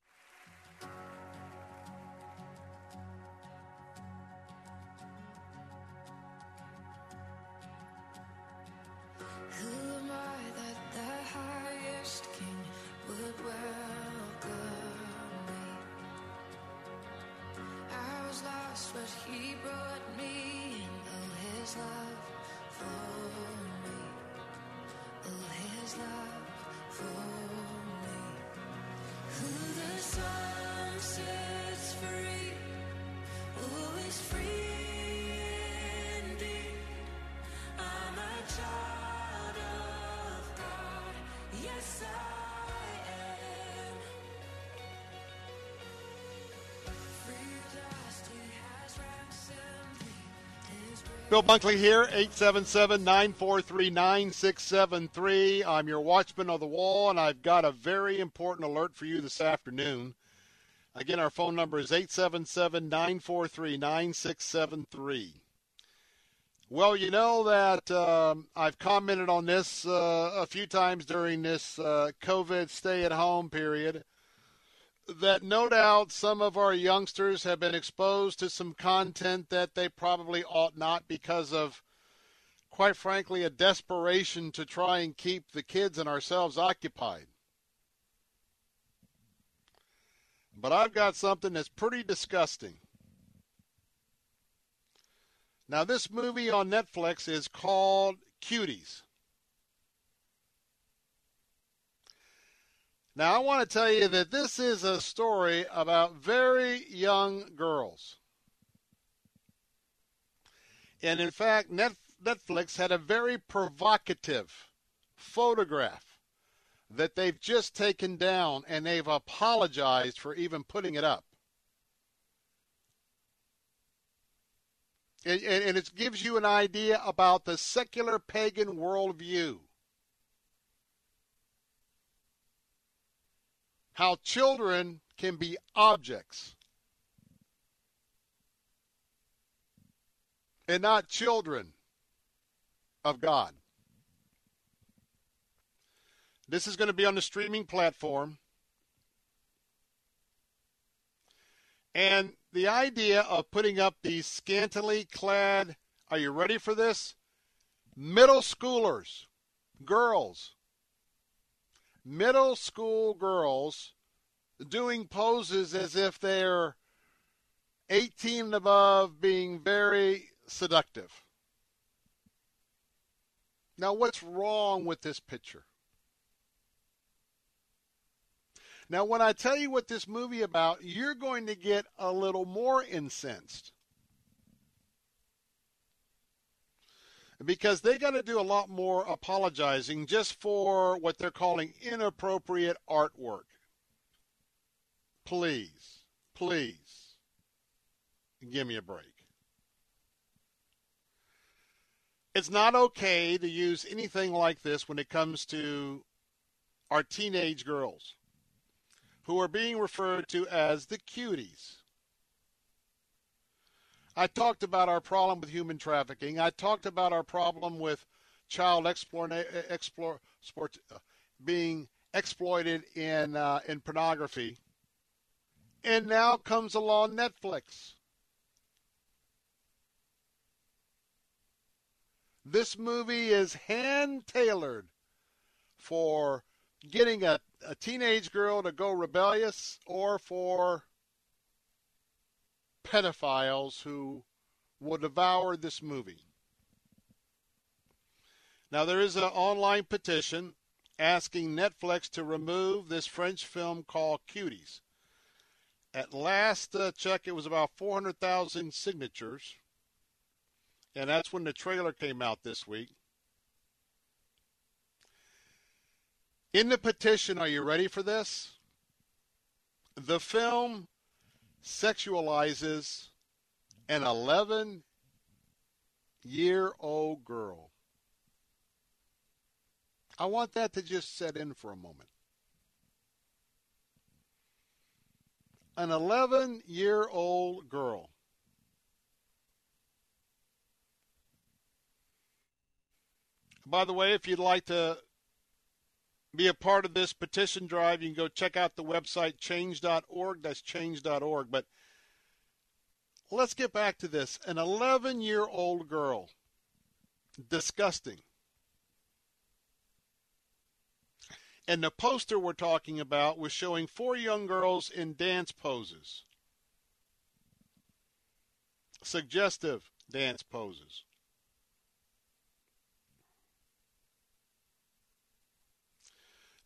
Bill Bunkley here, 877 943 9673. I'm your watchman on the wall, and I've got a very important alert for you this afternoon. Again, our phone number is 877 943 9673. Well, you know that um, I've commented on this uh, a few times during this uh, COVID stay at home period. That no doubt some of our youngsters have been exposed to some content that they probably ought not because of, quite frankly, a desperation to try and keep the kids and ourselves occupied. But I've got something that's pretty disgusting. Now, this movie on Netflix is called Cuties. Now, I want to tell you that this is a story about very young girls. And in fact, Netflix had a very provocative photograph that they've just taken down and they've apologized for even putting it up. And, and, and it gives you an idea about the secular pagan worldview. How children can be objects and not children of God. This is going to be on the streaming platform. And the idea of putting up these scantily clad, are you ready for this? Middle schoolers, girls, middle school girls doing poses as if they're 18 and above, being very seductive. Now, what's wrong with this picture? Now, when I tell you what this movie about, you're going to get a little more incensed. Because they got to do a lot more apologizing just for what they're calling inappropriate artwork. Please, please, give me a break. It's not okay to use anything like this when it comes to our teenage girls who are being referred to as the cuties. I talked about our problem with human trafficking. I talked about our problem with child explore, explore, sport, uh, being exploited in uh, in pornography. And now comes along Netflix. This movie is hand tailored for getting a a teenage girl to go rebellious or for pedophiles who will devour this movie. Now, there is an online petition asking Netflix to remove this French film called Cuties. At last uh, check, it was about 400,000 signatures, and that's when the trailer came out this week. In the petition, are you ready for this? The film sexualizes an 11 year old girl. I want that to just set in for a moment. An 11 year old girl. By the way, if you'd like to be a part of this petition drive, you can go check out the website change.org. That's change.org. But let's get back to this. An 11 year old girl. Disgusting. And the poster we're talking about was showing four young girls in dance poses. Suggestive dance poses.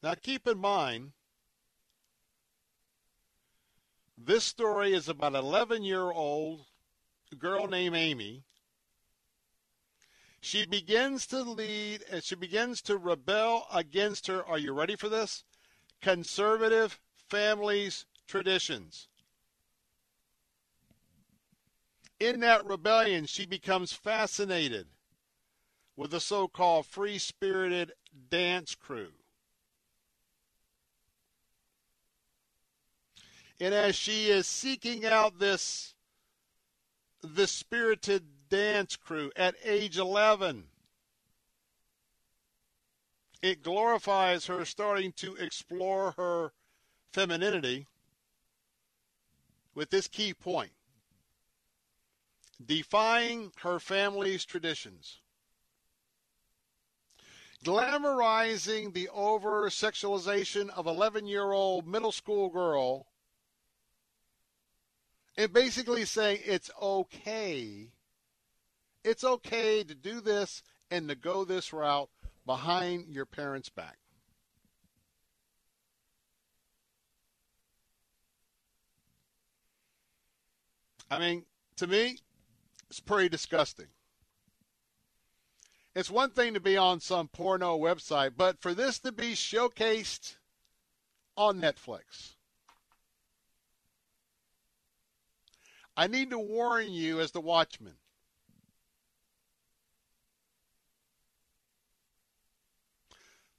Now, keep in mind, this story is about an 11 year old girl named Amy. She begins to lead and she begins to rebel against her. Are you ready for this? Conservative families' traditions. In that rebellion, she becomes fascinated with the so called free spirited dance crew. And as she is seeking out this, this spirited dance crew at age 11, it glorifies her starting to explore her femininity with this key point defying her family's traditions. Glamorizing the over sexualization of 11 year old middle school girl and basically saying it's okay. It's okay to do this and to go this route behind your parents' back. I mean, to me, it's pretty disgusting. It's one thing to be on some porno website, but for this to be showcased on Netflix, I need to warn you as the watchman.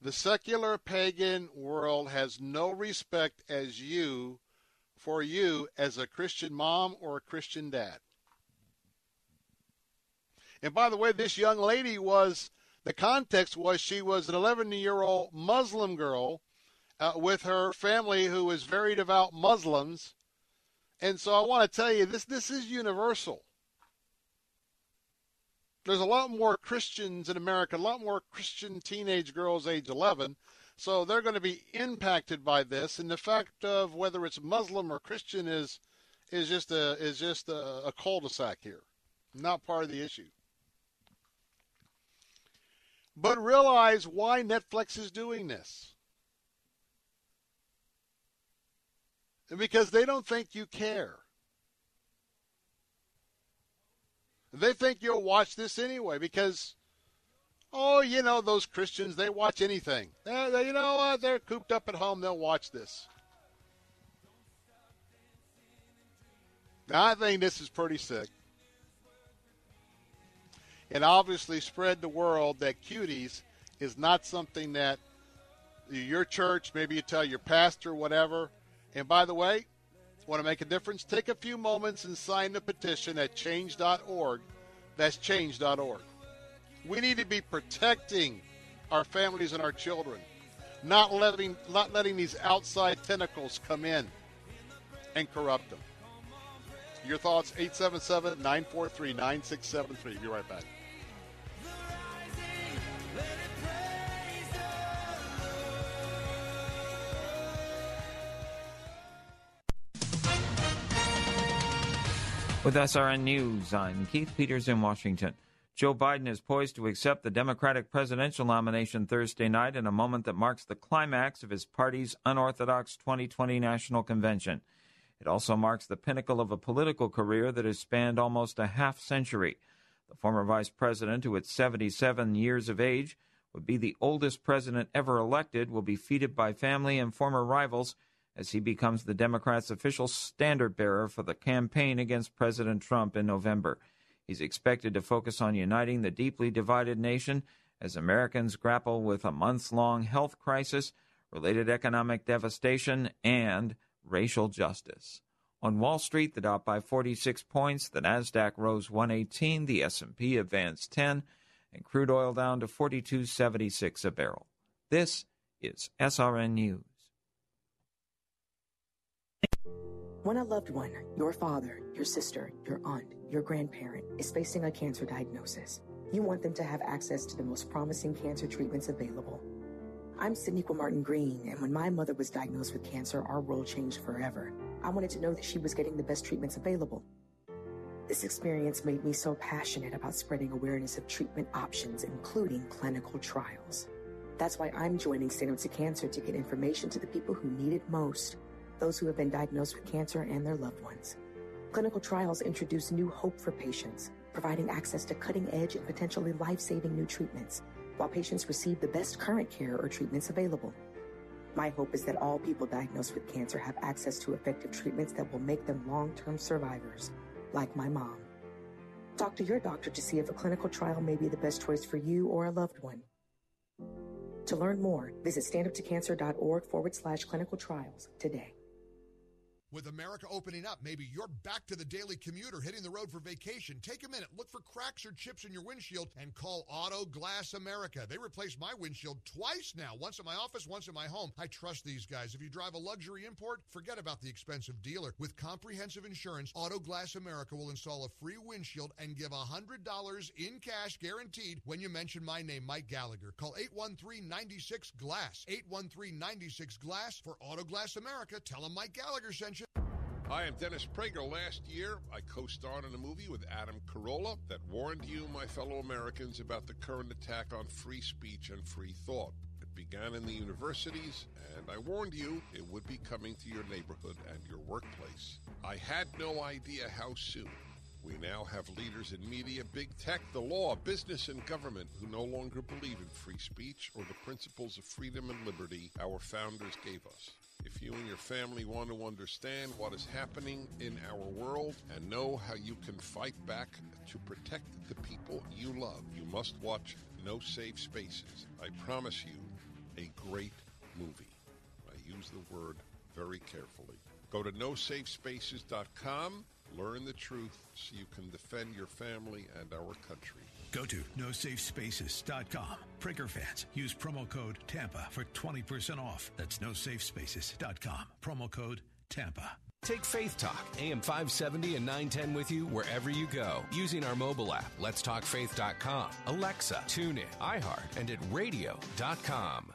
The secular pagan world has no respect as you for you as a Christian mom or a Christian dad. And by the way, this young lady was the context was she was an 11 year old Muslim girl uh, with her family who was very devout Muslims and so I want to tell you this this is universal. There's a lot more Christians in America, a lot more Christian teenage girls age 11. So they're going to be impacted by this, and the fact of whether it's Muslim or Christian is is just a is just a, a cul-de-sac here, not part of the issue. But realize why Netflix is doing this. Because they don't think you care. They think you'll watch this anyway because, oh, you know, those Christians, they watch anything. They're, they, you know what? They're cooped up at home. They'll watch this. Now, I think this is pretty sick. And obviously spread the world that cuties is not something that your church, maybe you tell your pastor, whatever. And by the way, Want to make a difference? Take a few moments and sign the petition at change.org. That's change.org. We need to be protecting our families and our children, not letting, not letting these outside tentacles come in and corrupt them. Your thoughts, 877 943 9673. Be right back. With SRN News, I'm Keith Peters in Washington. Joe Biden is poised to accept the Democratic presidential nomination Thursday night in a moment that marks the climax of his party's unorthodox 2020 national convention. It also marks the pinnacle of a political career that has spanned almost a half century. The former vice president, who at 77 years of age would be the oldest president ever elected, will be feted by family and former rivals as he becomes the Democrats' official standard bearer for the campaign against President Trump in November. He's expected to focus on uniting the deeply divided nation as Americans grapple with a months long health crisis, related economic devastation, and racial justice. On Wall Street, the Dow by 46 points, the Nasdaq rose 118, the S&P advanced 10, and crude oil down to 42.76 a barrel. This is SRN News. When a loved one, your father, your sister, your aunt, your grandparent, is facing a cancer diagnosis, you want them to have access to the most promising cancer treatments available. I'm Sydneyqua Martin Green, and when my mother was diagnosed with cancer, our world changed forever. I wanted to know that she was getting the best treatments available. This experience made me so passionate about spreading awareness of treatment options, including clinical trials. That's why I'm joining Stand Up to Cancer to get information to the people who need it most those who have been diagnosed with cancer and their loved ones. Clinical trials introduce new hope for patients, providing access to cutting edge and potentially life saving new treatments, while patients receive the best current care or treatments available. My hope is that all people diagnosed with cancer have access to effective treatments that will make them long term survivors, like my mom. Talk to your doctor to see if a clinical trial may be the best choice for you or a loved one. To learn more, visit standuptocancer.org forward slash clinical trials today. With America opening up, maybe you're back to the daily commuter hitting the road for vacation. Take a minute, look for cracks or chips in your windshield, and call Auto Glass America. They replaced my windshield twice now, once in my office, once in my home. I trust these guys. If you drive a luxury import, forget about the expensive dealer. With comprehensive insurance, Auto Glass America will install a free windshield and give $100 in cash guaranteed when you mention my name, Mike Gallagher. Call 813 96 Glass. 813 96 Glass for Auto Glass America. Tell them Mike Gallagher sent you. Hi, I'm Dennis Prager. Last year, I co starred in a movie with Adam Carolla that warned you, my fellow Americans, about the current attack on free speech and free thought. It began in the universities, and I warned you it would be coming to your neighborhood and your workplace. I had no idea how soon. We now have leaders in media, big tech, the law, business, and government who no longer believe in free speech or the principles of freedom and liberty our founders gave us. If you and your family want to understand what is happening in our world and know how you can fight back to protect the people you love, you must watch No Safe Spaces. I promise you, a great movie. I use the word very carefully. Go to nosafespaces.com, learn the truth so you can defend your family and our country. Go to nosafespaces.com. Prager fans, use promo code TAMPA for 20% off. That's nosafespaces.com. Promo code TAMPA. Take Faith Talk, AM 570 and 910 with you wherever you go using our mobile app, letstalkfaith.com, Alexa, TuneIn, iHeart, and at radio.com.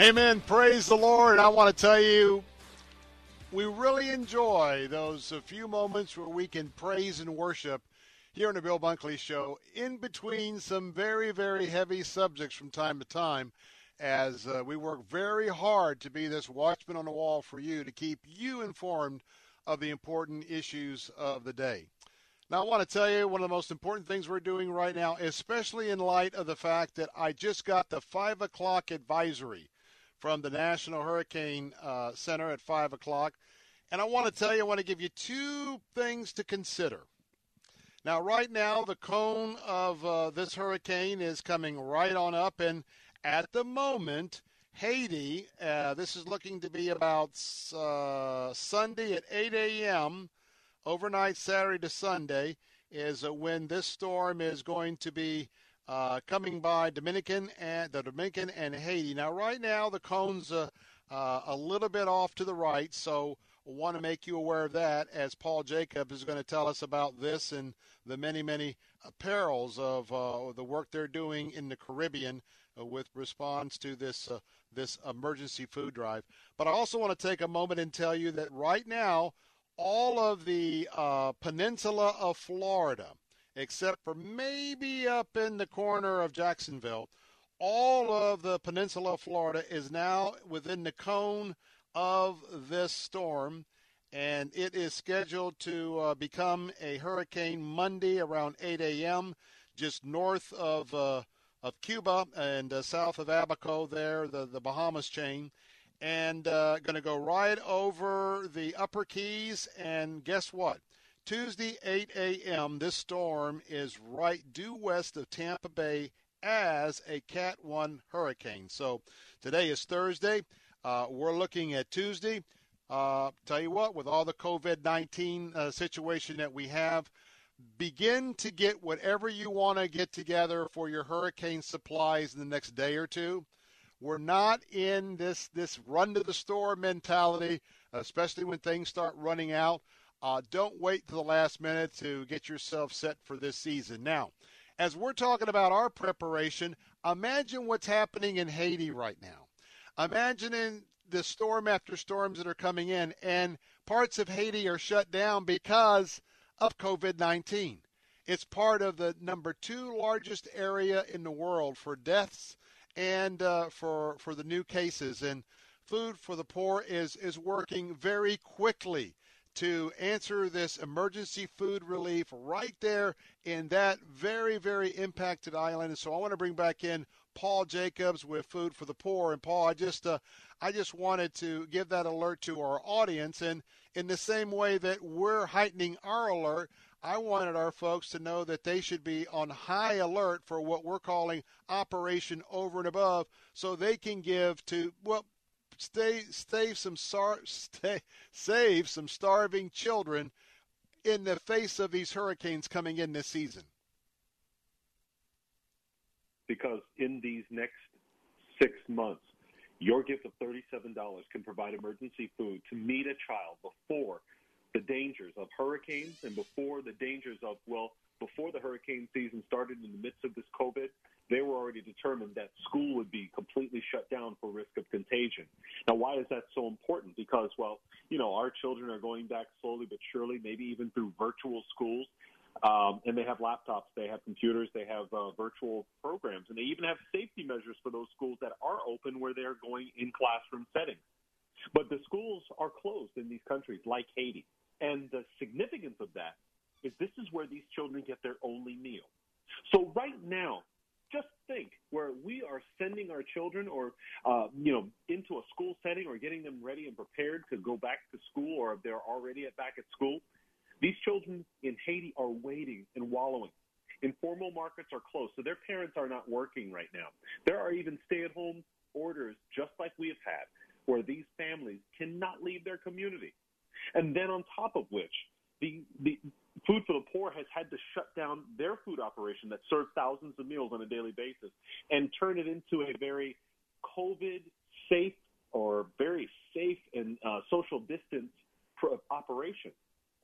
Amen. Praise the Lord. I want to tell you, we really enjoy those few moments where we can praise and worship here on the Bill Bunkley Show in between some very, very heavy subjects from time to time as uh, we work very hard to be this watchman on the wall for you to keep you informed of the important issues of the day. Now, I want to tell you one of the most important things we're doing right now, especially in light of the fact that I just got the 5 o'clock advisory from the National Hurricane uh, Center at 5 o'clock. And I want to tell you, I want to give you two things to consider. Now, right now, the cone of uh, this hurricane is coming right on up. And at the moment, Haiti, uh, this is looking to be about uh, Sunday at 8 a.m., overnight Saturday to Sunday, is uh, when this storm is going to be uh, coming by Dominican and the Dominican and Haiti. Now, right now, the cone's uh, uh, a little bit off to the right, so want to make you aware of that as Paul Jacob is going to tell us about this and the many, many perils of uh, the work they're doing in the Caribbean uh, with response to this uh, this emergency food drive. But I also want to take a moment and tell you that right now, all of the peninsula of Florida except for maybe up in the corner of Jacksonville. All of the peninsula of Florida is now within the cone of this storm, and it is scheduled to uh, become a hurricane Monday around 8 a.m., just north of uh, of Cuba and uh, south of Abaco, there, the, the Bahamas chain, and uh, going to go right over the Upper Keys. And guess what? Tuesday, 8 a.m., this storm is right due west of Tampa Bay as a Cat 1 hurricane. So today is Thursday. Uh, we're looking at Tuesday. Uh, tell you what, with all the COVID 19 uh, situation that we have, begin to get whatever you want to get together for your hurricane supplies in the next day or two. We're not in this, this run to the store mentality, especially when things start running out. Uh, don't wait to the last minute to get yourself set for this season. Now, as we're talking about our preparation, imagine what's happening in Haiti right now. Imagining the storm after storms that are coming in, and parts of Haiti are shut down because of COVID 19. It's part of the number two largest area in the world for deaths and uh, for for the new cases. And Food for the Poor is is working very quickly to answer this emergency food relief right there in that very, very impacted island. And so I want to bring back in Paul Jacobs with Food for the Poor. And Paul, I just, uh, I just wanted to give that alert to our audience. And in the same way that we're heightening our alert, I wanted our folks to know that they should be on high alert for what we're calling Operation Over and Above so they can give to, well, stay, save some star, stay, save some starving children in the face of these hurricanes coming in this season? Because in these next six months, your gift of $37 can provide emergency food to meet a child before the dangers of hurricanes and before the dangers of, well, before the hurricane season started in the midst of this COVID, they were already determined that school would be completely shut down for risk of contagion. Now, why is that so important? Because, well, you know, our children are going back slowly but surely, maybe even through virtual schools. Um, and they have laptops, they have computers, they have uh, virtual programs, and they even have safety measures for those schools that are open where they're going in classroom settings. But the schools are closed in these countries like Haiti. And the significance of that is this is where these children get their only meal. So right now, just think where we are sending our children or uh, you know into a school setting or getting them ready and prepared to go back to school or if they're already at back at school these children in haiti are waiting and wallowing. Informal markets are closed so their parents are not working right now. There are even stay-at-home orders just like we have had where these families cannot leave their community. And then on top of which the, the Food for the Poor has had to shut down their food operation that serves thousands of meals on a daily basis and turn it into a very COVID safe or very safe and uh, social distance operation.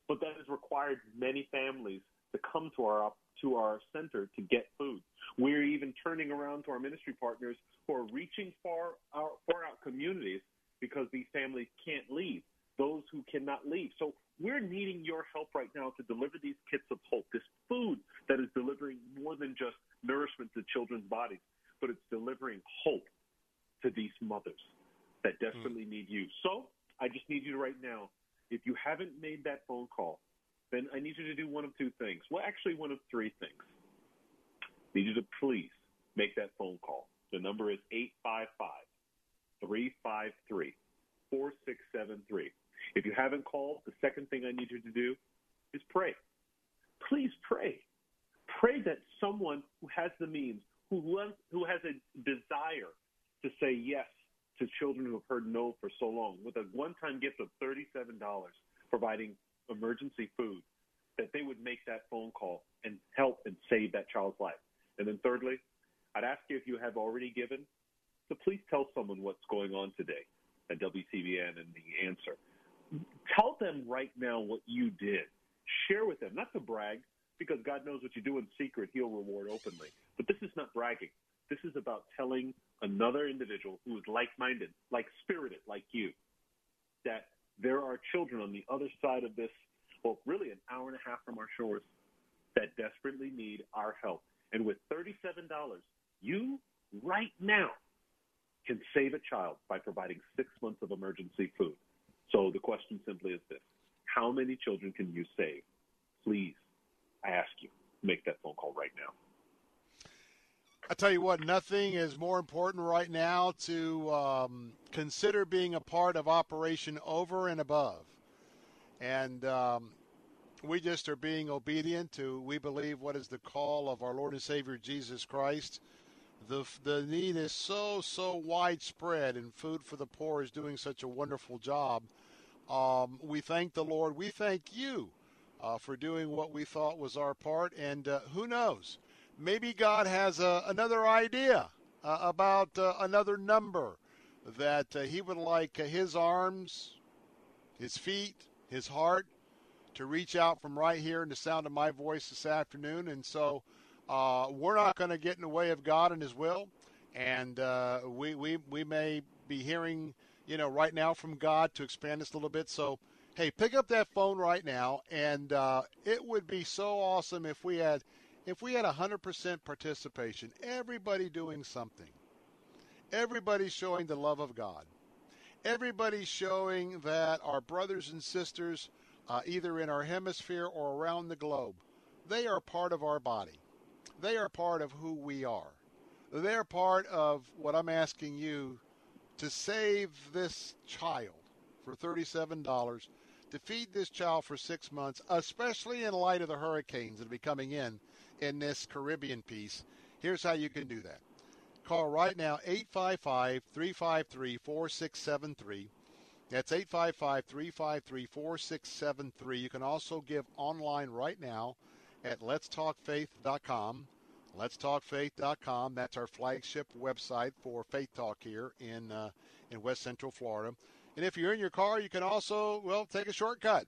But that has required many families to come to our to our center to get food. We're even turning around to our ministry partners who are reaching far out, far out communities because these families can't leave. Those who cannot leave. So we're needing your help right now to deliver these kits of hope, this food that is delivering more than just nourishment to children's bodies, but it's delivering hope to these mothers that desperately mm. need you. So I just need you to right now, if you haven't made that phone call, then I need you to do one of two things. Well, actually, one of three things. I need you to please make that phone call. The number is 855 353 4673. If you haven't called, the second thing I need you to do is pray. Please pray. Pray that someone who has the means, who loves, who has a desire to say yes to children who have heard no for so long, with a one-time gift of $37, providing emergency food, that they would make that phone call and help and save that child's life. And then thirdly, I'd ask you if you have already given, to please tell someone what's going on today at WTBN and the answer tell them right now what you did. Share with them, not to brag, because God knows what you do in secret, He'll reward openly. But this is not bragging. This is about telling another individual who is like minded, like spirited, like you, that there are children on the other side of this, well, really an hour and a half from our shores, that desperately need our help. And with $37, you right now can save a child by providing six months of emergency food. So the question simply is this How many children can you save? Please, I ask you, make that phone call right now. I tell you what, nothing is more important right now to um, consider being a part of Operation Over and Above. And um, we just are being obedient to, we believe, what is the call of our Lord and Savior Jesus Christ. The, the need is so, so widespread, and Food for the Poor is doing such a wonderful job. Um, we thank the Lord. We thank you uh, for doing what we thought was our part. And uh, who knows? Maybe God has uh, another idea uh, about uh, another number that uh, He would like His arms, His feet, His heart to reach out from right here in the sound of my voice this afternoon. And so we're not going to get in the way of God and His will. And we, we, we may be hearing you know, right now from God to expand this a little bit. So, hey, pick up that phone right now, and uh, it would be so awesome if we had if we had 100% participation, everybody doing something, everybody showing the love of God, everybody showing that our brothers and sisters, uh, either in our hemisphere or around the globe, they are part of our body. They are part of who we are. They're part of what I'm asking you to save this child for $37, to feed this child for six months, especially in light of the hurricanes that will be coming in in this Caribbean piece. Here's how you can do that. call right now 855 353 4673. That's 855 353 4673. You can also give online right now at letstalkfaith.com. Letstalkfaith.com. That's our flagship website for Faith Talk here in uh, in West Central Florida. And if you're in your car, you can also well take a shortcut.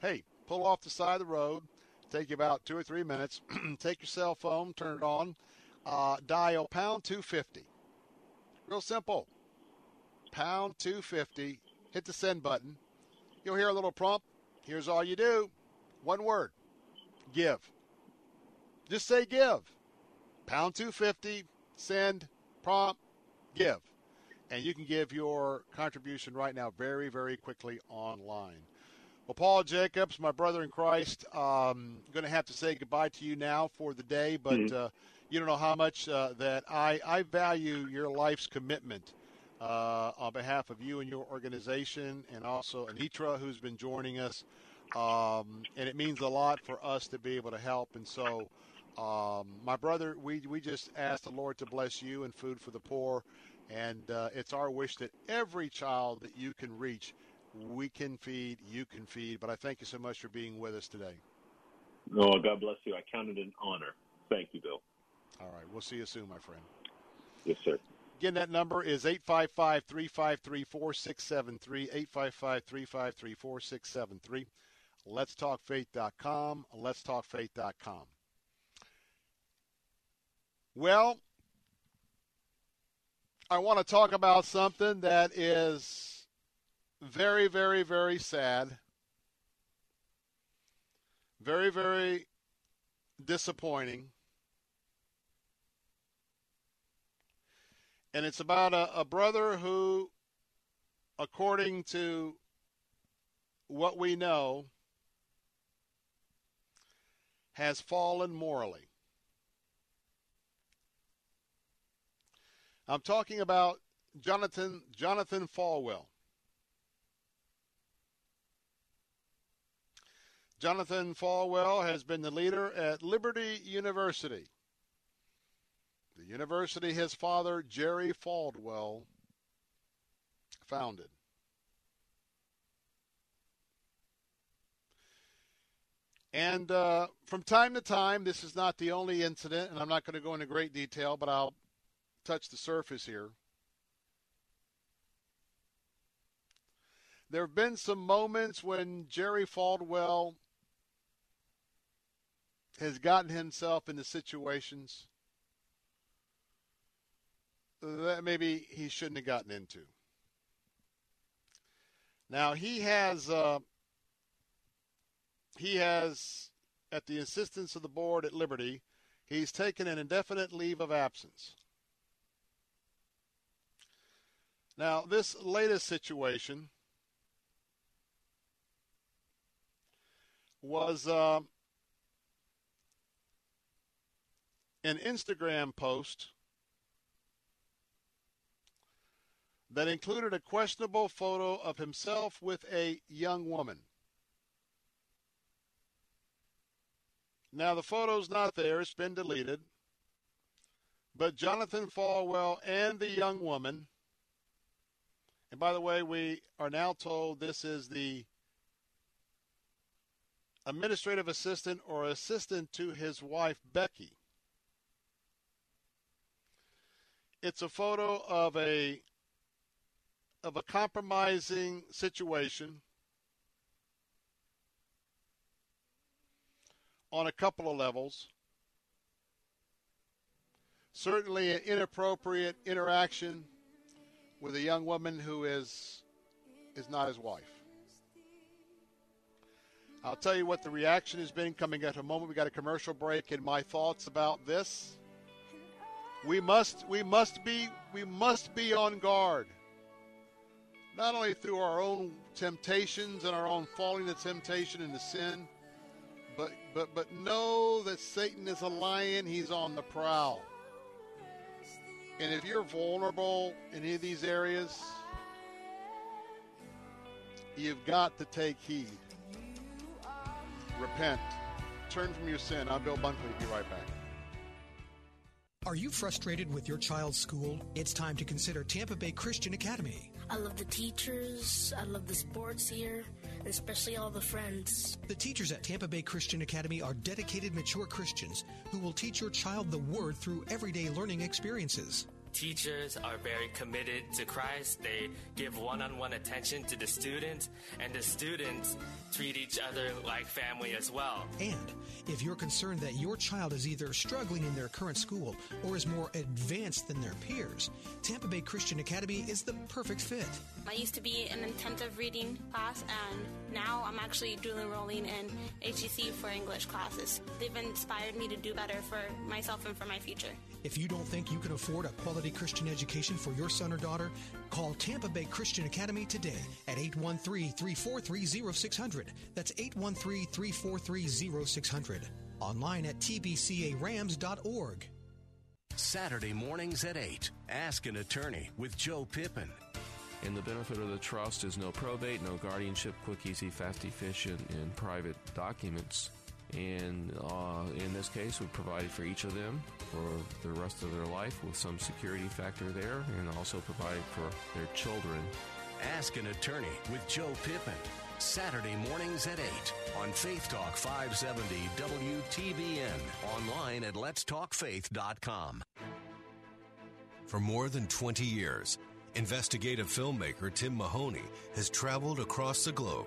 Hey, pull off the side of the road. Take you about two or three minutes. take your cell phone, turn it on, uh, dial pound 250. Real simple. Pound 250. Hit the send button. You'll hear a little prompt. Here's all you do. One word. Give. Just say give. Pound 250, send, prompt, give. And you can give your contribution right now very, very quickly online. Well, Paul Jacobs, my brother in Christ, um, going to have to say goodbye to you now for the day, but mm-hmm. uh, you don't know how much uh, that I, I value your life's commitment uh, on behalf of you and your organization, and also Anitra, who's been joining us. Um, and it means a lot for us to be able to help. And so, um, my brother, we, we just ask the Lord to bless you and food for the poor. And uh, it's our wish that every child that you can reach, we can feed, you can feed. But I thank you so much for being with us today. Oh, God bless you. I count it an honor. Thank you, Bill. All right. We'll see you soon, my friend. Yes, sir. Again, that number is 855 353 4673. 855 353 4673. Let'sTalkFaith.com. Let'sTalkFaith.com. Well, I want to talk about something that is very, very, very sad. Very, very disappointing. And it's about a, a brother who, according to what we know, has fallen morally. I'm talking about Jonathan Jonathan Falwell. Jonathan Falwell has been the leader at Liberty University. The university his father, Jerry Falwell, founded. And uh, from time to time, this is not the only incident, and I'm not going to go into great detail, but I'll touch the surface here. There have been some moments when Jerry Falwell has gotten himself into situations that maybe he shouldn't have gotten into. Now he has uh, he has at the insistence of the board at Liberty, he's taken an indefinite leave of absence. Now this latest situation was uh, an Instagram post that included a questionable photo of himself with a young woman. Now, the photo's not there, it's been deleted. But Jonathan Falwell and the young woman, and by the way, we are now told this is the administrative assistant or assistant to his wife, Becky. It's a photo of a of a compromising situation on a couple of levels. Certainly, an inappropriate interaction with a young woman who is is not his wife. I'll tell you what the reaction has been coming at a moment. We got a commercial break, and my thoughts about this. We must we must be we must be on guard not only through our own temptations and our own falling to temptation and to sin, but but but know that Satan is a lion, he's on the prowl. And if you're vulnerable in any of these areas, you've got to take heed. Repent. Turn from your sin. I'm Bill Bunkley. Be right back. Are you frustrated with your child's school? It's time to consider Tampa Bay Christian Academy. I love the teachers, I love the sports here, and especially all the friends. The teachers at Tampa Bay Christian Academy are dedicated, mature Christians who will teach your child the Word through everyday learning experiences. Teachers are very committed to Christ. They give one on one attention to the students, and the students treat each other like family as well. And if you're concerned that your child is either struggling in their current school or is more advanced than their peers, Tampa Bay Christian Academy is the perfect fit. I used to be in intensive reading class, and now I'm actually dual enrolling in HCC for English classes. They've inspired me to do better for myself and for my future. If you don't think you can afford a quality Christian education for your son or daughter, call Tampa Bay Christian Academy today at 813-343-0600. That's 813-343-0600. Online at tbcarams.org. Saturday mornings at 8. Ask an attorney with Joe Pippin. And the benefit of the trust is no probate, no guardianship, quick, easy, fast, efficient, and private documents. And uh, in this case, we provided for each of them for the rest of their life with some security factor there, and also provided for their children. Ask an attorney with Joe Pippin. Saturday mornings at 8 on Faith Talk 570 WTBN. Online at letstalkfaith.com. For more than 20 years, investigative filmmaker Tim Mahoney has traveled across the globe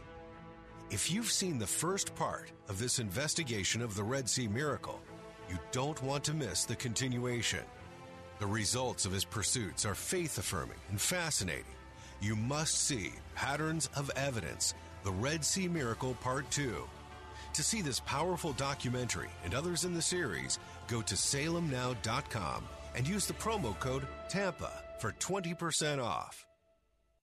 If you've seen the first part of this investigation of the Red Sea miracle, you don't want to miss the continuation. The results of his pursuits are faith affirming and fascinating. You must see Patterns of Evidence The Red Sea Miracle Part 2. To see this powerful documentary and others in the series, go to salemnow.com and use the promo code TAMPA for 20% off.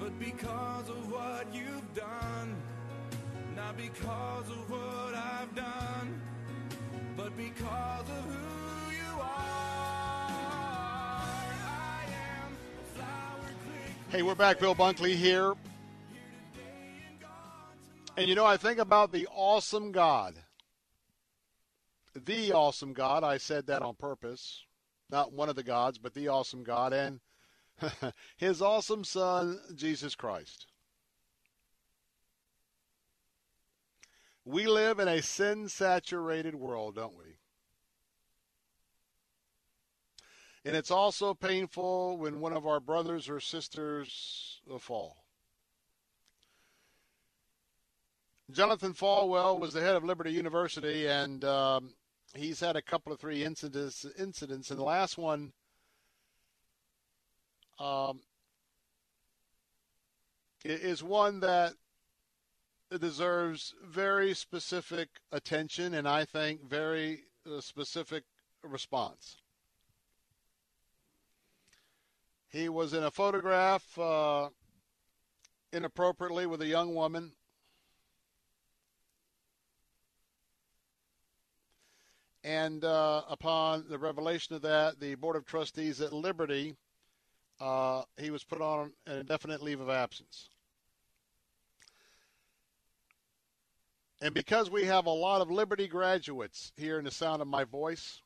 but because of what you've done. Not because of what I've done, but because of who you are. I am flower. Hey, we're back. Bill Bunkley here. And you know, I think about the awesome God. The awesome God. I said that on purpose. not one of the gods, but the awesome God, and his awesome Son, Jesus Christ. We live in a sin saturated world, don't we? And it's also painful when one of our brothers or sisters fall. Jonathan Falwell was the head of Liberty University, and um, he's had a couple of three incidents. Incidents, and the last one um, is one that deserves very specific attention, and I think very uh, specific response. He was in a photograph uh, inappropriately with a young woman. And uh, upon the revelation of that, the Board of Trustees at Liberty, uh, he was put on an indefinite leave of absence. And because we have a lot of Liberty graduates here in the sound of my voice,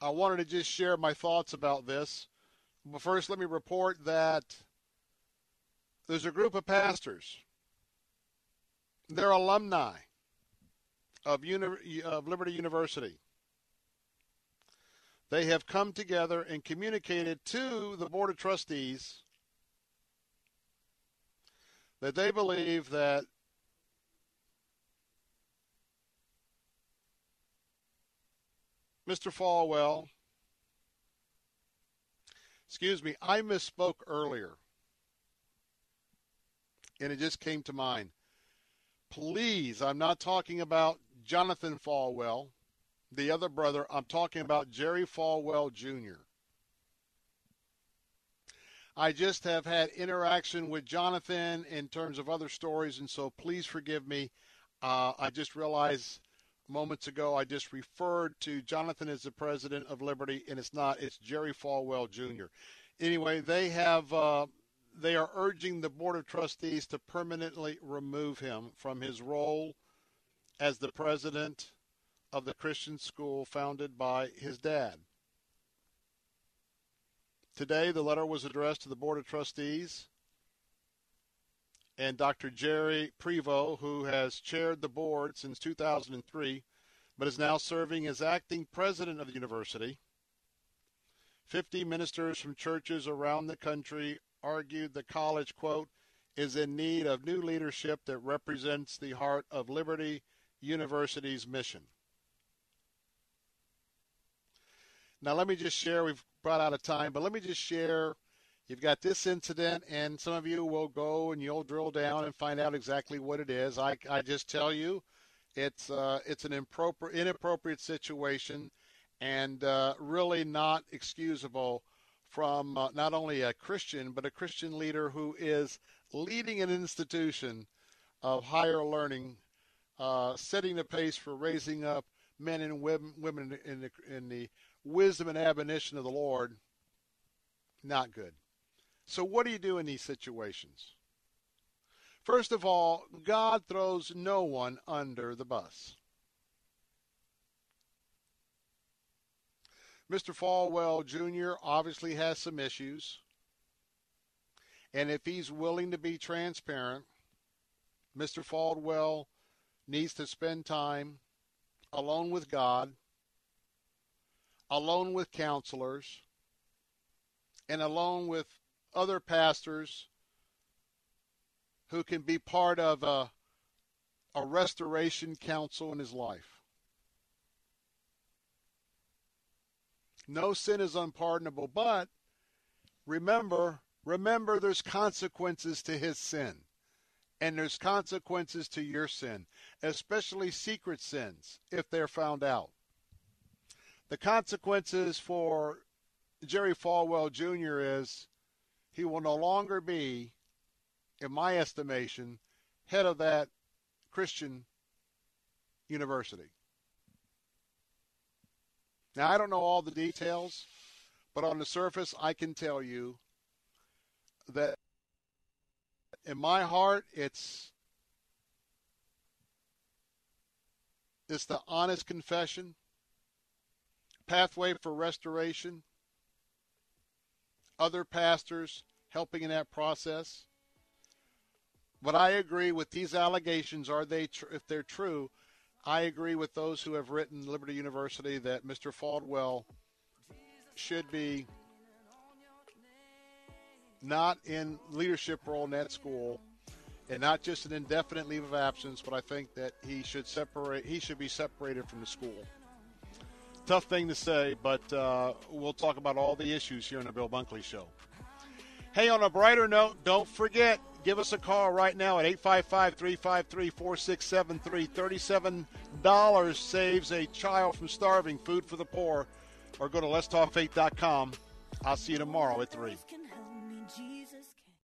I wanted to just share my thoughts about this. But first, let me report that there's a group of pastors. They're alumni of, Uni- of Liberty University. They have come together and communicated to the Board of Trustees that they believe that Mr. Falwell, excuse me, I misspoke earlier. And it just came to mind. Please, I'm not talking about Jonathan Falwell, the other brother. I'm talking about Jerry Falwell Jr. I just have had interaction with Jonathan in terms of other stories, and so please forgive me. Uh, I just realized moments ago I just referred to Jonathan as the president of Liberty, and it's not. It's Jerry Falwell Jr. Anyway, they have uh, they are urging the board of trustees to permanently remove him from his role as the president of the Christian school founded by his dad. Today, the letter was addressed to the board of trustees and Dr. Jerry Prevo, who has chaired the board since 2003, but is now serving as acting president of the university. 50 ministers from churches around the country argued the college, quote, is in need of new leadership that represents the heart of Liberty University's mission. Now, let me just share, we've brought out of time, but let me just share You've got this incident, and some of you will go and you'll drill down and find out exactly what it is. I, I just tell you, it's uh, it's an inappropriate inappropriate situation, and uh, really not excusable from uh, not only a Christian but a Christian leader who is leading an institution of higher learning, uh, setting the pace for raising up men and women, women in the, in the wisdom and admonition of the Lord. Not good. So, what do you do in these situations? First of all, God throws no one under the bus. Mr. Falwell Jr. obviously has some issues. And if he's willing to be transparent, Mr. Falwell needs to spend time alone with God, alone with counselors, and alone with other pastors who can be part of a, a restoration council in his life. No sin is unpardonable, but remember, remember there's consequences to his sin. And there's consequences to your sin, especially secret sins if they're found out. The consequences for Jerry Falwell Jr. is he will no longer be, in my estimation, head of that Christian university. Now, I don't know all the details, but on the surface, I can tell you that in my heart, it's it's the honest confession Pathway for Restoration, other pastors helping in that process. But I agree with these allegations. Are they, tr- if they're true, I agree with those who have written Liberty University that Mr. Falwell should be not in leadership role in that school and not just an indefinite leave of absence, but I think that he should separate. He should be separated from the school. Tough thing to say, but uh, we'll talk about all the issues here on the Bill Bunkley Show. Hey, on a brighter note, don't forget, give us a call right now at 855 353 4673. $37 saves a child from starving, food for the poor, or go to letstalkfaith.com. I'll see you tomorrow at 3.